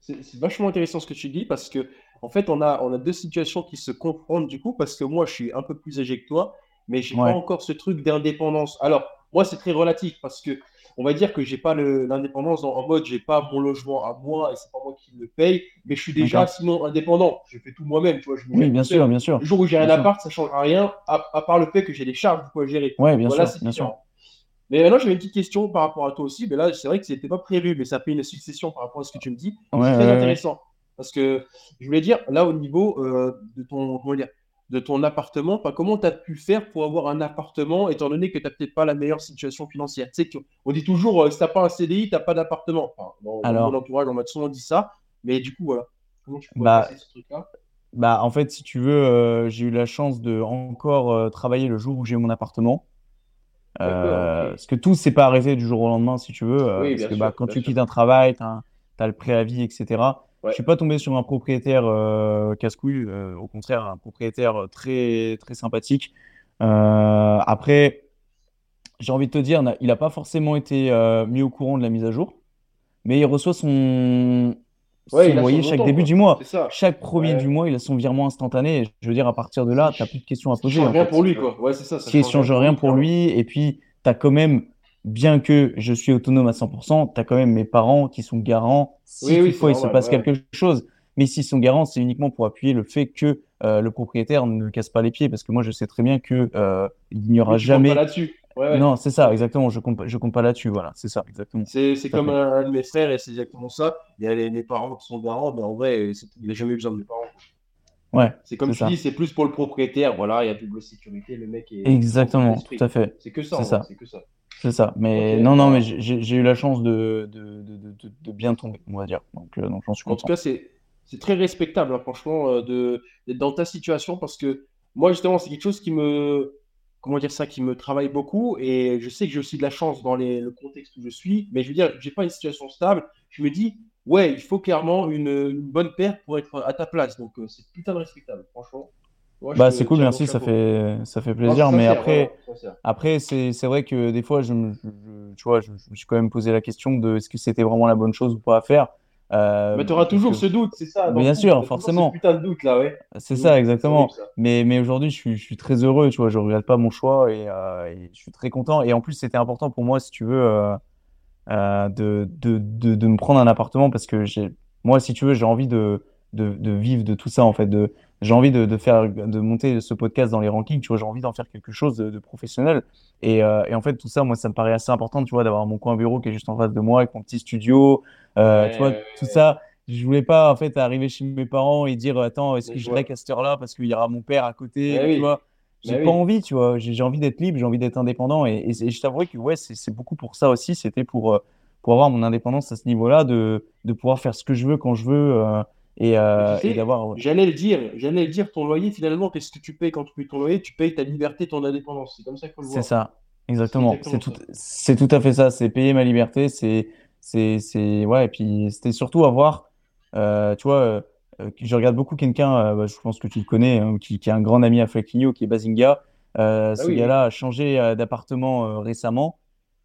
C'est c'est vachement intéressant ce que tu dis parce que en fait on a on a deux situations qui se confrontent du coup parce que moi je suis un peu plus âgé que toi mais j'ai Ouais. pas encore ce truc d'indépendance. Alors moi c'est très relatif parce que on va dire que j'ai pas l'indépendance en, mode j'ai pas mon logement à moi et c'est pas moi qui le paye mais je suis déjà sinon indépendant. Je fais tout moi-même tu vois. Je Oui, bien sûr, bien sûr. Le jour où j'ai un sûr. appart ça changera rien à, à part le fait que j'ai des charges à gérer. Ouais, bien Voilà, sûr, bien sûr. Mais maintenant, j'avais une petite question par rapport à toi aussi. Mais là, c'est vrai que c'était pas prévu, mais ça fait une succession par rapport à ce que tu me dis. Ouais, c'est très ouais, ouais. intéressant. Parce que je voulais dire, là, au niveau euh, de, ton, comment dire, de ton appartement, enfin, comment tu as pu faire pour avoir un appartement, étant donné que tu n'as peut-être pas la meilleure situation financière? Tu sais qu'on dit toujours, euh, si tu n'as pas un CDI, tu n'as pas d'appartement. Enfin, dans, dans Alors. mon entourage, on m'a souvent dit ça. Mais du coup, voilà. Comment tu peux Bah, passer ce truc-là? Bah, en fait, si tu veux, euh, j'ai eu la chance de encore euh, travailler le jour où j'ai eu mon appartement. Euh. Parce que tout s'est pas arrêté du jour au lendemain, si tu veux. Oui, parce que sûr, bah, quand tu sûr. quittes un travail, tu as, le préavis, etc. Ouais. Je suis pas tombé sur un propriétaire euh, casse-couille, euh, au contraire, un propriétaire très, très sympathique. Euh, après, j'ai envie de te dire, il n'a pas forcément été euh, mis au courant de la mise à jour, mais il reçoit son, Ouais, son loyer chaque début quoi. du mois. Ça. Chaque premier Ouais. du mois, il a son virement instantané. Je veux dire, à partir de là, tu n'as plus de questions à Ça poser. change en rien fait. pour lui, quoi. Ouais, c'est ça. ça qui change rien pour lui. Et puis, tu as quand même, bien que je suis autonome à 100%, tu as quand même mes parents qui sont garants si Oui, toutefois il se passe ouais. quelque chose. Mais s'ils sont garants, c'est uniquement pour appuyer le fait que euh, le propriétaire ne casse pas les pieds. Parce que moi, je sais très bien que euh, il n'y aura jamais. pas là-dessus. Ouais, ouais. Non, c'est ça, exactement. Je compte, je compte pas là-dessus. Voilà, c'est ça, exactement. C'est comme un, un de mes frères et c'est exactement ça. Il y a les, les parents qui sont garants, mais en vrai, il n'a jamais eu besoin de mes parents. Ouais, C'est comme tu ça. dis, c'est plus pour le propriétaire. Voilà, il y a double sécurité, le mec est. exactement, tout à fait. C'est que ça, C'est ça. c'est ça. Mais non, non, mais j'ai- eu la chance de, de, de, de, de- de bien tomber, on va dire. Donc, euh, donc j'en suis En tout content. cas, c'est très respectable, hein, franchement, euh, d'être dans ta situation parce que moi, justement, c'est quelque chose qui me. Comment dire ça, qui me travaille beaucoup et je sais que j'ai aussi de la chance dans les- le contexte où je suis, mais je veux dire, j'ai pas une situation stable. Je me dis, ouais, il faut clairement une, une bonne paire pour être à ta place. Donc, euh, c'est putain de respectable, franchement. Moi, Bah, c'est cool, merci, ça fait, ça fait Non, plaisir. Mais après, après c'est, c'est vrai que des fois, je me, je- tu vois, je, je me suis quand même posé la question de est-ce que c'était vraiment la bonne chose ou pas à faire. Euh, Mais tu auras toujours que- ce doute, c'est ça. Bien sûr, forcément. Putain de doute là, ouais. C'est ça, exactement. ça. Mais, mais aujourd'hui, je suis, je suis très heureux, tu vois, je regrette pas mon choix et, euh, et je suis très content. Et en plus, c'était important pour moi, si tu veux, euh, de, de, de, de me prendre un appartement parce que j'ai, moi, si tu veux, j'ai envie de, de, vivre de tout ça, en fait. De, j'ai envie de, faire, de monter ce podcast dans les rankings, tu vois, j'ai envie d'en faire quelque chose de, professionnel. Et, euh, et en fait, tout ça, moi, ça me paraît assez important, tu vois, d'avoir mon coin bureau qui est juste en face de moi avec mon petit studio, euh, Ouais, tu vois, ouais, tout ouais. ça. Je voulais pas, en fait, arriver chez mes parents et dire, attends, est-ce que je je reste à cette heure-là parce qu'il y aura mon père à côté, Mais tu oui. vois? J'ai Mais pas envie, tu vois. J'ai envie d'être libre, j'ai envie d'être indépendant. Et, et, et je t'avouerai que, ouais, c'est beaucoup pour ça aussi. C'était pour, euh, pour avoir mon indépendance à ce niveau-là, de, de pouvoir faire ce que je veux quand je veux euh, et, euh, Mais tu sais, et d'avoir. J'allais le dire, j'allais le dire, ton loyer, finalement, qu'est-ce que tu payes quand tu payes ton loyer? Tu payes ta liberté, ton indépendance. C'est comme ça faut le C'est ça, exactement. C'est tout, c'est tout à fait ça. C'est payer ma liberté. C'est, ouais. Et puis, c'était surtout avoir, euh, tu vois, je regarde beaucoup quelqu'un, euh, bah, je pense que tu le connais, hein, qui, qui est un grand ami à Flequinho, qui est Bazinga. Euh, ce Ah oui, gars-là a changé euh, d'appartement euh, récemment.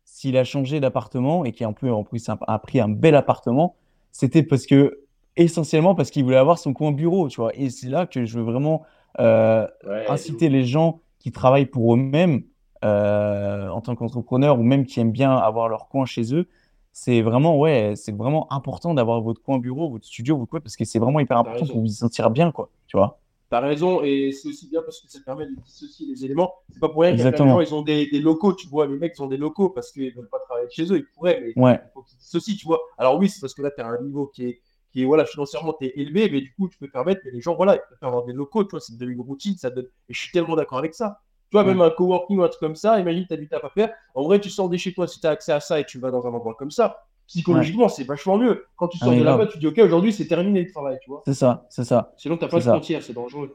s'il a changé d'appartement et qui en plus, en plus a, a pris un bel appartement, c'était parce que essentiellement parce qu'il voulait avoir son coin bureau, tu vois. Et c'est là que je veux vraiment euh, Ouais, inciter les gens qui travaillent pour eux-mêmes euh, en tant qu'entrepreneurs ou même qui aiment bien avoir leur coin chez eux. C'est vraiment, ouais, c'est vraiment important d'avoir votre coin bureau, votre studio, votre quoi, parce que c'est vraiment hyper important pour vous y sentir bien, quoi, tu vois. T'as raison, et c'est aussi bien parce que ça permet de dissocier les éléments. C'est pas pour rien Exactement. gens, ils ont des, des locaux, tu vois. Les mecs, ils ont des locaux parce qu'ils veulent pas travailler chez eux, ils pourraient, mais Ouais, il faut qu'ils dissocient, tu vois. Alors oui, c'est parce que là, tu as un niveau qui est, qui est voilà, financièrement, tu es élevé, mais du coup, tu peux permettre, mais les gens, voilà, ils préfèrent avoir des locaux, tu vois, c'est une routine, ça donne. Et je suis tellement d'accord avec ça. Tu vois, Ouais. même un coworking ou un truc comme ça, imagine, tu as du taf à faire. En vrai, tu sors de chez toi si tu as accès à ça et tu vas dans un endroit comme ça. Psychologiquement, c'est vachement mieux. Quand tu Ah, sors de là-bas, tu dis, OK, aujourd'hui, c'est terminé le travail, tu vois. c'est ça, c'est ça. Sinon, tu pas de ça. frontières, c'est dangereux.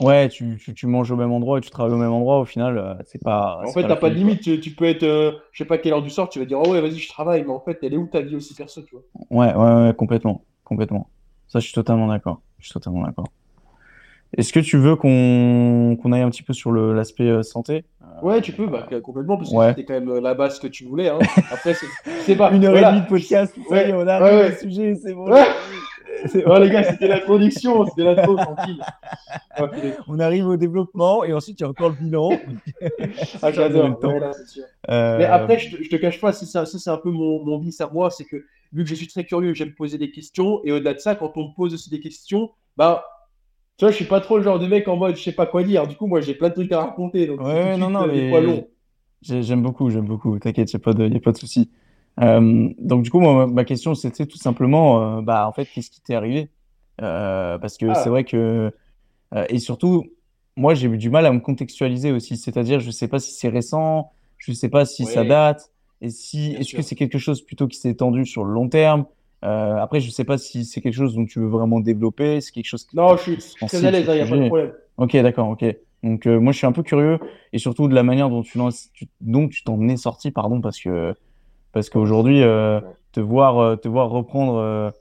Ouais, tu, tu, tu manges au même endroit et tu travailles au même endroit, au final, euh, c'est pas. En fait, t'as pas de limite. Tu, tu peux être, euh, je sais pas quelle heure du soir, tu vas dire, oh ouais, vas-y, je travaille, mais en fait, elle est où ta vie aussi perso, tu vois. Ouais, ouais, ouais, complètement, complètement. Ça, je suis totalement d'accord. Je suis totalement d'accord. Est-ce que tu veux qu'on qu'on aille un petit peu sur l'aspect euh, santé? Ouais, tu peux, bah, complètement, parce que Ouais. c'était quand même euh, la base que tu voulais. Hein. Après, c'est pas. Une heure voilà. et demie de podcast, ça est, on Ouais, arrive ouais. sujet, c'est bon. Ouais. (laughs) Ouais, les gars, c'était l'introduction, c'était l'intro, tranquille. (laughs) On arrive au développement et ensuite il y a encore le bilan. (laughs) Ah, j'adore. Ouais. Euh, Mais après, je te, je te cache pas, c'est ça, ça c'est un peu mon, mon vice à moi, c'est que vu que je suis très curieux, j'aime poser des questions, et au-delà de ça, quand on me pose aussi des questions, bah, tu vois, je suis pas trop le genre de mec en mode je sais pas quoi dire. Du coup, moi, j'ai plein de trucs à raconter, donc Ouais, non, non, mais j'aime beaucoup, j'aime beaucoup. T'inquiète, il n'y a pas de, souci. Euh, donc du coup, moi, ma question, c'était tout simplement, euh, bah, en fait, qu'est-ce qui t'est arrivé? Euh, parce que Ah. c'est vrai que, et surtout, moi, j'ai eu du mal à me contextualiser aussi. C'est-à-dire, je sais pas si c'est récent, je sais pas si ça date, et si, est-ce que c'est quelque chose plutôt qui s'est étendu sur le long terme? Euh, après, je sais pas si c'est quelque chose dont tu veux vraiment développer, c'est quelque chose Non, je suis sensible très à l'aise, il le n'y a pas de problème. Ok, d'accord, ok. Donc euh, moi je suis un peu curieux et surtout de la manière dont tu, l'en- tu- tu t'en es sorti, pardon, parce que parce qu'aujourd'hui euh, Ouais. te voir te voir reprendre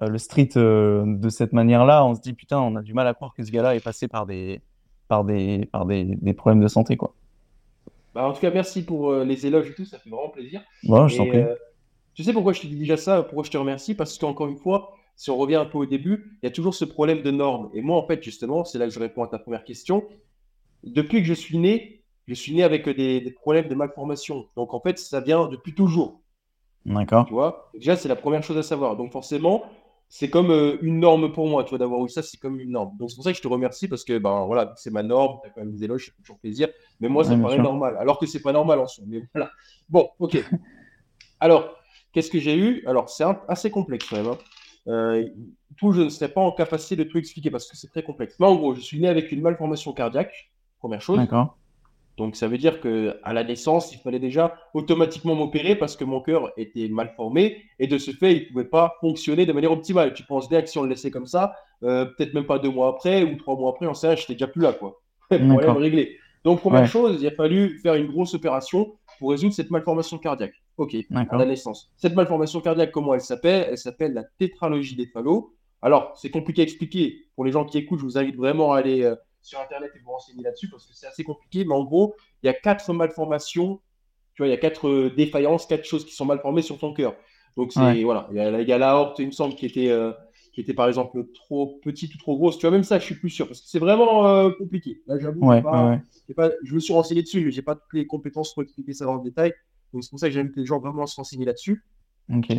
le street de cette manière-là, on se dit putain, on a du mal à croire que ce gars-là est passé par des par des par des, des problèmes de santé quoi. Bah, en tout cas, merci pour les éloges et tout, ça fait vraiment plaisir. Bon, je t'en prie. Tu sais pourquoi je te dis déjà ça, pourquoi je te remercie? Parce qu'encore une fois, si on revient un peu au début, il y a toujours ce problème de normes. Et moi, en fait, justement, c'est là que je réponds à ta première question. Depuis que je suis né, je suis né avec des, des problèmes de malformation. Donc, en fait, ça vient depuis toujours. D'accord. Tu vois? Déjà, c'est la première chose à savoir. Donc, forcément, c'est comme euh, une norme pour moi, tu vois, d'avoir eu ça, c'est comme une norme. Donc, c'est pour ça que je te remercie parce que, ben voilà, c'est ma norme, tu as quand même des éloges, fait toujours plaisir. Mais moi, ça Ouais, me paraît sûr. normal, alors que c'est pas normal en soi. Mais voilà. Bon, ok. Alors, qu'est-ce que j'ai eu? Alors, c'est assez complexe quand même. hein. Euh, tout, je ne serais pas en capacité de tout expliquer parce que c'est très complexe. Mais en gros, je suis né avec une malformation cardiaque, première chose. D'accord. Donc ça veut dire que à la naissance, il fallait déjà automatiquement m'opérer parce que mon cœur était mal formé et de ce fait, il ne pouvait pas fonctionner de manière optimale. Tu penses bien que si on le laissait comme ça, euh, peut-être même pas deux mois après ou trois mois après, on sait rien, j'étais déjà plus là, quoi. (laughs) Problème réglé. Donc première Ouais. chose, il a fallu faire une grosse opération pour résoudre cette malformation cardiaque. Ok, à la naissance. Cette malformation cardiaque, comment elle s'appelle? Elle s'appelle la tétralogie des phalos. Alors, c'est compliqué à expliquer. Pour les gens qui écoutent, je vous invite vraiment à aller euh, sur Internet et vous renseigner là-dessus parce que c'est assez compliqué. Mais en gros, il y a quatre malformations. Tu vois, il y a quatre euh, défaillances, quatre choses qui sont mal formées sur ton cœur. Donc, c'est Ouais. voilà. Il y a, il y a l'aorte, il me semble, qui était, euh, qui était par exemple trop petite ou trop grosse. Tu vois, même ça, je suis plus sûr parce que c'est vraiment compliqué. Là, j'avoue, Ouais, pas- ouais, pas, je me suis renseigné dessus, mais j'ai pas toutes les compétences pour expliquer ça dans le détail. Donc, c'est pour ça que j'invite les gens vraiment se renseigner là-dessus.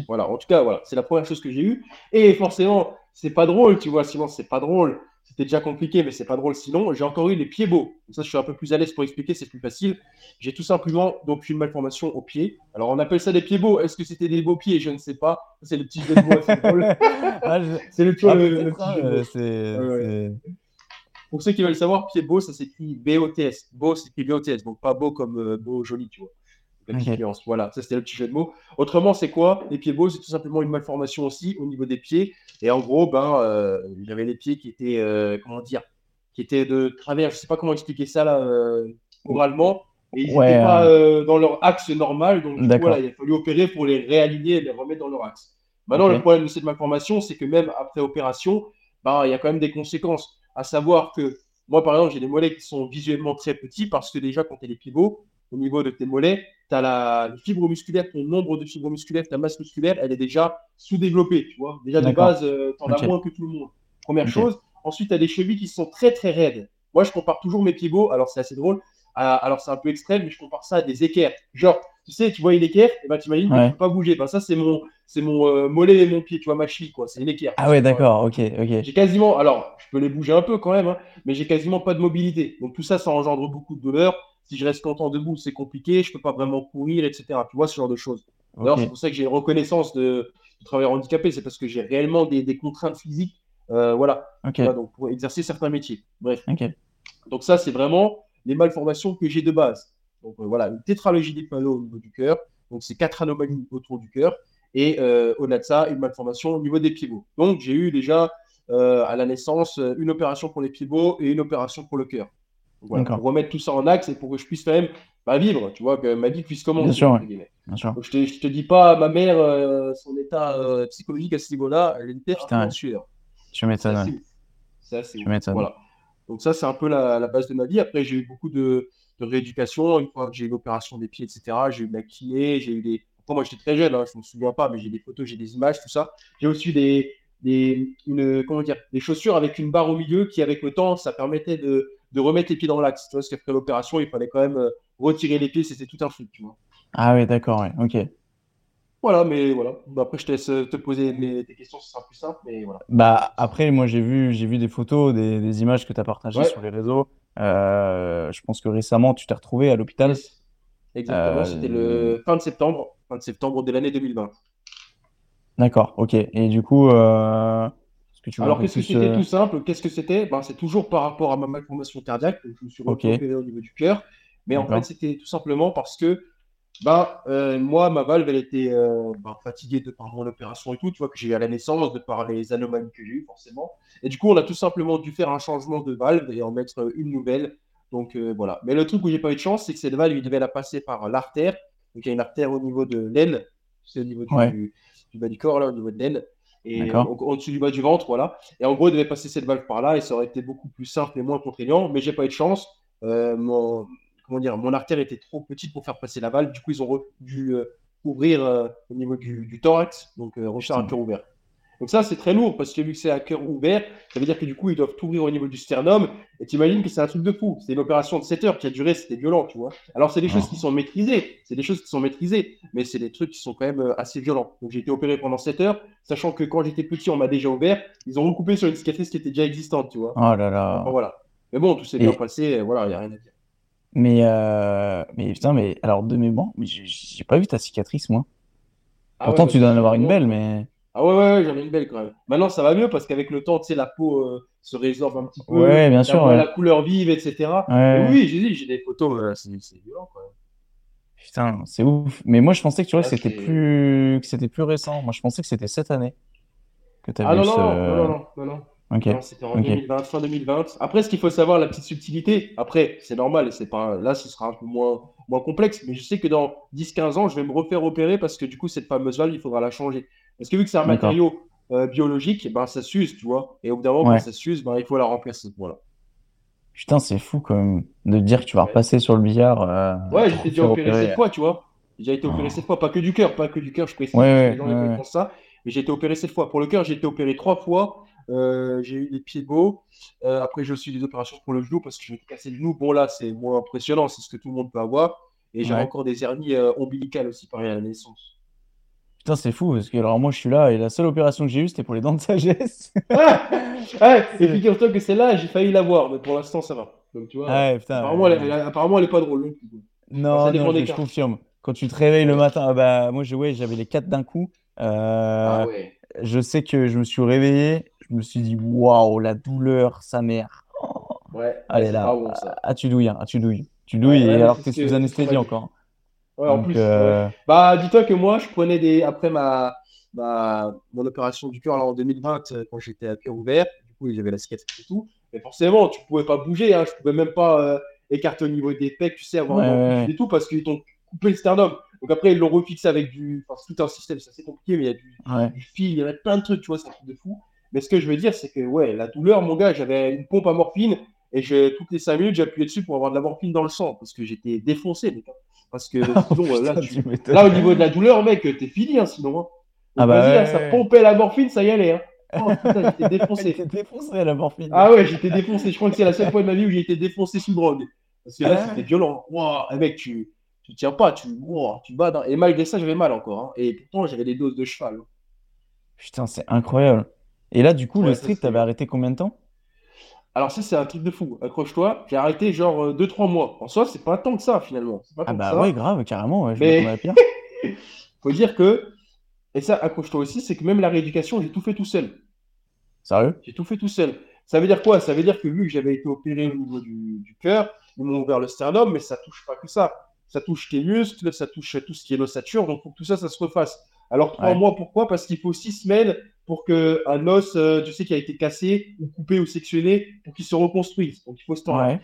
Voilà, en tout cas, voilà, c'est la première chose que j'ai eue. Et forcément, c'est pas drôle, tu vois, sinon c'est pas drôle. C'était déjà compliqué, mais c'est pas drôle sinon. J'ai encore eu les pieds beaux. Comme ça, je suis un peu plus à l'aise pour expliquer, c'est plus facile. J'ai tout simplement donc une malformation au pied. Alors, on appelle ça des pieds beaux. Est-ce que c'était des beaux pieds? Je ne sais pas. C'est le petit jeu de mots drôle. (laughs) Ah, je- (laughs) C'est le, ah, petit jeu c'est Ouais, c'est- Pour ceux qui veulent savoir, pied beau, ça s'écrit B-O-T-S. Beau, c'est écrit B-O-T-S. Donc, pas beau comme euh, beau, joli, tu vois. La. Voilà, ça c'était le petit jeu de mots. Autrement, c'est quoi Les pieds beaux, c'est tout simplement une malformation aussi au niveau des pieds. Et en gros, ben, euh, j'avais les pieds qui étaient, euh, comment dire, qui étaient de travers. Je sais pas comment expliquer ça là, euh, oralement. Et ils n'étaient Ouais, pas euh, dans leur axe normal. Donc, du coup, voilà, il a fallu opérer pour les réaligner et les remettre dans leur axe. Maintenant, le problème de cette malformation, c'est que même après opération, ben, il y a quand même des conséquences. À savoir que moi, par exemple, j'ai des mollets qui sont visuellement très petits parce que déjà, quand tu as les pieds beaux, au niveau de tes mollets, tu as la les fibres musculaires, ton nombre de fibres musculaires, ta masse musculaire, elle est déjà sous-développée, tu vois. Déjà de base, tu en as moins que tout le monde. Première chose. Ensuite, tu as des chevilles qui sont très très raides. Moi, je compare toujours mes pieds beaux, alors c'est assez drôle. à- alors c'est un peu extrême, mais je compare ça à des équerres. Genre, tu sais, tu vois une équerre, et ben tu imagines que Ouais. tu peux pas bouger. Ben ça, c'est mon, c'est mon euh, mollet et mon pied, tu vois, ma cheville, quoi. C'est une équerre. Ah ouais, d'accord, ok, ok. J'ai quasiment, alors je peux les bouger un peu quand même, hein, mais j'ai quasiment pas de mobilité. Donc tout ça, ça engendre beaucoup de douleur. Si je reste longtemps debout, c'est compliqué, je peux pas vraiment courir, etc. Tu vois, ce genre de choses. D'ailleurs, c'est pour ça que j'ai une reconnaissance de, de travailleur handicapé, c'est parce que j'ai réellement des, des contraintes physiques, euh, voilà, donc pour exercer certains métiers. Bref. Donc ça, c'est vraiment les malformations que j'ai de base. Donc euh, voilà, une tétralogie des panneaux au niveau du cœur. Donc c'est quatre anomalies autour du cœur. Et euh, au-delà de ça, une malformation au niveau des pivots. Donc j'ai eu déjà à la naissance une opération pour les pivots et une opération pour le cœur. Voilà, pour remettre tout ça en axe et pour que je puisse quand même bah, vivre, tu vois, que ma vie puisse commencer. Bien sûr, entre ouais. guillemets. Bien sûr. Donc je te, je te dis pas, ma mère, euh, son état euh, psychologique à ce niveau-là, elle était Putain, sueur. Tu m'étonnes. ouf. C'est. Voilà. Donc ça, c'est un peu la, la base de ma vie. Après, j'ai eu beaucoup de, de rééducation. Une fois que j'ai eu l'opération des pieds, etc., j'ai eu de la kiné, j'ai eu des... Après, moi, j'étais très jeune, hein, je me souviens pas, mais j'ai des photos, j'ai des images, tout ça. J'ai aussi des, des, une, comment dire, des chaussures avec une barre au milieu qui, avec le temps, ça permettait de, de remettre les pieds dans l'axe. Tu vois, parce qu'après l'opération, il fallait quand même euh, retirer les pieds, c'était tout un truc, tu vois. Ah ouais, d'accord, ouais, ok. Voilà, mais voilà. Bah, après, je te laisse euh, te poser les- tes questions, ce sera plus simple, mais voilà. Bah après, moi j'ai vu, j'ai vu des photos, des, des images que tu as partagées Ouais. sur les réseaux. Euh, je pense que récemment tu t'es retrouvé à l'hôpital. Yes. Exactement, Euh, c'était le fin de septembre, fin de septembre de l'année 2020. D'accord, ok. Et du coup, euh, que tu Alors, qu'est-ce que c'était euh, tout simple? Qu'est-ce que c'était? Ben, c'est toujours par rapport à ma malformation cardiaque. Donc, je me suis Ok. opéré au niveau du cœur. Mais en fait, c'était tout simplement parce que ben, euh, moi, ma valve, elle était euh, ben, fatiguée de par mon opération et tout, tu vois, que j'ai eu à la naissance, de par les anomalies que j'ai eues, forcément. Et du coup, on a tout simplement dû faire un changement de valve et en mettre une nouvelle. Donc, voilà. Mais le truc où j'ai pas eu de chance, c'est que cette valve, il devait la passer par l'artère. Donc, il y a une artère au niveau de l'aile, c'est au niveau du, Ouais. du bas du corps, là, au niveau de l'aile. Et donc, au-dessus du bas du ventre, voilà. Et en gros, il devait passer cette valve par là et ça aurait été beaucoup plus simple et moins contraignant. Mais j'ai pas eu de chance. Euh, mon, comment dire, mon artère était trop petite pour faire passer la valve. Du coup, ils ont dû euh, ouvrir euh, au niveau du, du thorax, donc refaire un cœur ouvert. Donc ça, c'est très lourd parce que vu que c'est un cœur ouvert, ça veut dire que du coup, ils doivent tout ouvrir au niveau du sternum. Et tu imagines que c'est un truc de fou. C'est une opération de 7 heures qui a duré, c'était violent, tu vois. Alors, c'est des choses Oh. qui sont maîtrisées, c'est des choses qui sont maîtrisées, mais c'est des trucs qui sont quand même euh, assez violents. Donc, j'ai été opéré pendant 7 heures, sachant que quand j'étais petit, on m'a déjà ouvert. Ils ont recoupé sur une cicatrice qui était déjà existante, tu vois. Oh là là. Enfin, voilà. Mais bon, tout s'est bien Et- passé, voilà, il n'y a rien à dire. Mais, euh, mais putain, mais alors de mémoire, mais j'ai- pas vu ta cicatrice, moi. Ah Pourtant, ouais, tu dois en avoir une belle, mais. Ah ouais, ouais, ouais, j'en ai une belle quand même. Maintenant, ça va mieux parce qu'avec le temps, tu sais, la peau euh, se résorbe un petit peu. Ouais, bien la sûr, ouais. la couleur vive, etc. Ouais, oui, j'ai dit, j'ai des photos, euh, c'est violent quand même. Putain, c'est ouf. Mais moi, je pensais que tu vois, Ah, c'était plus, que c'était plus récent. Moi, je pensais que c'était cette année que tu Ah non, non, ce. non, non, non, non, c'était en Ok. 2020, fin 2020. Après, ce qu'il faut savoir, la petite subtilité, après, c'est normal, c'est pas, là, ce sera un peu moins, moins complexe, mais je sais que dans 10-15 ans, je vais me refaire opérer parce que du coup, cette fameuse valve, il faudra la changer. Parce que vu que c'est un matériau euh, biologique, ben, ça s'use, tu vois. Et au bout d'un moment, Ouais. quand ça s'use, ben, il faut la remplacer. Voilà. Putain, c'est fou quand même de te dire que tu vas Ouais. repasser sur le billard. euh, Ouais, te déjà opéré cette fois, tu vois. J'ai été opéré Oh. cette fois, pas que du cœur, pas que du cœur, je précise, Ouais, les gens des pensent ça. Mais j'ai été opéré cette fois. Pour le cœur, j'ai été opéré trois fois. Euh, j'ai eu les pieds beaux. Euh, après, j'ai aussi des opérations pour le genou parce que je m'étais cassé le genou. Bon, là, c'est moins impressionnant, c'est ce que tout le monde peut avoir. Et j'ai Ouais. encore des hernies euh, ombilicales aussi, pareil, à la naissance. Putain, c'est fou parce que alors moi, je suis là et la seule opération que j'ai eue, c'était pour les dents de sagesse. (laughs) Ah Ah, et figure-toi que celle-là, j'ai failli l'avoir, mais pour l'instant, ça va. Donc, tu vois, Ah ouais, putain. apparemment, ouais. elle, elle- apparemment, elle est pas drôle. non quoi. Non, je, je confirme. Quand tu te réveilles le matin, ah bah moi, je, ouais, j'avais les quatre d'un coup. Euh, Ah ouais. Je sais que je me suis réveillé, je me suis dit, waouh, la douleur, sa mère. Ouais, Allez c'est là, pas bon, ça. ah, tu douilles, hein, ah, tu douilles. Tu douilles, Ouais, ouais, et alors c'est que t'es sous c'est anesthésie encore. Ouais, en Donc, plus. euh, ouais. Bah, dis-toi que moi, je prenais des. Après ma, ma... mon opération du cœur là, en 2020, euh, quand j'étais à cœur ouvert, du coup, j'avais la cicatrice et tout. Mais forcément, tu pouvais pas bouger, hein. Je pouvais même pas euh, écarter au niveau des pecs, tu sais, avoir Ouais, un et tout, parce qu'ils t'ont coupé le sternum. Donc après, ils l'ont refixé avec du. Enfin, c'est tout un système, c'est assez compliqué, mais il y a du, ouais. du fil, il y avait plein de trucs, tu vois, c'est un truc de fou. Mais ce que je veux dire, c'est que, ouais, la douleur, mon gars, j'avais une pompe à morphine Et je, toutes les 5 minutes, j'appuyais dessus pour avoir de la morphine dans le sang parce que j'étais défoncé. Parce que (laughs) sinon, euh, là, tu- là, au niveau de la douleur, mec, t'es fini, hein, sinon. hein. Ah bah vas-y, là, ça pompait la morphine, ça y allait. Hein. Oh, putain, j'étais (laughs) défoncé. T'es défoncé à la morphine. Ah ouais, j'étais défoncé. Je crois que c'est la seule fois de ma vie où j'ai été défoncé sous drogue. Parce que là, Ah c'était violent. Wow, eh, mec, tu, tu tiens pas, tu, wow, tu bats. dans- Et malgré ça, j'avais mal encore. hein. Et pourtant, j'avais des doses de cheval. hein. Putain, c'est incroyable. Et là, du coup, Ouais, le c'est- t'avais arrêté combien de temps? Alors, ça, c'est un truc de fou. Accroche-toi. J'ai arrêté genre 2-3 mois. En soi, c'est pas tant que ça, finalement. Ah que bah ça. ouais, grave, carrément, ouais, je Mais- pire. (laughs) Faut dire que, et ça, accroche-toi aussi, c'est que même la rééducation, j'ai tout fait tout seul. Sérieux? J'ai tout fait tout seul. Ça veut dire quoi? Ça veut dire que vu que j'avais été opéré au niveau du, du cœur, ils m'ont ouvert le sternum, mais ça touche pas que ça. Ça touche tes muscles, ça touche tout ce qui est l'ossature, donc pour que tout ça, ça se refasse. Alors trois mois, pourquoi? Parce qu'il faut six semaines pour que un os, euh, tu sais, qui a été cassé ou coupé ou sectionné, pour qu'il se reconstruise. Donc il faut ce temps-là. Ouais.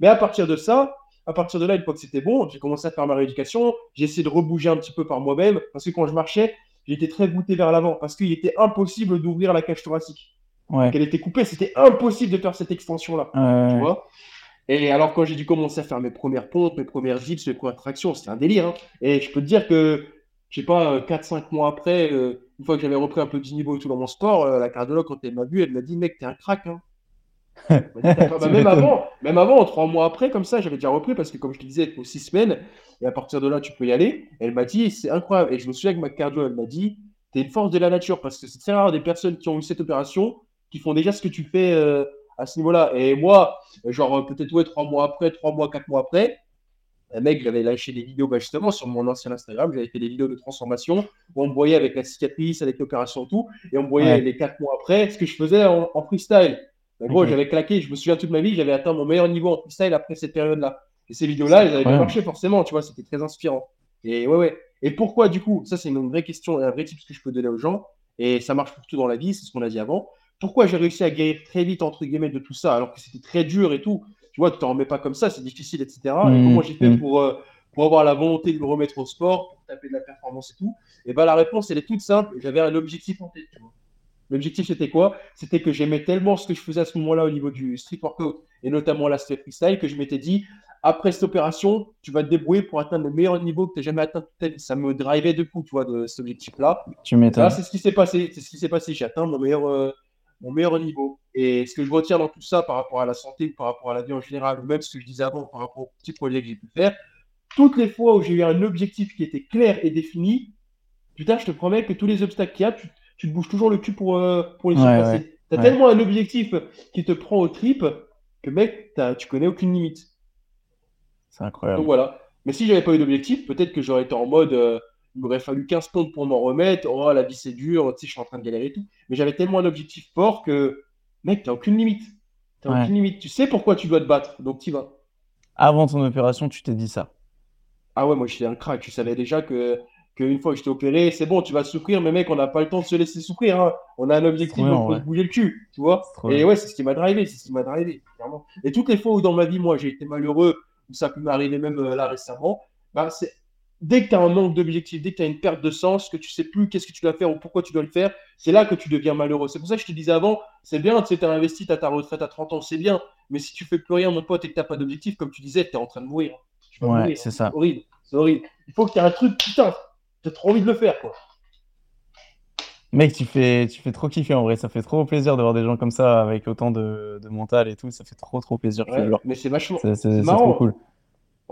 Mais à partir de ça, à partir de là, une fois que c'était bon, j'ai commencé à faire ma rééducation. J'ai essayé de rebouger un petit peu par moi-même parce que quand je marchais, j'étais très voûté vers l'avant parce qu'il était impossible d'ouvrir la cage thoracique. Ouais. Qu'elle était coupée, c'était impossible de faire cette extension-là. Tu vois? Et alors, quand j'ai dû commencer à faire mes premières pompes, mes premières dips, mes premières tractions, c'était un délire. hein. Et je peux te dire que, je sais pas, 4-5 mois après, euh, une fois que j'avais repris un peu du niveau et tout dans mon sport, euh, la cardiologue, quand elle m'a vu, elle m'a dit, mec, t'es un crack. Hein. (laughs) Dit, bah, même avant, même avant, trois mois après, comme ça, j'avais déjà repris parce que, comme je te disais, il faut six semaines. Et à partir de là, tu peux y aller. Elle m'a dit, c'est incroyable. Et je me souviens que ma cardio, elle m'a dit, t'es une force de la nature parce que c'est très rare des personnes qui ont eu cette opération qui font déjà ce que tu fais euh, à ce niveau-là. Et moi, genre peut-être ouais, trois mois après, trois mois, quatre mois après, un mec, j'avais lâché des vidéos bah, justement sur mon ancien Instagram, j'avais fait des vidéos de transformation où on me voyait avec la cicatrice, avec l'opération et tout, et on me voyait Ouais. les quatre mois après ce que je faisais en, en freestyle. En gros, j'avais claqué, je me souviens toute ma vie, j'avais atteint mon meilleur niveau en freestyle après cette période-là. Et ces vidéos-là, elles avaient marché forcément, tu vois, c'était très inspirant. Et ouais, ouais. Et pourquoi du coup, ça c'est une vraie question, un vrai tip que je peux donner aux gens, et ça marche pour tout dans la vie, c'est ce qu'on a dit avant. Pourquoi j'ai réussi à guérir très vite, entre guillemets, de tout ça, alors que c'était très dur et tout? Tu vois, tu t'en remets pas comme ça, c'est difficile, etc. Et Mhm, comment j'ai fait mhm. pour, euh, pour avoir la volonté de me remettre au sport, pour taper de la performance et tout? Et ben la réponse, elle est toute simple. J'avais un objectif en tête, tu vois. L'objectif, c'était quoi? C'était que j'aimais tellement ce que je faisais à ce moment-là au niveau du street workout, et notamment l'aspect freestyle, que je m'étais dit, après cette opération, tu vas te débrouiller pour atteindre le meilleur niveau que tu n'as jamais atteint. Ça me drivait de fou, tu vois, de cet objectif-là. Tu m'étonnes. c'est ce qui s'est passé. C'est ce qui s'est passé. J'ai atteint mon meilleur, euh, mon meilleur niveau. Et ce que je retiens dans tout ça par rapport à la santé, par rapport à la vie en général, ou même ce que je disais avant par rapport aux petits projets que j'ai pu faire, toutes les fois où j'ai eu un objectif qui était clair et défini, putain, je te promets que tous les obstacles qu'il y a, tu, tu te bouges toujours le cul pour, euh, pour les Ouais, surpasser. ouais. T'as Ouais. tellement un objectif qui te prend aux tripes que, mec, t'as- tu connais aucune limite. C'est Donc incroyable. voilà. Mais si j'avais pas eu d'objectif, peut-être que j'aurais été en mode, euh, il m'aurait fallu 15 pompes pour m'en remettre. Oh, la vie c'est dur, tu sais, je suis en train de galérer et tout. Mais j'avais tellement un objectif fort que, mec, t'as aucune limite. T'as Ouais. aucune limite. Tu sais pourquoi tu dois te battre, donc t'y vas. Avant ton opération, tu t'es dit ça. Ah ouais, moi j'étais un crack. Je savais déjà que qu'une fois que j'étais opéré, c'est bon, tu vas souffrir, mais mec, on n'a pas le temps de se laisser souffrir. hein. On a un objectif, donc ouais. se bouger le cul, tu vois. Et bien. ouais, c'est ce qui m'a drivé, c'est ce qui m'a drivé, clairement. Et toutes les fois où dans ma vie, moi, j'ai été malheureux, où ça peut m'arriver même euh, là récemment, bah, c'est dès que tu as un manque d'objectif, dès que tu as une perte de sens, que tu sais plus qu'est-ce que tu dois faire ou pourquoi tu dois le faire, c'est là que tu deviens malheureux. C'est pour ça que je te disais avant, c'est bien, tu sais, tu as investi, tu ta retraite à 30 ans, c'est bien, mais si tu fais plus rien, mon pote, et que tu pas d'objectif, comme tu disais, tu es en train de mourir. Tu Ouais, mourir. c'est ça. horrible, c'est horrible. Il faut que tu aies un truc, putain, tu as trop envie de le faire, quoi. Mec, tu fais, tu fais trop kiffer en vrai. Ça fait trop plaisir de voir des gens comme ça avec autant de, de mental et tout. Ça fait trop, trop plaisir. Ouais, mais c'est vachement. C'est c'est- c'est trop cool.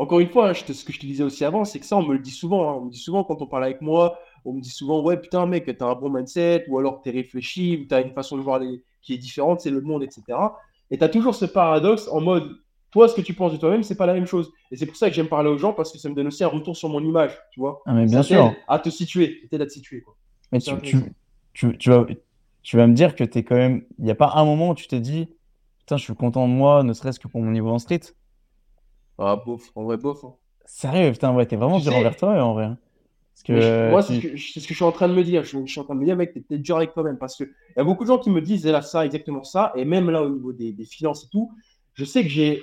Encore une fois, hein, je te- ce que je te disais aussi avant, c'est que ça, on me le dit souvent. hein. On me dit souvent quand on parle avec moi, on me dit souvent, ouais, putain, mec, t'as un bon mindset, ou alors t'es réfléchi, ou t'as une façon de voir les... qui est différente, c'est le monde, etc. Et t'as toujours ce paradoxe en mode, toi, ce que tu penses de toi-même, c'est pas la même chose. Et c'est pour ça que j'aime parler aux gens, parce que ça me donne aussi un retour sur mon image, tu vois. Ah, mais bien sûr. À te situer, ça t'aide à te situer, quoi. Mais tu, tu, tu vas, tu vas me dire que t'es quand même. Il n'y a pas un moment où tu t'es dit, putain, je suis content de moi, ne serait-ce que pour mon niveau en street. Ah, bof, en vrai, bof. hein. Sérieux, putain, ouais, t'es vraiment Tu dur sais- envers toi en vrai. hein. Parce que je- moi, c'est tu- ce, que, c'est ce que je suis en train de me dire. Je, je suis en train de me dire, mec, t'es peut-être dur avec toi-même. Parce qu'il y a beaucoup de gens qui me disent, là, ça, exactement ça. Et même là, au niveau des, des finances et tout, je sais que j'ai,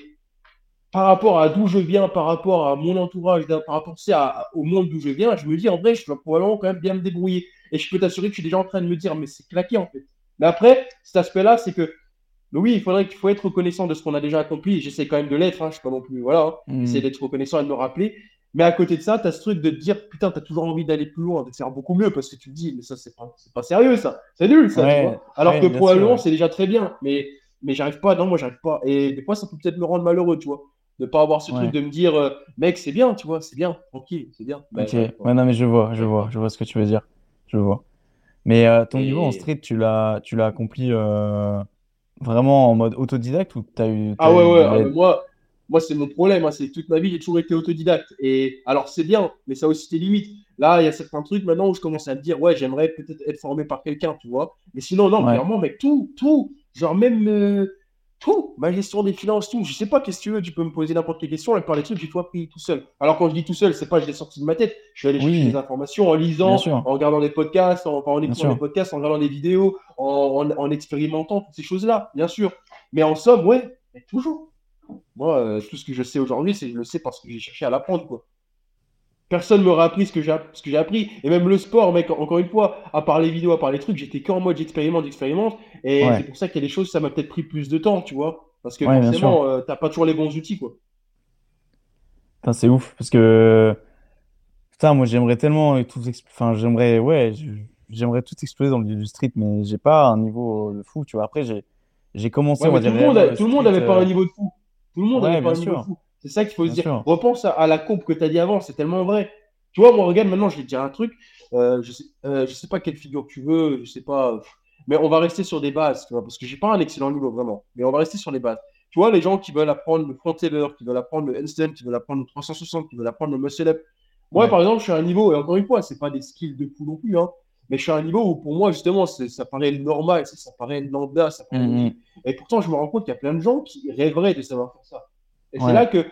par rapport à d'où je viens, par rapport à mon entourage, par rapport à- au monde d'où je viens, je me dis, en vrai, je dois probablement quand même bien me débrouiller. Et je peux t'assurer que je suis déjà en train de me dire, mais c'est claqué, en fait. Mais après, cet aspect-là, c'est que Mais oui, il faudrait qu'il faut être reconnaissant de ce qu'on a déjà accompli. J'essaie quand même de l'être, hein, je suis pas non plus. Voilà, hein. Mm. J'essaie d'être reconnaissant et de me rappeler. Mais à côté de ça, tu as ce truc de te dire, putain, tu as toujours envie d'aller plus loin, de faire beaucoup mieux, parce que tu te dis, mais ça, c'est pas, sérieux, ça. C'est nul, ça. tu Ouais, vois. Alors ouais, que probablement, sûr. c'est déjà très bien. Mais, mais j'arrive pas. Non, moi, j'arrive pas. Et des fois, ça peut peut-être me rendre malheureux, tu vois. De pas avoir ce Ouais. truc de me dire, euh, mec, c'est bien, tu vois, c'est bien, tranquille, c'est bien. Ben, Ok, ouais, ouais, non, mais je vois, je vois, je vois ce que tu veux dire. Je vois. Mais euh, ton niveau en Et- street, tu l'as, tu l'as accompli euh, vraiment en mode autodidacte ou t'as eu, Ah ouais, eu ouais, ah, l'aide moi, moi c'est mon problème. hein, c'est toute ma vie, j'ai toujours été autodidacte. Et alors, c'est bien, mais ça a aussi des limites. Là, il y a certains trucs maintenant où je commence à me dire, ouais, j'aimerais peut-être être formé par quelqu'un, tu vois. Mais sinon, non, Ouais. clairement, mec, tout, tout, genre même euh, tout, ma gestion des finances, tout. Je sais pas, qu'est-ce que tu veux, tu peux me poser n'importe quelle question, la plupart des trucs, j'ai tout appris tout seul. Alors, quand je dis tout seul, c'est pas je l'ai sorti de ma tête. Je suis allé Oui. chercher des informations en lisant, en regardant des podcasts, en, enfin, en écoutant des podcasts, en regardant des vidéos, en, en, en expérimentant toutes ces choses-là, bien sûr. Mais en somme, ouais, mais toujours. Moi, euh, tout ce que je sais aujourd'hui, c'est je le sais parce que j'ai cherché à l'apprendre, quoi. Personne m'aurait appris ce que j'ai appris. Et même le sport, mec, encore une fois, à part les vidéos, à part les trucs, j'étais qu'en mode j'expérimente, j'expérimente. Et Ouais. c'est pour ça qu'il y a des choses, ça m'a peut-être pris plus de temps, tu vois. Parce que Ouais, forcément, euh, t'as pas toujours les bons outils, quoi. C'est ouf parce que putain, moi j'aimerais tellement tout, enfin j'aimerais, ouais, j'aimerais tout exploser dans le du street, mais j'ai pas un niveau de fou, tu vois. Après j'ai, commencé, Ouais, on va tout dire le monde, tout le monde avait pas euh, un niveau de fou. Tout le monde avait pas un niveau de fou. C'est ça qu'il faut se dire. sûr. Repense à, à la courbe que tu as dit avant, c'est tellement vrai. Tu vois, moi, regarde, maintenant, je vais te dire un truc. Euh, je sais, euh, je sais pas quelle figure tu veux, je sais pas. Mais on va rester sur des bases, tu vois, parce que j'ai pas un excellent niveau, vraiment. Mais on va rester sur les bases. Tu vois, les gens qui veulent apprendre le front lever, qui veulent apprendre le handstand, qui veulent apprendre le 360, qui veulent apprendre le muscle up. Moi, Ouais. par exemple, je suis à un niveau, et encore une fois, c'est pas des skills de fou non plus, hein. Mais je suis à un niveau où, pour moi, justement, ça paraît normal, ça, paraît lambda, ça paraît Mhm. logique. Et pourtant, je me rends compte qu'il y a plein de gens qui rêveraient de savoir faire ça. Et Ouais. c'est là que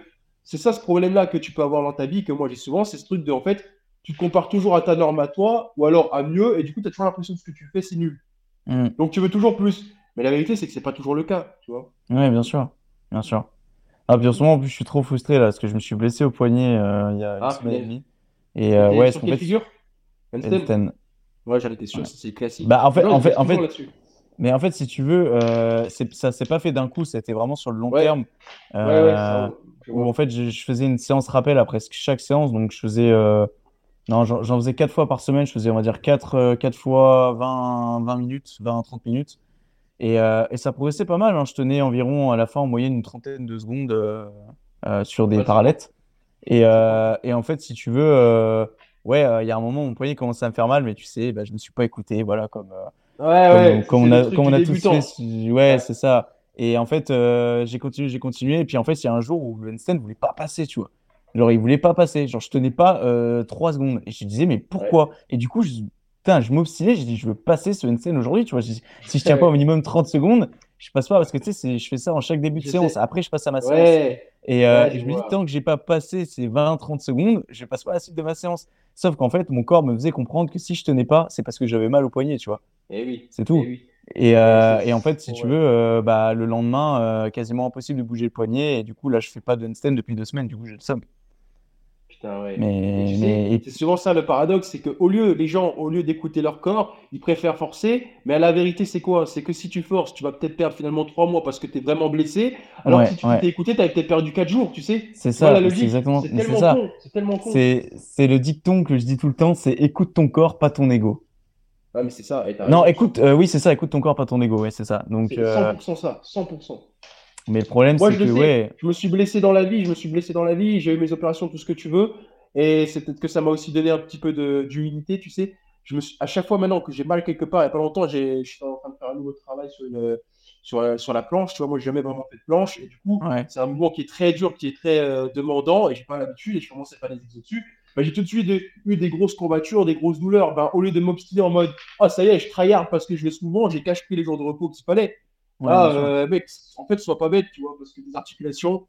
c'est ça ce problème-là que tu peux avoir dans ta vie, que moi j'ai souvent, c'est ce truc de en fait, tu te compares toujours à ta norme à toi, ou alors à mieux, et du coup, tu as toujours l'impression que ce que tu fais, c'est nul. Mm. Donc tu veux toujours plus. Mais la vérité, c'est que c'est pas toujours le cas, tu vois. Ouais, bien sûr, bien sûr. Ah, puis en ce moment, en plus, je suis trop frustré là parce que je me suis blessé au poignet euh, il y a une Ah, semaine et demie. Et euh, ouais, sur quelle fait, figure handstand. Ouais, j'en étais sûr, Ouais. c'est classique. Bah, en fait- en fait- en. Mais en fait, si tu veux, euh, ça s'est pas fait d'un coup, c'était vraiment sur le long Ouais. terme. Ouais, ouais, Euh, ça, je où en fait, je, je faisais une séance rappel après chaque séance. Donc, je faisais. euh, non, j'en faisais quatre fois par semaine. Je faisais, on va dire, quatre, euh, quatre fois 20, 20 minutes, 20, 30 minutes. Et, euh, et ça progressait pas mal. hein. Je tenais environ à la fin en moyenne une trentaine de secondes euh, euh, sur des Ouais, parallettes. Et, euh, et en fait, si tu veux, euh, ouais, euh, il y a un moment, mon poignet commençait à me faire mal, mais tu sais, bah, je me suis pas écouté. Voilà, comme. Ouais, comme, ouais, comme on a, comme on a tous fait. Ouais, Ouais. c'est ça. Et en fait, euh, j'ai continué, j'ai continué. Et puis en fait, il y a un jour où le handstand voulait pas passer, tu vois. Genre, il voulait pas passer. Genre, je tenais pas euh, trois secondes. Et je disais, mais pourquoi? Et du coup, je, putain, je m'obstinais. J'ai dit, je veux passer ce handstand aujourd'hui, tu vois. Dit, si je tiens pas au minimum 30 secondes, je passe pas parce que tu sais, je fais ça en chaque début de Je séance. Après, je passe à ma séance. Et, euh, Ouais, et je me dis, tant que j'ai pas passé ces 20-30 secondes, je passe pas à la suite de ma séance. Sauf qu'en fait, mon corps me faisait comprendre que si je tenais pas, c'est parce que j'avais mal au poignet, tu vois. et oui. C'est tout. eh oui. Et, euh, et en fait, si tu veux, euh, bah, le lendemain, quasiment impossible de bouger le poignet. Et du coup, là, je fais pas de handstand depuis deux semaines. Du coup, j'ai le somme. Putain, ouais. Et Mais, tu sais, mais et- c'est souvent ça le paradoxe, c'est que au lieu, les gens, au lieu d'écouter leur corps, ils préfèrent forcer. Mais la vérité, c'est quoi? C'est que si tu forces, tu vas peut-être perdre finalement trois mois parce que tu es vraiment blessé. Alors Ouais, que si tu ouais. t'étais écouté, tu avais peut-être perdu quatre jours, tu sais? c'est ça, la c'est logique? exactement, C'est tellement ça. con, c'est tellement con. C'est, c'est le dicton que je dis tout le temps, c'est écoute ton corps, pas ton ego. Ah, mais c'est ça. et Non, écoute, euh, oui, c'est ça, écoute ton corps, pas ton ego, ouais, c'est ça. Donc, C'est euh, 100% ça, 100%. Mais le problème, c'est je que, sais. ouais, Je me suis blessé dans la vie, je me suis blessé dans la vie, j'ai eu mes opérations, tout ce que tu veux. Et c'est peut-être que ça m'a aussi donné un petit peu d'humilité, tu sais. Je me suis, à chaque fois maintenant que j'ai mal quelque part, il n'y a pas longtemps, je suis en train de faire un nouveau travail sur, une- sur, la- sur la planche. Tu vois, moi, j'ai jamais vraiment fait de planche. Et du coup, ouais, c'est un mouvement qui est très dur, qui est très euh, demandant, et j'ai pas l'habitude, et je à faire des exos dessus. Ben, j'ai tout de suite eu- eu des grosses courbatures, des grosses douleurs. Ben, au lieu de m'obstiner en mode, ah, ça y est, je tryhard parce que je vais ce mouvement, j'ai pris les jours de repos qu'il fallait. Ouais, Ah, euh, mec, en fait, sois pas bête, tu vois, parce que les articulations,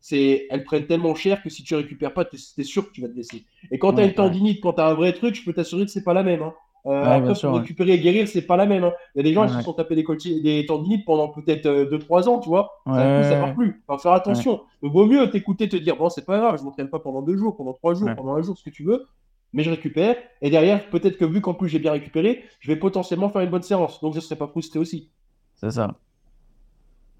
c'est, elles prennent tellement cher que si tu récupères pas, t'es, sûr que tu vas te blesser. Et quand t'as Ouais, une tendinite, quand t'as un vrai truc, je peux t'assurer que c'est pas la même. Hein. Euh, Ouais, après, pour ouais. récupérer et guérir, c'est pas la même. hein. Il y a des gens qui se sont tapés des, des tendinites pendant peut-être 2-3 ans, tu vois. Ça ouais, part plus. Faut faire attention. Donc, vaut mieux t'écouter, te dire, bon, c'est pas grave, je m'entraîne pas pendant deux jours, pendant trois jours, Ouais. pendant un jour, ce que tu veux. Mais je récupère. Et derrière, peut-être que vu qu'en plus j'ai bien récupéré, je vais potentiellement faire une bonne séance. Donc, je serai pas frustré aussi. c'est ça.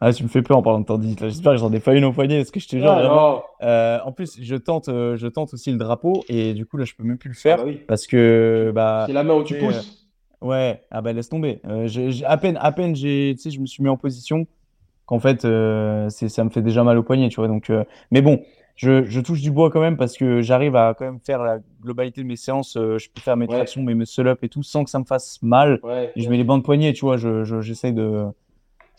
Ah, tu me fais peur en parlant de tendinite. J'espère que j'en ai pas une au poignet parce que je te jure. Ah, euh, en plus, je tente, euh, je tente aussi le drapeau et du coup, là, je peux même plus le Ah, faire bah oui. parce que, bah, C'est la main où tu pousses. ouais, ah bah laisse tomber. Euh, à peine, à peine, j'ai, tu sais, je me suis mis en position qu'en fait, euh, c'est, ça me fait déjà mal au poignet, tu vois. Donc, euh, mais bon, je, je touche du bois quand même parce que j'arrive à quand même faire la globalité de mes séances. euh, je peux faire mes Ouais. tractions, mes muscle-up et tout sans que ça me fasse mal. Ouais. Et je mets les bandes poignets, tu vois. Je, je- j'essaie de,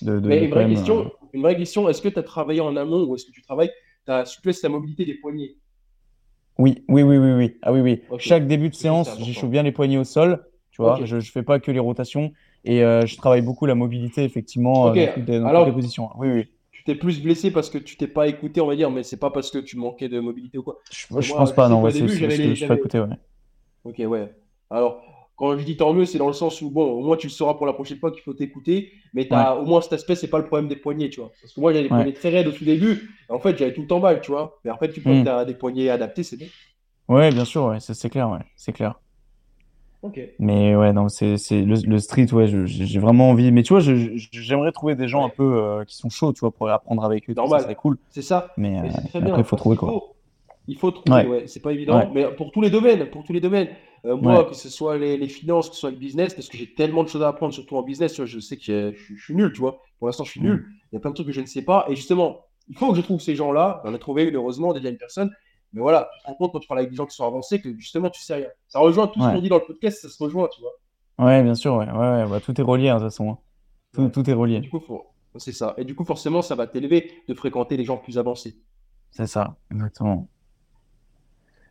de, de- Mais de une quand vraie même, question, euh, une vraie question, est-ce que tu as travaillé en amont ou est-ce que tu travailles ta souplesse, ta mobilité des poignets? Oui, oui, oui, oui, oui. Ah oui, oui. Chaque début de c'est séance, j'échoue bien les poignets au sol. Tu vois, je, je fais pas que les rotations et euh, je travaille beaucoup la mobilité, effectivement, euh, dans toutes les, dans Alors- toutes les positions. Oui, oui. Tu t'es plus blessé parce que tu t'es pas écouté, on va dire, mais c'est pas parce que tu manquais de mobilité ou quoi? Je, je pense pas, non. Ouais, c'est début, c'est que les- je suis pas écouté, ouais. Ok, ouais. Alors, quand je dis tant mieux, c'est dans le sens où, bon, au moins tu le sauras pour la prochaine fois qu'il faut t'écouter, mais t'as, au moins cet aspect, c'est pas le problème des poignets, tu vois. Parce que moi, j'avais Ouais. poignets très raides au tout début, et en fait, j'avais tout le temps mal, tu vois. Mais après, tu peux Mm. t'as des poignets adaptés, c'est bon. Ouais, bien sûr, ouais, c'est clair, ouais, c'est clair. Ok. Mais ouais, non, c'est le, le street, ouais, j'ai vraiment envie. Mais tu vois, j'aimerais trouver des gens Ouais. un peu euh, qui sont chauds, tu vois, pour apprendre avec eux. ça, Normal. serait cool. C'est ça. Mais, Mais euh, après, il faut trouver quoi. faut- Il faut trouver, Ouais. ouais, c'est pas évident, Ouais. mais pour tous les domaines, pour tous les domaines. Euh, moi, que ce soit les, les finances, que ce soit le business, parce que j'ai tellement de choses à apprendre, surtout en business, tu vois, je sais que je, suis- je suis nul, tu vois. Pour l'instant, je suis Mm. nul. Il y a plein de trucs que je ne sais pas. Et justement, il faut que je trouve ces gens-là. On a trouvé une, heureusement, déjà une personne. Mais voilà, tu te rends compte quand tu parles avec des gens qui sont avancés que justement, tu sais rien. Ça rejoint tout ce qu'on dit dans le podcast, ça se rejoint, tu vois. Ouais, bien sûr, ouais, ouais, ouais, bah, tout est relié, hein, de toute façon. hein. Tout, est relié. Du coup, faut- c'est ça. Et du coup, forcément, ça va t'élever de fréquenter les gens plus avancés. C'est ça, exactement.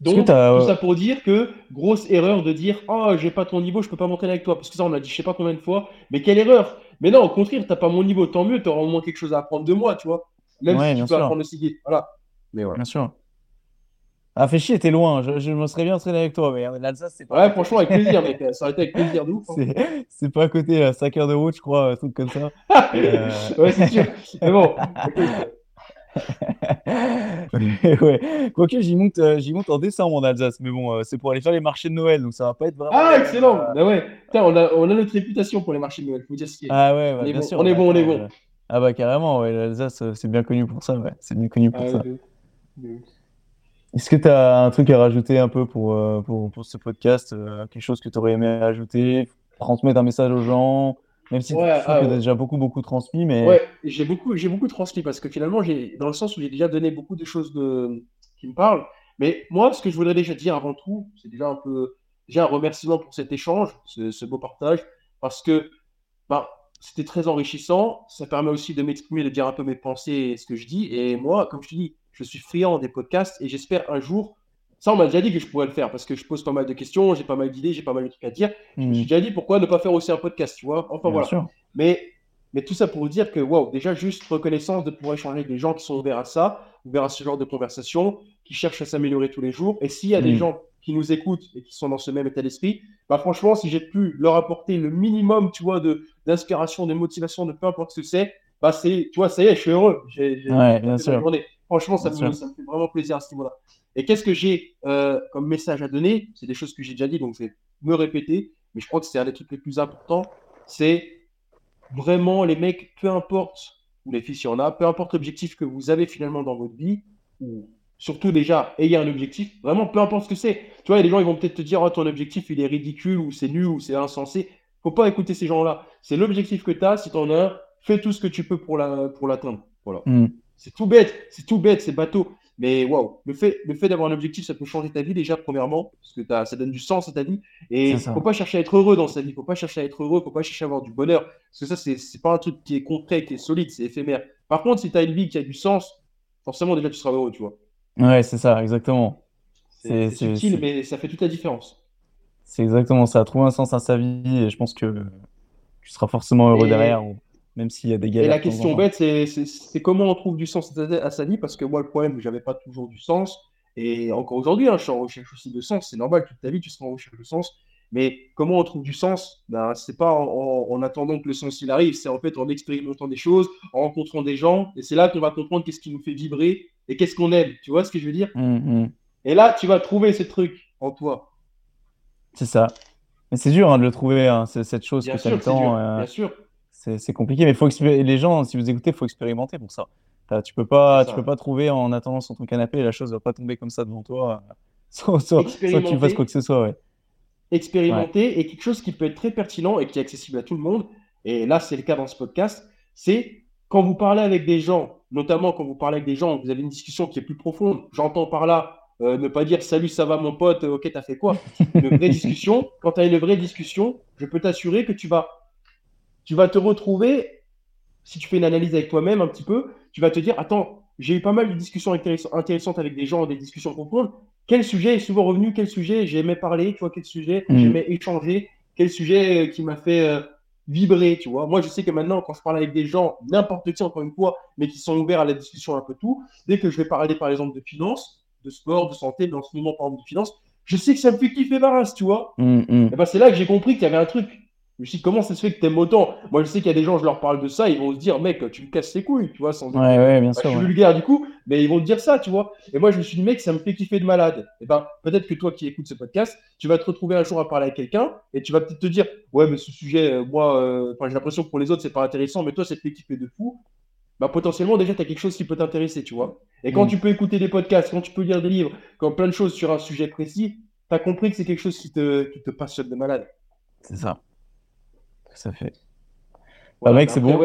Donc, tout euh, ça pour dire que grosse erreur de dire Oh, j'ai pas ton niveau, je peux pas m'entraîner avec toi. Parce que ça, on l'a dit je sais pas combien de fois. Mais quelle erreur Mais non, au contraire, t'as pas mon niveau, tant mieux, t'auras au moins quelque chose à apprendre de moi, tu vois. Même Ouais, si tu peux sûr. apprendre aussi. Voilà. Mais voilà. Bien sûr. Ah, fais chier, t'es loin. Je, je me serais bien entraîné avec toi, mais l'Alsace, c'est pas. Ouais, franchement, avec plaisir, mec. Ça aurait été avec plaisir de ouf. hein. (laughs) C'est pas à côté, là, 5 heures de route, je crois, un truc comme ça. (laughs) Euh, ouais, c'est sûr. (laughs) Mais bon, (laughs) ouais. Quoique, j'y monte, euh, j'y monte en décembre en Alsace, mais bon, euh, c'est pour aller faire les marchés de Noël, donc ça va pas être vraiment. Ah, excellent. euh, Bah ouais. Putain, on a, on a notre réputation pour les marchés de Noël. Faut dire ce qui est. Ah ouais, bah, On est bien bon, sûr. on est bon, on est bon. Ah bah carrément, ouais, l'Alsace, euh, c'est bien connu pour ça, ouais. C'est bien connu pour Ah, ça. Est-ce que tu as un truc à rajouter un peu pour, pour, pour ce podcast, quelque chose que tu aurais aimé ajouter, transmettre un message aux gens, même si Ouais, ah, tu ouais. as déjà beaucoup, beaucoup transmis, mais Ouais, j'ai beaucoup, beaucoup transmis parce que finalement, dans le sens où j'ai déjà donné beaucoup de choses de, qui me parlent. Mais moi, ce que je voudrais déjà dire avant tout, c'est déjà un peu, déjà un remerciement pour cet échange, ce, ce beau partage, parce que ben, c'était très enrichissant. Ça permet aussi de m'exprimer, de dire un peu mes pensées et ce que je dis. Et moi, comme je te dis, je suis friand des podcasts et j'espère un jour. Ça, on m'a déjà dit que je pourrais le faire parce que je pose pas mal de questions, j'ai pas mal d'idées, j'ai pas mal de trucs à dire. Je me Hmm, suis déjà dit pourquoi ne pas faire aussi un podcast, tu vois? Enfin bien voilà. sûr. Mais, mais tout ça pour dire que, waouh, déjà juste reconnaissance de pouvoir échanger avec des gens qui sont ouverts à ça, ouverts à ce genre de conversation, qui cherchent à s'améliorer tous les jours. Et s'il y a des Mm. gens qui nous écoutent et qui sont dans ce même état d'esprit, bah franchement, si j'ai pu leur apporter le minimum, tu vois, de d'inspiration, de motivation, de peu importe ce que c'est, bah c'est, tu vois, ça y est, je suis heureux. J'ai, j'ai Ouais, bien sûr. journée. Franchement, ça me, sûr. ça me fait vraiment plaisir à ce niveau-là. Et qu'est-ce que j'ai euh, comme message à donner? C'est des choses que j'ai déjà dit, donc je vais me répéter, mais je crois que c'est un des trucs les plus importants. C'est vraiment les mecs, peu importe, ou les filles s'il y en a, peu importe l'objectif que vous avez finalement dans votre vie, ou surtout déjà, ayez un objectif, vraiment peu importe ce que c'est. Tu vois, des gens, ils vont peut-être te dire, oh, ton objectif, il est ridicule, ou c'est nul, ou c'est insensé. Faut pas écouter ces gens-là. C'est l'objectif que tu as, si tu en as un, fais tout ce que tu peux pour la, pour l'atteindre. Voilà. Hmm, C'est tout bête, c'est tout bête, c'est bateau. Mais waouh, le fait, le fait d'avoir un objectif, ça peut changer ta vie déjà, premièrement, parce que ça donne du sens à ta vie. Et ça. faut pas chercher à être heureux dans sa vie, faut pas chercher à être heureux, faut pas chercher à avoir du bonheur. Parce que ça, c'est pas un truc qui est concret, qui est solide, c'est éphémère. Par contre, si tu as une vie qui a du sens, forcément, déjà, tu seras heureux, tu vois. Ouais, c'est ça, exactement. C'est subtil, mais ça fait toute la différence. C'est exactement ça. Trouver un sens à sa vie, et je pense que tu seras forcément heureux Et- derrière, ou- même s'il y a des Et galères. la temps en question temps. bête, c'est comment on trouve du sens à sa vie, parce que moi, le problème, j'avais pas toujours du sens. Et encore aujourd'hui, hein, je suis en recherche aussi de sens. C'est normal, toute ta vie, tu seras en recherche de sens. Mais comment on trouve du sens? Ben, c'est pas en, en- en attendant que le sens il arrive, c'est en fait en expérimentant des choses, en rencontrant des gens. Et c'est là qu'on va comprendre qu'est-ce qui nous fait vibrer et qu'est-ce qu'on aime. Tu vois ce que je veux dire? Hmm, hmm. Et là, tu vas trouver ces trucs en toi. C'est ça. Mais c'est dur hein, de le trouver, hein, c'est cette chose Bien que tu dur. tant. euh, Bien sûr. C'est compliqué, mais faut les gens, si vous écoutez, il faut expérimenter pour ça. Tu peux pas, tu peux pas trouver en attendant sur ton canapé, la chose va pas tomber comme ça devant toi, (laughs) sans, que tu fasses quoi que ce soit. Ouais. Expérimenter et quelque chose qui peut être très pertinent et qui est accessible à tout le monde. Et là, c'est le cas dans ce podcast. C'est quand vous parlez avec des gens, notamment quand vous parlez avec des gens, vous avez une discussion qui est plus profonde. J'entends par là euh, ne pas dire salut, ça va mon pote, ok, t'as fait quoi? (laughs) Une vraie discussion. Quand tu as une vraie discussion, je peux t'assurer que tu vas, tu vas te retrouver, si tu fais une analyse avec toi-même un petit peu, tu vas te dire attends, j'ai eu pas mal de discussions intéressantes avec des gens, des discussions profondes. Quel sujet est souvent revenu? Quel sujet? J'aimais parler Tu vois, quel sujet? Mm. j'aimais échanger Quel sujet euh, qui m'a fait euh, vibrer Tu vois, moi, je sais que maintenant, quand je parle avec des gens, n'importe qui, encore une fois, mais qui sont ouverts à la discussion un peu tout, dès que je vais parler, par exemple, de finances, de sport, de santé, dans ce moment, par exemple, de finances, je sais que ça me fait kiffer Barras, tu vois? Mm, mm. Et ben, c'est là que j'ai compris qu'il y avait un truc. Je me suis dit, comment ça se fait que t'aimes autant? Moi, je sais qu'il y a des gens, je leur parle de ça, ils vont se dire, mec, tu me casses les couilles, tu vois, sans ouais, ouais, bien bah, sûr. Je suis vulgaire du coup, mais ils vont te dire ça, tu vois. Et moi, je me suis dit, mec, ça me fait kiffer de malade. Et ben, peut-être que toi qui écoutes ce podcast, tu vas te retrouver un jour à parler avec quelqu'un et tu vas peut-être te dire, ouais, mais ce sujet, euh, moi, euh, j'ai l'impression que pour les autres, c'est pas intéressant, mais toi, ça te fait kiffer de fou. Bah, potentiellement, déjà, tu as quelque chose qui peut t'intéresser, tu vois. Et quand mm. tu peux écouter des podcasts, quand tu peux lire des livres, quand plein de choses sur un sujet précis, tu as compris que c'est quelque chose qui te, qui te passionne de malade. C'est ça ça fait. Bah, mec, c'est bon.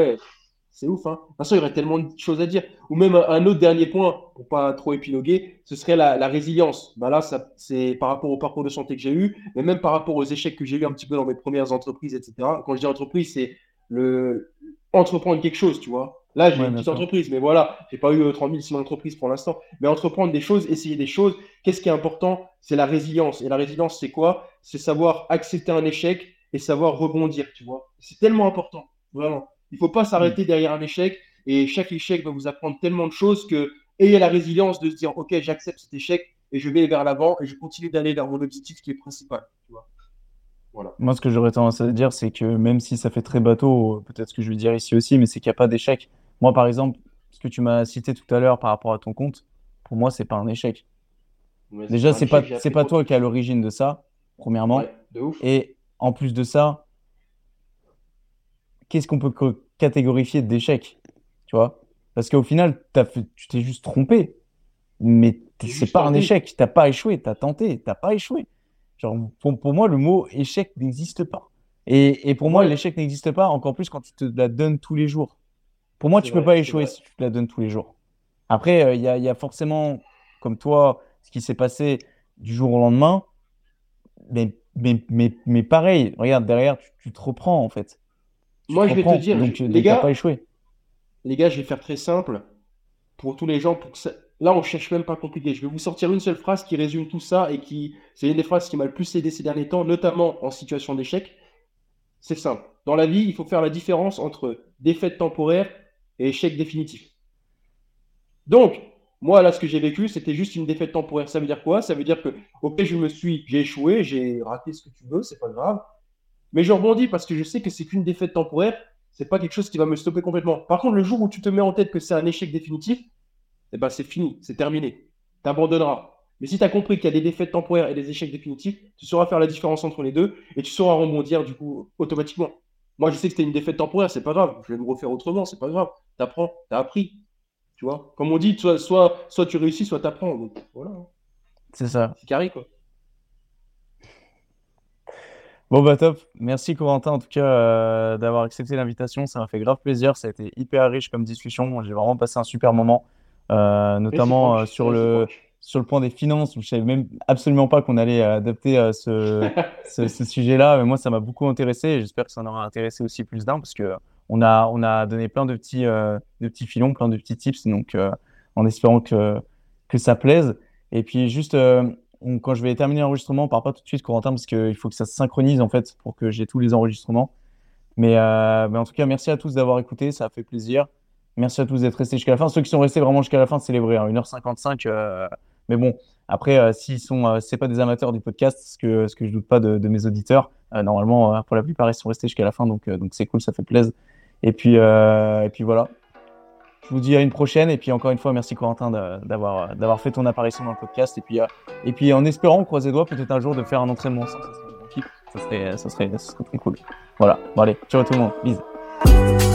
c'est ouf. Hein. De toute façon, il y aurait tellement de choses à dire. Ou même un autre dernier point, pour pas trop épiloguer, ce serait la, résilience. Bah là, c'est par rapport au parcours de santé que j'ai eu, mais même par rapport aux échecs que j'ai eu un petit peu dans mes premières entreprises, etc. Quand je dis entreprise, c'est le entreprendre quelque chose, tu vois. Là, j'ai une petite entreprise, mais voilà, j'ai pas eu 30 000 entreprises pour l'instant. Mais entreprendre des choses, essayer des choses, qu'est-ce qui est important? C'est la résilience. Et la résilience, c'est quoi? C'est savoir accepter un échec et savoir rebondir, tu vois. C'est tellement important, vraiment. Il ne faut pas s'arrêter derrière un échec et chaque échec va vous apprendre tellement de choses que ayez la résilience de se dire, OK, j'accepte cet échec et je vais vers l'avant et je continue d'aller vers mon objectif qui est principal, tu vois. Voilà. Moi, ce que j'aurais tendance à dire, c'est que même si ça fait très bateau, peut-être ce que je vais dire ici aussi, mais c'est qu'il n'y a pas d'échec. Moi, par exemple, ce que tu m'as cité tout à l'heure par rapport à ton compte, pour moi, c'est pas un échec. Déjà, c'est pas, c'est pas toi qui as l'origine de ça, premièrement. de ouf. Et en plus de ça, qu'est-ce qu'on peut catégorifier d'échec Tu vois? Parce qu'au final, tu t'es juste trompé. Mais c'est pas un échec. Tu n'as pas échoué. Tu as tenté. Tu n'as pas échoué. Genre, pour, moi, le mot échec n'existe pas. Et, pour moi, l'échec n'existe pas, encore plus quand tu te la donnes tous les jours. Pour moi, tu ne peux pas échouer si tu te la donnes tous les jours. Après, euh, il y, a forcément, comme toi, ce qui s'est passé du jour au lendemain. Mais mais, mais, mais pareil, regarde, derrière, tu, te reprends en fait. Moi, je vais te dire, donc, les gars, pas échoué. Les gars, je vais faire très simple pour tous les gens. Pour Là, on cherche même pas compliqué. Je vais vous sortir une seule phrase qui résume tout ça et qui, c'est une des phrases qui m'a le plus aidé ces derniers temps, notamment en situation d'échec. C'est simple. Dans la vie, il faut faire la différence entre défaite temporaire et échec définitif. Donc, moi, là, ce que j'ai vécu, c'était juste une défaite temporaire. Ça veut dire quoi? Ça veut dire que, ok, je me suis, j'ai échoué, j'ai raté ce que tu veux, c'est pas grave. Mais je rebondis parce que je sais que c'est qu'une défaite temporaire, c'est pas quelque chose qui va me stopper complètement. Par contre, le jour où tu te mets en tête que c'est un échec définitif, eh ben, c'est fini, c'est terminé. Tu abandonneras. Mais si tu as compris qu'il y a des défaites temporaires et des échecs définitifs, tu sauras faire la différence entre les deux et tu sauras rebondir du coup automatiquement. Moi, je sais que c'était une défaite temporaire, c'est pas grave. Je vais me refaire autrement, c'est pas grave. Tu apprends, tu as appris. Tu vois Comme on dit, soit, soit, soit tu réussis, soit tu apprends. Donc voilà. C'est ça. C'est carré, quoi. Bon, bah top. Merci, Corentin, en tout cas, euh, d'avoir accepté l'invitation. Ça m'a fait grave plaisir. Ça a été hyper riche comme discussion. J'ai vraiment passé un super moment, euh, notamment euh, sur, le, sur le point des finances. Je ne savais même absolument pas qu'on allait adapter ce, (laughs) ce, ce sujet-là. Mais moi, ça m'a beaucoup intéressé. J'espère que ça en aura intéressé aussi plus d'un parce que on a, on a donné plein de petits, euh, de petits filons, plein de petits tips, donc euh, en espérant que, que ça plaise. Et puis juste, euh, quand je vais terminer l'enregistrement, on part pas tout de suite, Corentin, parce qu'il faut que ça se synchronise en fait pour que j'ai tous les enregistrements. Mais, en tout cas, merci à tous d'avoir écouté, ça a fait plaisir. Merci à tous d'être restés jusqu'à la fin. Ceux qui sont restés vraiment jusqu'à la fin, c'est les vrais, 1h55. mais bon, après, s'ils sont, c'est pas des amateurs du podcast, ce que, ce que je doute pas de, de mes auditeurs, normalement, pour la plupart, ils sont restés jusqu'à la fin, donc donc c'est cool, ça fait plaisir. Et puis, euh, et puis voilà. Je vous dis à une prochaine. Et puis encore une fois, merci Corentin d'avoir fait ton apparition dans le podcast. Et puis, euh, et puis en espérant, croiser doigts, peut-être un jour de faire un entraînement ensemble. Ça serait, ça serait, ça serait, ça serait très cool. Voilà. Bon allez, ciao tout le monde. Bisous.